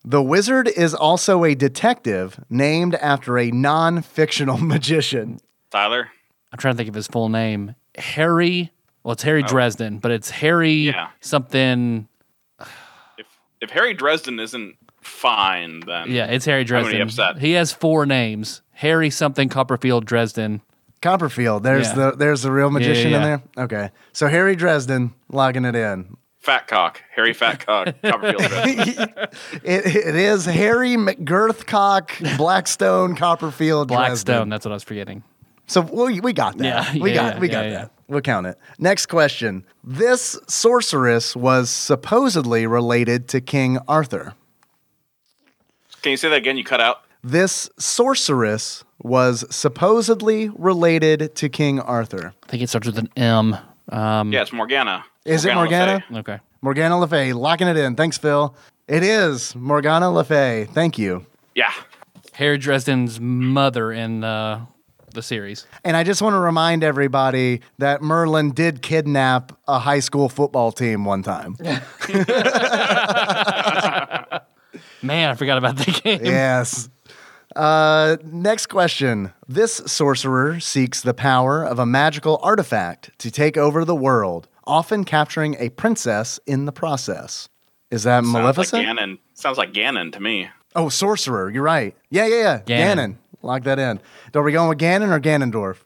The wizard is also a detective named after a non fictional (laughs) magician. Tyler. I'm trying to think of his full name. Harry. Well, it's Harry oh. Dresden, but it's Harry Oh. Yeah. something. If if Harry Dresden isn't fine, then Yeah, it's Harry gonna be Dresden. upset. He has four names: Harry something Copperfield Dresden. Copperfield. There's Yeah. the there's the real magician yeah. in there. Okay. So Harry Dresden logging it in. Fat cock. Harry Fat cock. (laughs) Copperfield Dresden. It, it is Harry McGirthcock Blackstone Copperfield Blackstone. Dresden. That's what I was forgetting. So we, we got that. Yeah, we yeah, got yeah, we got yeah. that. We'll count it. Next question. This sorceress was supposedly related to King Arthur. Can you say that again? You cut out. This sorceress was supposedly related to King Arthur. I think it starts with an M. Um, Yeah, it's Morgana. Is it Morgana? Fay. Okay. Morgana Le Fay, locking it in. Thanks, Phil. It is Morgana Le Fay. Thank you. Yeah. Harry Dresden's mother in uh, the series. And I just want to remind everybody that Merlin did kidnap a high school football team one time. (laughs) Man, I forgot about the game. yes. Uh, next question. This sorcerer seeks the power of a magical artifact to take over the world, often capturing a princess in the process. Is that Sounds Maleficent? like Ganon. Sounds like Ganon to me. oh, sorcerer. You're right. Yeah, yeah, yeah. Ganon. Ganon. Lock that in. Are we going with Ganon or Ganondorf?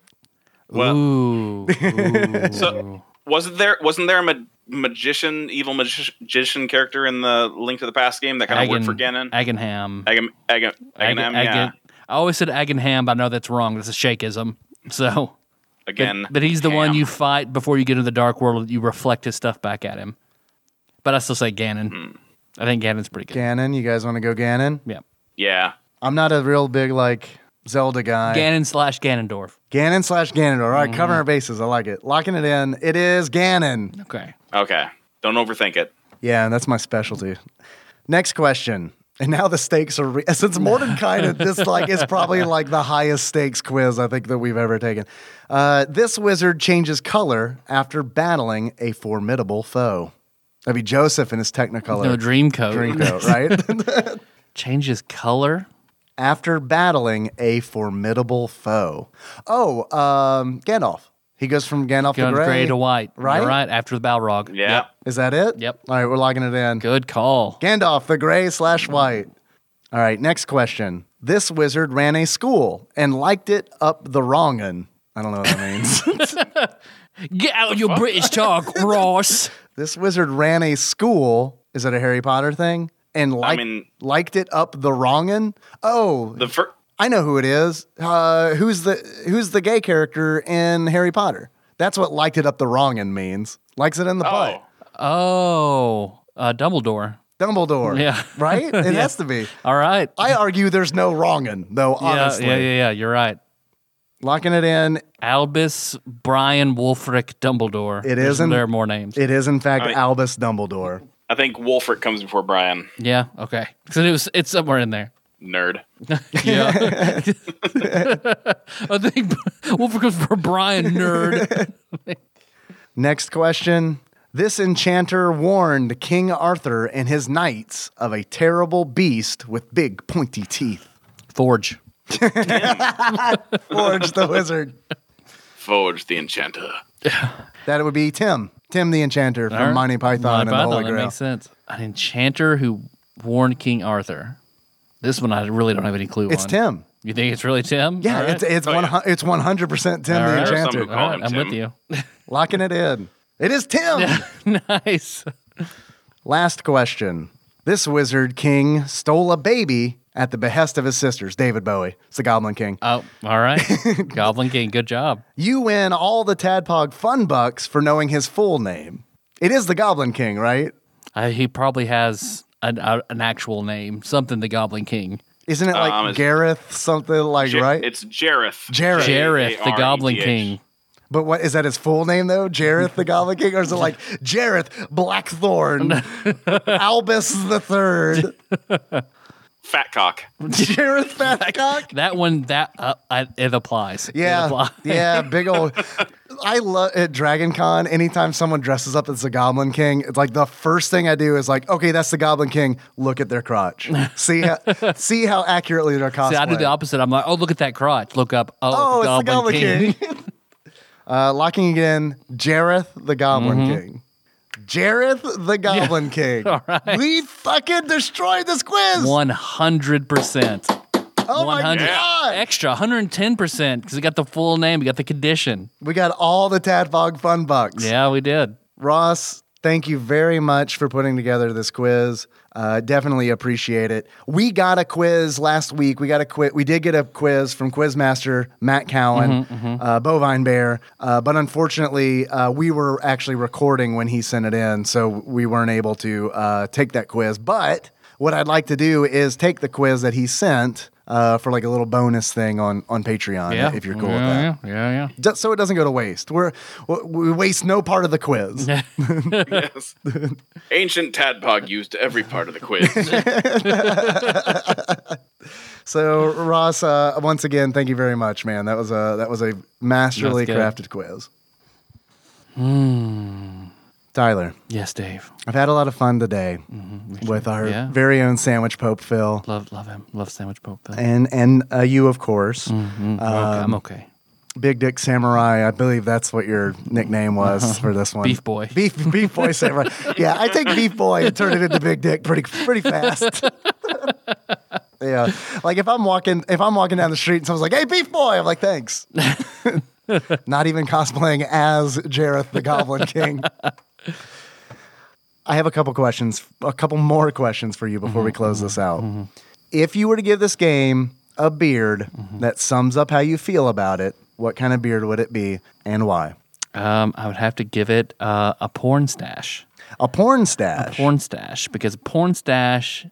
Well, Ooh. Ooh. (laughs) so wasn't there wasn't there a ma- magician, evil magi- magician character in the Link to the Past game that kind of worked for Ganon? Agenham. Agam, Agam, Ag- Agamem, Ag- yeah. I always said Agenham, but I know that's wrong. That's a shakeism. So, Again, but he's the one you fight before you get into the dark world. You reflect his stuff back at him. But I still say Ganon. Hmm. I think Ganon's pretty good. Ganon. You guys want to go Ganon? yeah. Yeah. I'm not a real big like Zelda guy. Ganon slash Ganondorf. Ganon slash Ganondorf. All right, Mm-hmm. covering our bases. I like it. Locking it in. It is Ganon. Okay. Okay. Don't overthink it. Yeah, and that's my specialty. Next question. And now the stakes are re- since Mordenkainen, (laughs) this like is probably like the highest stakes quiz I think that we've ever taken. Uh, this wizard changes color after battling a formidable foe. That'd be Joseph in his Technicolor No dream coat. Dreamcoat, right? (laughs) (laughs) Changes color. After battling a formidable foe. Oh, um, Gandalf. He goes from Gandalf Going to gray. gray to white. Right? You're right. After the Balrog. Yeah. Yep. Is that it? Yep. All right, we're logging it in. Good call. Gandalf, the gray slash white. All right, next question. This wizard ran a school and liked it up the wrongin. I don't know what that means. (laughs) Get out of your British talk, Ross. (laughs) this wizard ran a school. Is that a Harry Potter thing? And liked, mean- liked it up the wrongin. Oh, The first. I know who it is. Uh, who's the who's the gay character in Harry Potter? That's what liked it up the wrongin means. Likes it in the butt. Oh. Oh, uh, Dumbledore. Dumbledore. Yeah. (laughs) Right? It (laughs) Yeah. has to be. All right. I argue there's no wrongin, though, honestly. Yeah, yeah, yeah, yeah. You're right. Locking it in. Albus Brian Wulfric Dumbledore. It There's- isn't- There are more names. It is, in fact, I mean- Albus Dumbledore. I think Wulfric comes before Brian. yeah. Okay. So it was. It's somewhere in there. Nerd. (laughs) Yeah. (laughs) I think Wolf goes for Brian nerd. (laughs) Next question. This enchanter warned King Arthur and his knights of a terrible beast with big pointy teeth. Forge. Forge the wizard. Forge the Enchanter. That would be Tim. Tim the Enchanter from All right. Monty Python Monty and the Holy that Grail. makes sense. An enchanter who warned King Arthur. This one I really don't have any clue It's on. Tim. You think it's really Tim? Yeah, All right. it's it's Oh, one yeah. it's one hundred percent Tim All the right. Enchanter. who right, I'm Tim. with you. Locking it in. It is Tim. (laughs) nice. Last question. This wizard king stole a baby at the behest of his sisters, David Bowie. It's the Goblin King. Oh, all right. (laughs) Goblin King, good job. You win all the Tadpog fun bucks for knowing his full name. It is the Goblin King, right? Uh, he probably has an, uh, an actual name, something the Goblin King. Isn't it like Um, Gareth something like Ja- right? It's Jareth. Jareth. Jareth, the Goblin J A R T H. King. But what is that his full name though? Jareth the Goblin King, or is it (laughs) like Jareth Blackthorn, (laughs) Albus the Third, (laughs) Fat cock. Jareth Fatcock? That one, that uh, I, it applies. It Yeah, applies. yeah, big old. I love at Dragon Con. Anytime someone dresses up as the Goblin King, it's like the first thing I do is like, okay, that's the Goblin King. Look at their crotch. See how see how accurately their cosplay. See, I do the opposite. I'm like, oh, look at that crotch. Look up. Oh, Oh, the it's the Goblin King. Uh, locking again, Jareth the Goblin King. Jareth the Goblin (laughs) King. All right. We fucking destroyed this quiz. One hundred percent. oh my 100 god. extra, 110 percent because we got the full name, we got the condition. We got all the Tadpog fun bucks. Yeah, we did. Ross, thank you very much for putting together this quiz. Uh, definitely appreciate it. We got a quiz last week. We got a quiz. We did get a quiz from Quizmaster Matt Cowan, Uh, Bovine Bear, uh, but unfortunately, uh, we were actually recording when he sent it in, so we weren't able to uh, take that quiz. But what I'd like to do is take the quiz that he sent uh, for like a little bonus thing on on Patreon, Yeah, if you're cool yeah, with that. Yeah, yeah, Just so it doesn't go to waste. We're we waste no part of the quiz. (laughs) Yes. Ancient Tadpog used every part of the quiz. (laughs) So Ross, uh, once again, thank you very much, man. That was a that was a masterly crafted quiz. Tyler, Yes, Dave. I've had a lot of fun today with our Yeah. very own sandwich pope Phil, Love, love him. Love sandwich pope. Phil. and and uh, you, of course, Mm, okay, I'm okay. Big Dick Samurai. I believe that's what your nickname was (laughs) for this one. Beef boy. Beef Beef Boy Samurai. (laughs) yeah, I take Beef Boy and turn it into Big Dick pretty pretty fast. (laughs) yeah, like if I'm walking if I'm walking down the street and someone's like, "Hey, Beef Boy," I'm like, "Thanks." Not even cosplaying as Jareth the Goblin King. I have a couple questions, a couple more questions for you before we close this out. If you were to give this game a beard that sums up how you feel about it, what kind of beard would it be and why? Um, I would have to give it uh, a porn stash. A porn stash. A Porn stash because porn stash,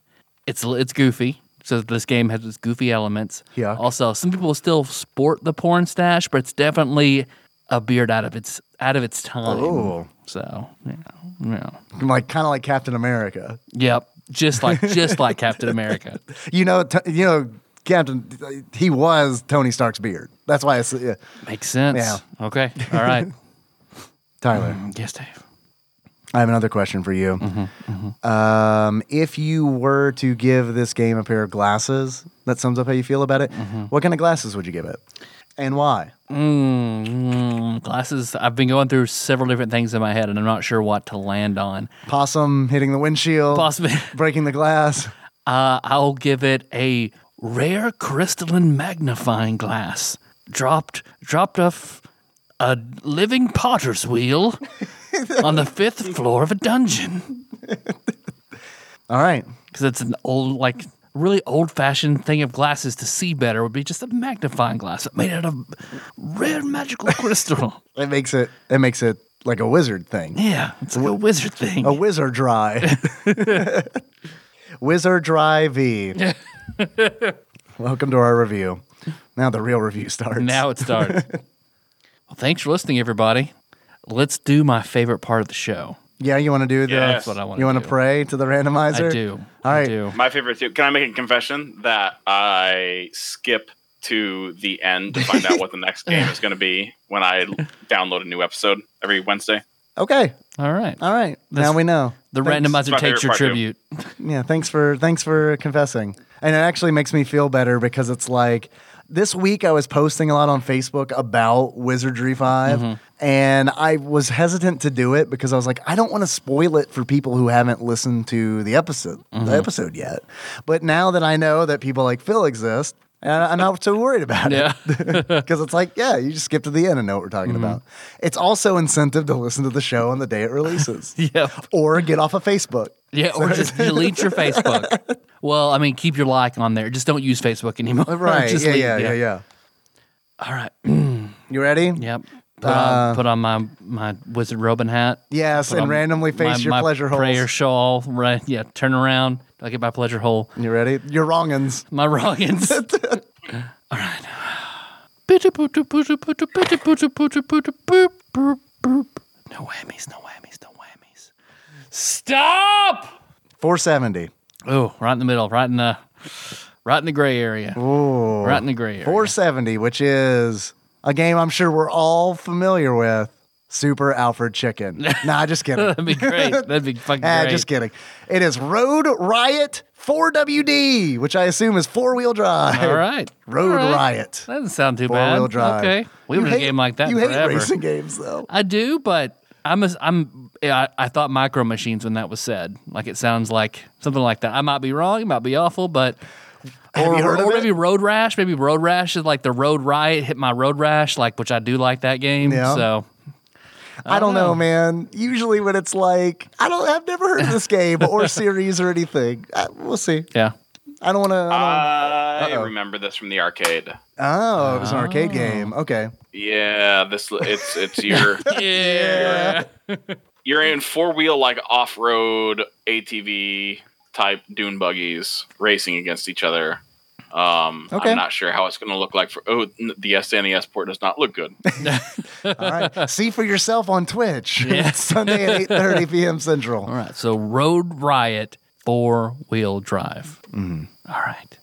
it's it's goofy. So this game has its goofy elements. Yeah. Also, some people still sport the porn stash, but it's definitely a beard out of its out of its time. Oh. So yeah, yeah. like kind of like Captain America. Yep. Just like just like Captain America. (laughs) You know, t- you know, Captain. He was Tony Stark's beard. That's why it's yeah. Makes sense. Yeah. Okay. All right. (laughs) Tyler. yes, Dave. I have another question for you. Mm-hmm, Um, if you were to give this game a pair of glasses that sums up how you feel about it, Mm-hmm. what kind of glasses would you give it, and why? Mm, mm, glasses. I've been going through several different things in my head, and I'm not sure what to land on. Possum hitting the windshield, Possibly. (laughs) breaking the glass. Uh, I'll give it a rare crystalline magnifying glass dropped dropped off a living potter's wheel (laughs) on the fifth floor of a dungeon All right. because it's an old like really old fashioned thing of glasses to see better would be just a magnifying glass made out of rare magical (laughs) crystal. It makes it. It makes it like a wizard thing. yeah, it's like a wizard thing. A wizard dry. (laughs) wizard dry V. Welcome to our review. Now the real review starts. Now it starts. (laughs) well, thanks for listening, everybody. Let's do my favorite part of the show. Yeah, you want to do the? Yes. That's what I want. You want to to pray to the randomizer? I do. All I do. My favorite too. Can I make a confession that I skip to the end to find out what the next game is going to be when I l- download a new episode every Wednesday? Okay. All right. All right. That's- now we know. The Thanks. randomizer takes your tribute. Yeah, thanks for thanks for confessing. And it actually makes me feel better because it's like this week I was posting a lot on Facebook about Wizardry 5 Mm-hmm. and I was hesitant to do it because I was like I don't want to spoil it for people who haven't listened to the episode Mm-hmm. the episode yet. But now that I know that people like Phil exist, uh, I'm not so worried about Yeah. (laughs) it because it's like, yeah, you just skip to the end and know what we're talking about. It's also incentive to listen to the show on the day it releases, (laughs) Yeah. or get off of Facebook. Yeah, or just (laughs) delete your Facebook. Well, I mean, keep your like on there. Just don't use Facebook anymore. Right? Just yeah, leave- yeah, yeah, yeah. All right. (clears throat) You ready? Yep. Put, Uh, on, put on my my wizard Robin hat. Yes, Put and on randomly face my, your my pleasure holes. prayer shawl. Right. Yeah. Turn around. I get my pleasure hole. You ready? Your wrongins. My wrongins. (laughs) All right. No whammies. No whammies. No whammies. Stop. 470. Oh, right in the middle. Right in the right in the gray area. Ooh. Right in the gray area. 470, which is a game I'm sure we're all familiar with. Super Alfred Chicken. (laughs) nah, just kidding. That'd be great. That'd be fucking (laughs) Ah, great. just kidding. It is Road Riot 4WD, which I assume is four wheel drive. All right. Road All right. Riot. That doesn't sound too Four bad. wheel drive. Okay. We You haven't a game like that You in hate forever. racing games, though. I do, but I'm a, I'm I, I thought micro machines when that was said. Like it sounds like something like that. I might be wrong. It might be awful, but Have or, you heard or of maybe it? Road Rash. Maybe Road Rash is like the Road Riot hit my Road Rash, like which I do like that game. Yeah. So I don't know, know. man. Usually when it's like, I don't, I've never heard of this game or (laughs) series or anything. Uh, we'll see. yeah. I don't want to. I Uh-oh. remember this from the arcade. oh, it was an Oh. arcade game. Okay. Yeah, this it's it's your (laughs) Yeah. you're in four wheel like off road ATV type dune buggies racing against each other. Um, Okay. I'm not sure how it's going to look like for. Oh, the SNES port does not look good. (laughs) (laughs) All right. See for yourself on Twitch. (laughs) Yeah. Sunday at 8:30 p.m. Central. All right. So Road Riot four wheel drive. Mm-hmm. All right.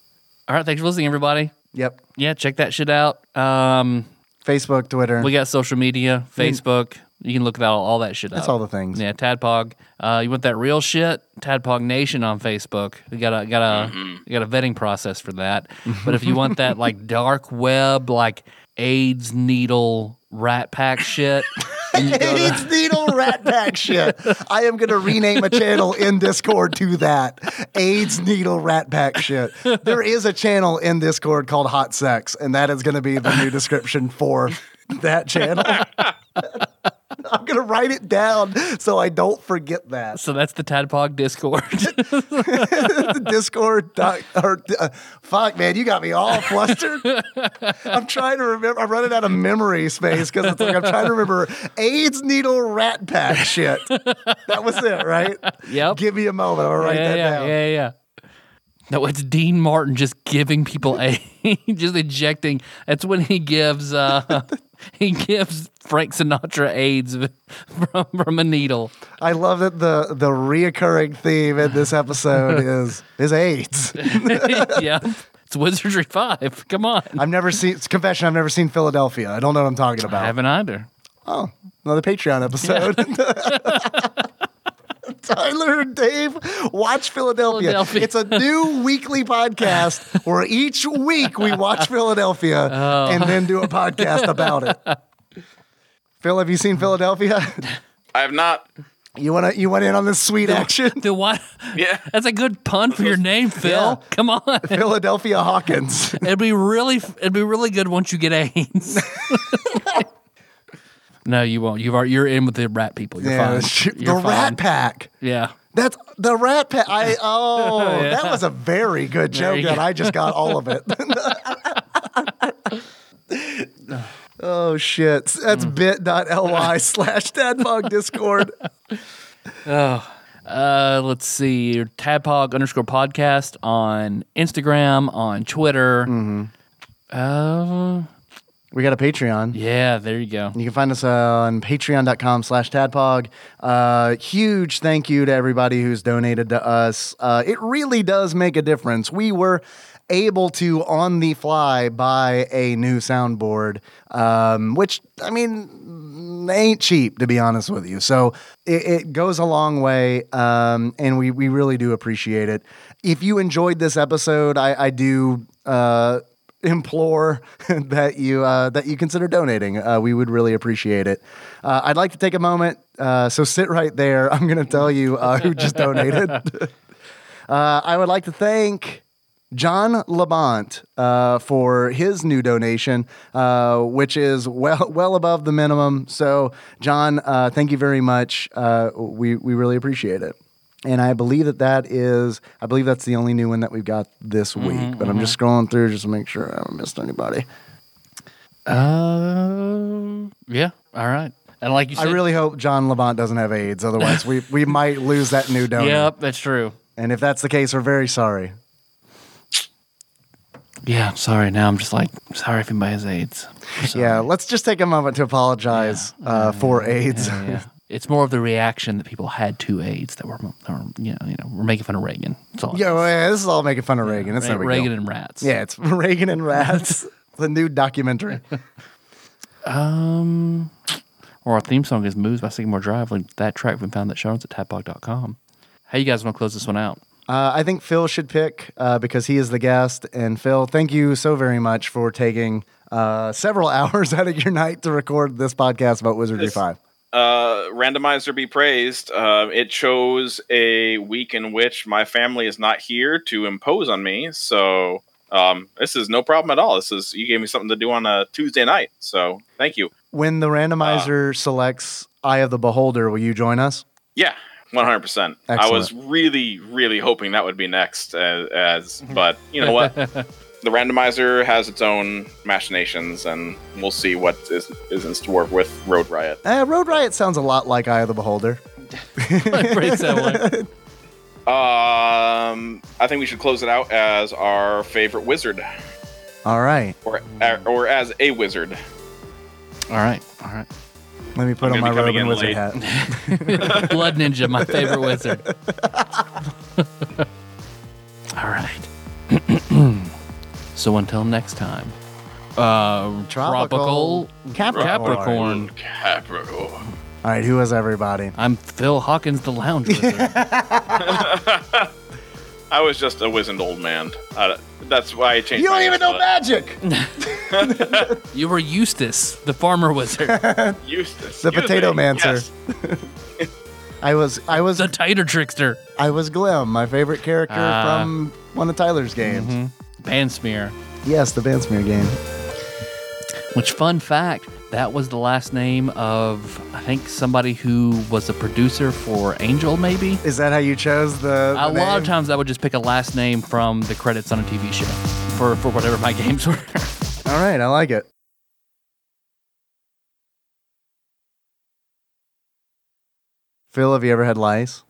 All right. Thanks for listening, everybody. Yep. Yeah, check that shit out. Um, Facebook, Twitter. We got social media, Facebook. You can look at all, all that shit up. That's up. all the things. Yeah, Tadpog. Uh, you want that real shit? Tadpog Nation on Facebook. We got a got a we got a vetting process for that. (laughs) but if you want that like dark web, like AIDS needle rat pack shit, (laughs) then to- AIDS needle rat pack shit. I am going to rename a channel in Discord to that. AIDS needle rat pack shit. There is a channel in Discord called Hot Sex, and that is going to be the new description for that channel. (laughs) (laughs) I'm going to write it down so I don't forget that. so that's the Tadpog Discord. (laughs) Discord. Or, uh, fuck, man, you got me all flustered. I'm trying to remember. I'm running out of memory space because it's like I'm trying to remember AIDS needle rat pack shit. That was it, right? yep. Give me a moment. I'll write yeah, that yeah, down. yeah, yeah. Yeah. No, it's Dean Martin just giving people (laughs) a just ejecting. That's when he gives uh (laughs) he gives Frank Sinatra AIDS from from a needle. I love that the the reoccurring theme in this episode (laughs) is is AIDS. (laughs) yeah. It's Wizardry 5. Come on. I've never seen. It's confession. I've never seen Philadelphia. I don't know what I'm talking about. I haven't either. Oh, another Patreon episode. Tyler and Dave watch Philadelphia. Philadelphia. It's a new (laughs) weekly podcast where each week we watch Philadelphia Oh. and then do a podcast about it. (laughs) Phil, have you seen Philadelphia? I have not. You want to you want in on this sweet action? Dude, what? Yeah. That's a good pun for your name, (laughs) Phil. Yeah. Come on. Philadelphia Hawkins. It'd be really it'd be really good once you get AIDS. No, you won't. You've you're in with the rat people. You're Yeah, fine. You're the fine. Rat Pack. Yeah. That's the Rat Pack. I (laughs) oh, Yeah. that was a very good joke, and go. I just got all of it. (laughs) oh shit! That's Mm. bit.ly (laughs) slash Tadpog Discord. Oh. Uh, let's see. Tadpog underscore podcast on Instagram, on Twitter. Mm-hmm. Uh, We got a Patreon. Yeah, there you go. You can find us uh, on patreon.com slash tadpog. Uh, huge thank you to everybody who's donated to us. Uh, it really does make a difference. We were able to, on the fly, buy a new soundboard, um, which, I mean, ain't cheap, to be honest with you. So it, it goes a long way, um, and we, we really do appreciate it. If you enjoyed this episode, I, I do. Uh, implore (laughs) that you uh, that you consider donating. Uh, we would really appreciate it. Uh, I'd like to take a moment. Uh, so sit right there. I'm going to tell you uh, who just donated. (laughs) (laughs) Uh, I would like to thank. John Labont uh, for his new donation, uh, which is well well above the minimum. So, John, uh, thank you very much. Uh, we we really appreciate it. And I believe that that is, I believe that's the only new one that we've got this week. but I'm just scrolling through just to make sure I haven't missed anybody. Uh, yeah. All right. And like you said, I really hope John Levant doesn't have AIDS. Otherwise, we, we might lose that new donor. Yep, that's true. And if that's the case, we're very sorry. Yeah, I'm sorry. Now I'm just like sorry if anybody has AIDS. Yeah, let's just take a moment to apologize uh, for AIDS. Yeah, yeah. (laughs) It's more of the reaction that people had to AIDS that were, that were you know, you know, we're making fun of Reagan. That's all. Yeah, well, yeah, this is all making fun of Reagan. It's no big Reagan deal. and rats. Yeah, it's (laughs) Reagan and Rats, (laughs) the new documentary. Um, or our theme song is "Moves" by Sycamore Drive. Like that track we found that show notes at tadpog.com. How you guys want to close this one out? Uh, I think Phil should pick uh, because he is the guest. And Phil, thank you so very much for taking uh, several (laughs) hours out of your night to record this podcast about Wizardry Yes. 5. Uh, randomizer be praised. Uh, it chose a week in which my family is not here to impose on me. So um, this is no problem at all. This is you gave me something to do on a Tuesday night. So thank you. When the randomizer selects Eye of the Beholder, will you join us? Yeah, one hundred percent. I was really, really hoping that would be next. As, as but you know what, (laughs) the randomizer has its own machinations, and we'll see what is is in store with Road Riot. Uh, Road Riot sounds a lot like Eye of the Beholder. (laughs) Pretty similar. Um, I think we should close it out as our favorite wizard, All right. or or as a wizard. All right, all right. Let me put I'm on my gonna robe and wizard in hat. (laughs) (laughs) Blood Ninja, my favorite wizard. all right. (clears throat) so until next time, uh, tropical, Capricorn. Capricorn. Capricorn. All right, who is everybody? I'm Phil Hawkins, the lounge wizard. (laughs) (laughs) I was just a wizened old man. Uh, that's why I changed. You don't my even know magic. (laughs) you were Eustace, the farmer wizard. Eustace. The Potato Eustace, Mancer. yes. I was I was the Titer trickster, I was Glim, my favorite character Ah. from one of Tyler's games. Bansmear. Yes, the Bansmear game. Which, fun fact, that was the last name of, I think, somebody who was a producer for Angel, maybe? Is that how you chose the? A the lot of times I would just pick a last name from the credits on a TV show for, for whatever my (laughs) games were. All right, I like it. Phil, have you ever had lice?